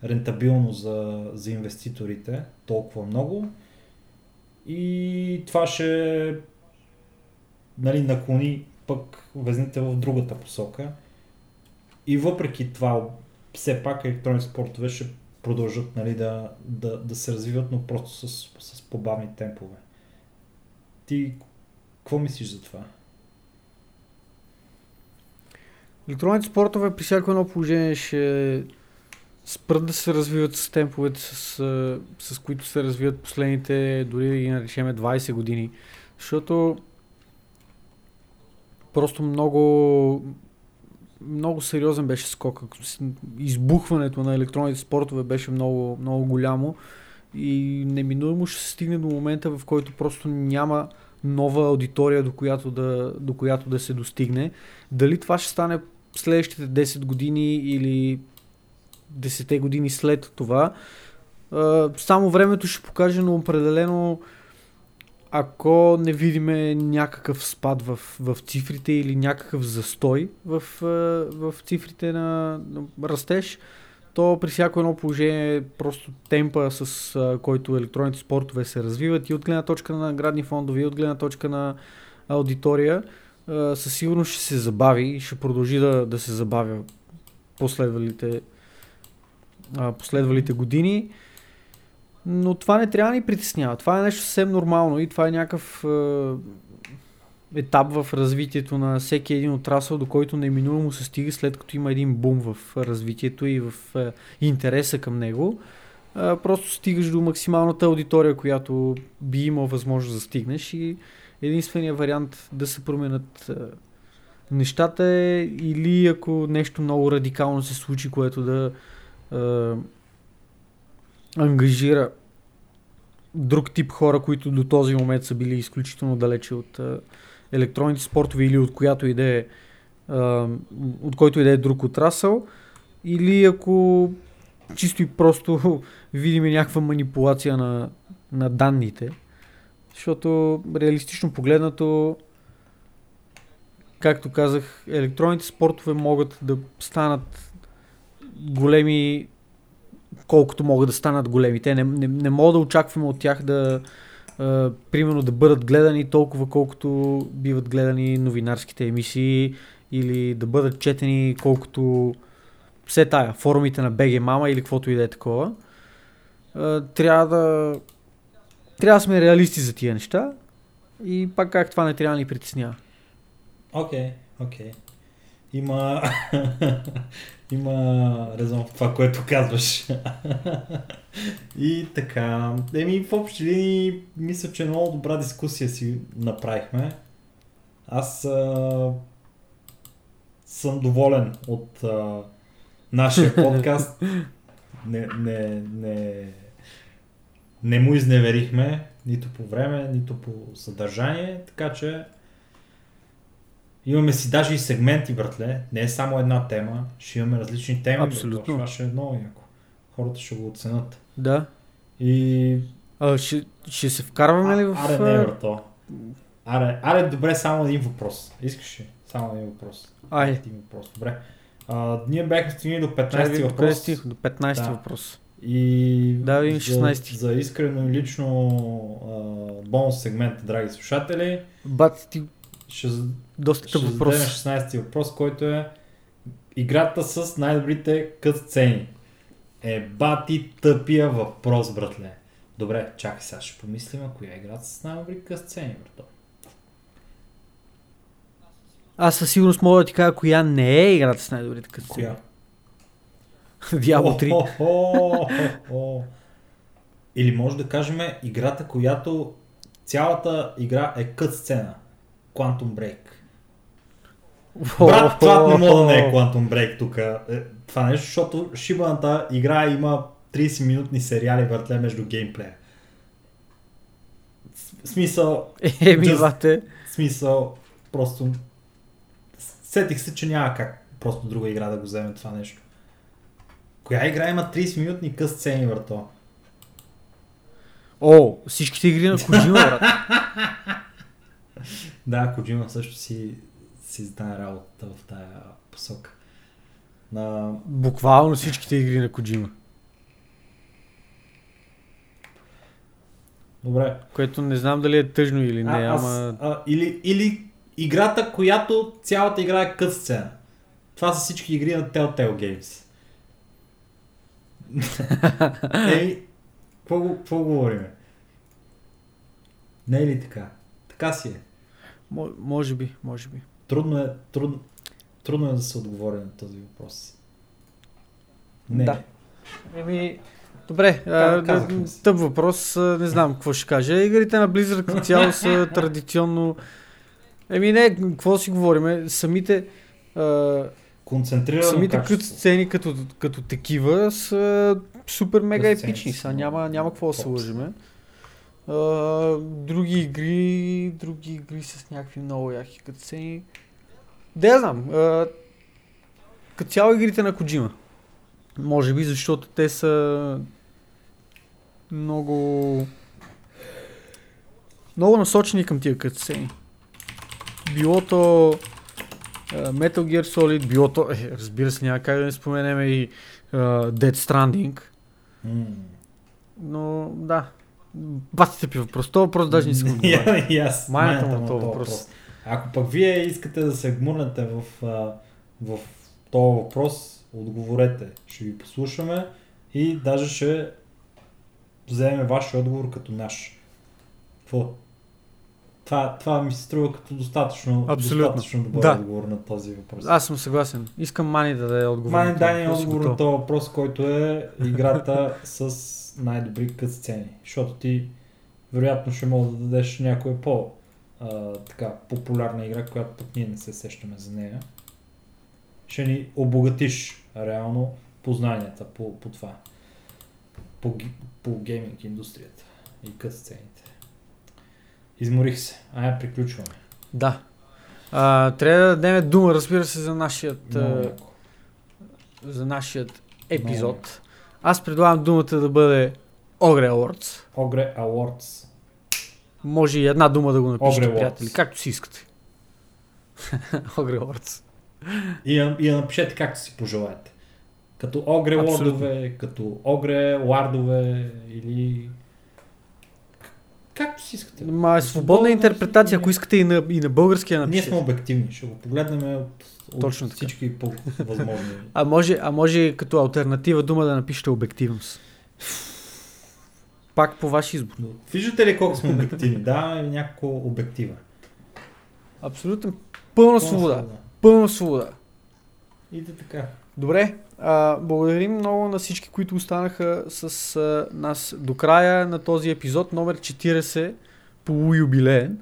рентабилно за, за инвеститорите толкова много. И това ще нали, наклони пък везните в другата посока. И въпреки това, все пак електронни спортове ще продължат нали, да, да, да се развиват, но просто с, с по-бавни темпове. Ти какво мислиш за това? Електронните спортове при всяко едно положение ще спрат да се развиват с темповете, с, с които се развиват последните, дори да ги наречеме 20 години. Защото просто много много сериозен беше скока. Избухването на електронните спортове беше много, много голямо и неминуемо ще се стигне до момента, в който просто няма нова аудитория, до която да, до която да се достигне. Дали това ще стане следващите 10 години или 10 години след това, само времето ще покаже, но определено ако не видиме някакъв спад в, в цифрите или някакъв застой в, в цифрите на, на растеж, то при всяко едно положение просто темпа, с а, който електронните спортове се развиват и от гледна точка на наградни фондове, и от гледна точка на аудитория, а, със сигурност ще се забави и ще продължи да, да се забавя последвалите, а, последвалите години. Но това не трябва да ни притеснява. Това е нещо съвсем нормално и това е някакъв е, етап в развитието на всеки един отрасъл, до който неминуемо се стига след като има един бум в развитието и в е, интереса към него. Е, просто стигаш до максималната аудитория, която би имал възможност да стигнеш и единственият вариант да се променят е, нещата е или ако нещо много радикално се случи, което да е, ангажира друг тип хора, които до този момент са били изключително далече от електронните спортове или от която иде а, от който иде друг отрасъл, или ако чисто и просто (laughs) видим някаква манипулация на, на данните, защото реалистично погледнато, както казах, електронните спортове могат да станат големи колкото могат да станат големи. Те не, не, не мога да очакваме от тях да, а, примерно, да бъдат гледани толкова, колкото биват гледани новинарските емисии или да бъдат четени колкото все тая, форумите на BG Мама или каквото и да е такова. А, трябва да трябва да сме реалисти за тия неща и пак как това не трябва да ни притеснява. Окей, okay, окей. Okay. Има... (laughs) Има резон в това, което казваш. (laughs) и така. Еми, в общи линии, мисля, че много добра дискусия си направихме. Аз а, съм доволен от а, нашия (laughs) подкаст. Не, не, не, не му изневерихме нито по време, нито по съдържание, така че Имаме си даже и сегменти, братле. Не е само една тема. Ще имаме различни теми. Абсолютно. Това ще е много яко. Хората ще го оценят. Да. И... А, ще, ще се вкарваме ли в... Аре, не, брато. Аре, аре, добре, само един въпрос. Искаш ли? Само един въпрос. Ай. Един въпрос. Добре. А, ние бяхме стигнали до 15 въпрос. Стих, до 15 Да. въпрос. И Да, видим за, 16. за искрено и лично а, бонус сегмент, драги слушатели, Бат, ти ще, доста ще въпрос. 16 въпрос, който е играта с най-добрите кът сцени. Е, бати тъпия въпрос, братле. Добре, чакай сега, ще помислим, а коя е играта с най-добри кът сцени, брато. Аз със сигурност мога да ти кажа коя не е играта с най-добрите късцени. Коя? (laughs) Diablo 3. О, о, о, о. Или може да кажем играта, която цялата игра е кът сцена. Quantum Break. Брат, това не мога да не е Quantum Break тук. Е, това нещо, защото шибаната игра има 30 минутни сериали въртле между геймплея. Смисъл, Еми, Just- бате. смисъл, просто сетих се, че няма как просто друга игра да го вземе това нещо. Коя игра има 30 минутни къс сцени, върто? О, всичките игри на Kojima, брат. (laughs) (laughs) Да, Коджима също си, си знае работата в тая посока. На... Буквално всичките игри на Kojima. Добре. Което не знам дали е тъжно или не, а, аз, ама... а, или, или играта, която цялата игра е кът сцена. Това са всички игри на Telltale Games. (laughs) Ей, какво, го- какво говориме? Не е ли така? Така си е. Мо- Може би, може би. Трудно е, трудно, трудно е да се отговори на този въпрос. Не. Да. Еми, добре, а, тъп въпрос, не знам какво ще кажа. Игрите на Blizzard като цяло са (laughs) традиционно... Еми не, какво си говориме, самите... А, Концентрирано самите сцени като, като такива са супер мега епични. са няма, няма какво да се лъжиме. А, други игри, други игри с някакви много яки катсцени. Да я знам. А, като цяло игрите на Kojima. Може би, защото те са много много насочени към тия кътсцени. Билото а, Metal Gear Solid, билото, е, разбира се, няма как да не споменем и а, Dead Stranding. М. Но да, батите пи въпрос. Това въпрос даже не си го отговаря. Я- и аз. Майната му му този този въпрос. Ако пък вие искате да се гмурнете в, в този въпрос, отговорете. Ще ви послушаме и даже ще вземем вашия отговор като наш. Какво? Това, това ми се струва като достатъчно, Абсолютно. достатъчно добър Да. отговор на този въпрос. Аз съм съгласен. Искам Мани да даде отговор. Мани въпрос. отговор на този въпрос, който е играта с най-добри кът сцени. Защото ти вероятно ще мога да дадеш някоя по а, така, популярна игра, която пък ние не се сещаме за нея. Ще ни обогатиш реално познанията по, по това. По, по гейминг индустрията и кът сцените. Изморих се. Ай, приключваме. Да. А, трябва да дадем дума, разбира се, за нашият, а, за нашият епизод. Аз предлагам думата да бъде Ogre Awards. Ogre Awards. Може и една дума да го напишете, Ogre Awards. приятели, както си искате. (laughs) Ogre Awards. И я, и я напишете както си пожелаете. Като огре Абсолютно. лордове, като огре лардове или... Както си искате. Ма е свободна интерпретация, ако искате и на, и на българския Ние напишете. сме обективни, ще го погледнем от, от Точно така. всички по- възможни. (laughs) А може, а може като альтернатива дума да напишете обективност. Пак по ваш избор. Виждате ли колко сме обективни? Да, някакво обектива. Абсолютно пълна свобода. Пълна свобода. И да така. Добре, а, благодарим много на всички, които останаха с а, нас до края на този епизод, номер 40, полуюбилеен.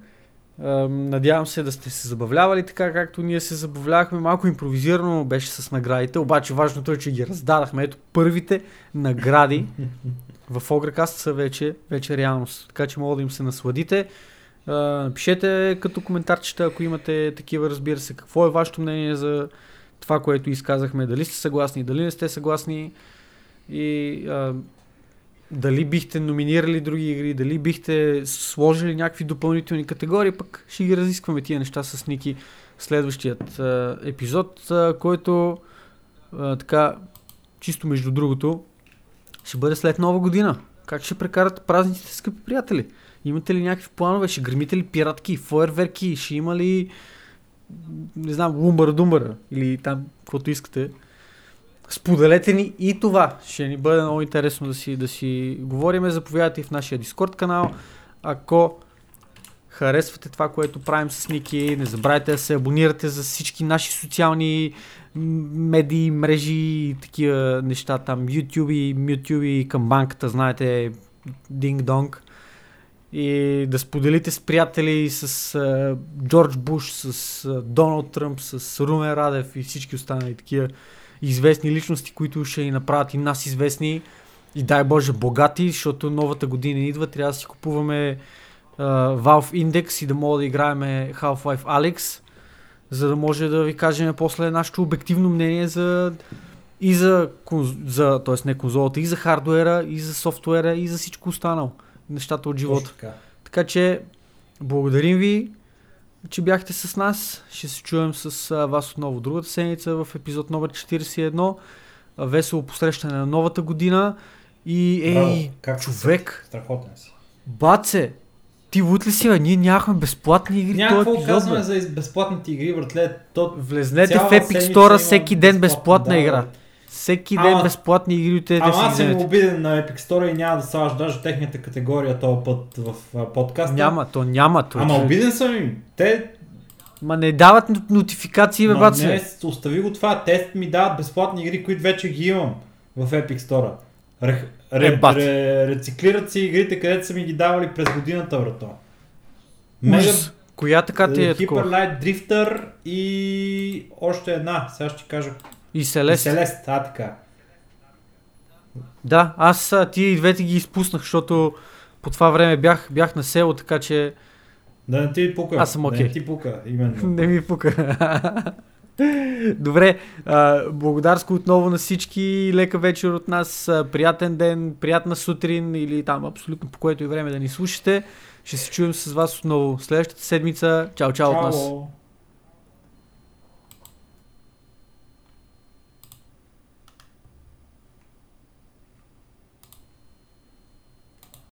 Надявам се да сте се забавлявали така, както ние се забавлявахме. Малко импровизирано беше с наградите, обаче важното е, че ги раздадахме. Ето първите награди (laughs) в Ogrecast са вече, вече реалност, така че мога да им се насладите. А, Напишете като коментарчета, ако имате такива, разбира се, какво е вашето мнение за това, което изказахме, дали сте съгласни, дали не сте съгласни и а, дали бихте номинирали други игри, дали бихте сложили някакви допълнителни категории, пък ще ги разискваме тия неща с Ники следващият а, епизод, а, който а, така, чисто между другото, ще бъде след нова година. Как ще прекарате празниците, скъпи приятели? Имате ли някакви планове? Ще гремите ли пиратки, фойерверки? Ще има ли не знам, лумбара думбара или там, каквото искате. Споделете ни и това. Ще ни бъде много интересно да си, да си говорим. Заповядайте и в нашия Дискорд канал. Ако харесвате това, което правим с Ники, не забравяйте да се абонирате за всички наши социални медии, мрежи и такива неща там. YouTube, YouTube към банката, знаете, Динг Донг и да споделите с приятели, с а, Джордж Буш, с а, Доналд Тръмп, с Румен Радев и всички останали такива известни личности, които ще ни направят и нас известни и дай Боже богати, защото новата година идва, трябва да си купуваме а, Valve Index и да мога да играем Half-Life Alex, за да може да ви кажем после нашето обективно мнение за и за, конз- за т.е. не конзолата, и за хардуера, и за софтуера, и за всичко останало. Нещата от живота. Така. Така че, благодарим ви, че бяхте с нас. Ще се чуем с а, вас отново другата седмица в епизод номер 41. А, Весело посрещане на новата година. И, ей, Браво, как човек, Страхотен си. баце, ти лут ли си, бе? Ние нямахме безплатни игри този епизод, казваме бе. за безплатните игри, братле. То Влезнете в Epic Store всеки ден безплатна, безплатна да, игра. бе. Всеки ден Ама- безплатни игри от тези Ама аз съм обиден на Epic Store и няма да слагаш даже техните категория този път в а, подкаста. Няма, то няма. То, Ама обиден съм им. Те Ма не дават нот- нотификации, бе, Ма баце. не, остави го това. Те ми дават безплатни игри, които вече ги имам в Epic Store. Ре, ре, Е, бат. ре, рециклират си игрите, където са ми ги давали през годината, брато. Мега. Коя така ти е Hyper? Light Drifter и още една, сега ще ти кажа. И И Селест. А така. Да, аз а, тия и двете ги изпуснах, защото по това време бях, бях на село, така че Да не ти пука. Аз съм Да окей. не ти пука, именно. (laughs) не ми пука. Добре, а, благодарско отново на всички, лека вечер от нас, приятен ден, приятна сутрин или там абсолютно по което и време да ни слушате. Ще се чуем с вас отново следващата седмица. Чао, чао от нас. Чао!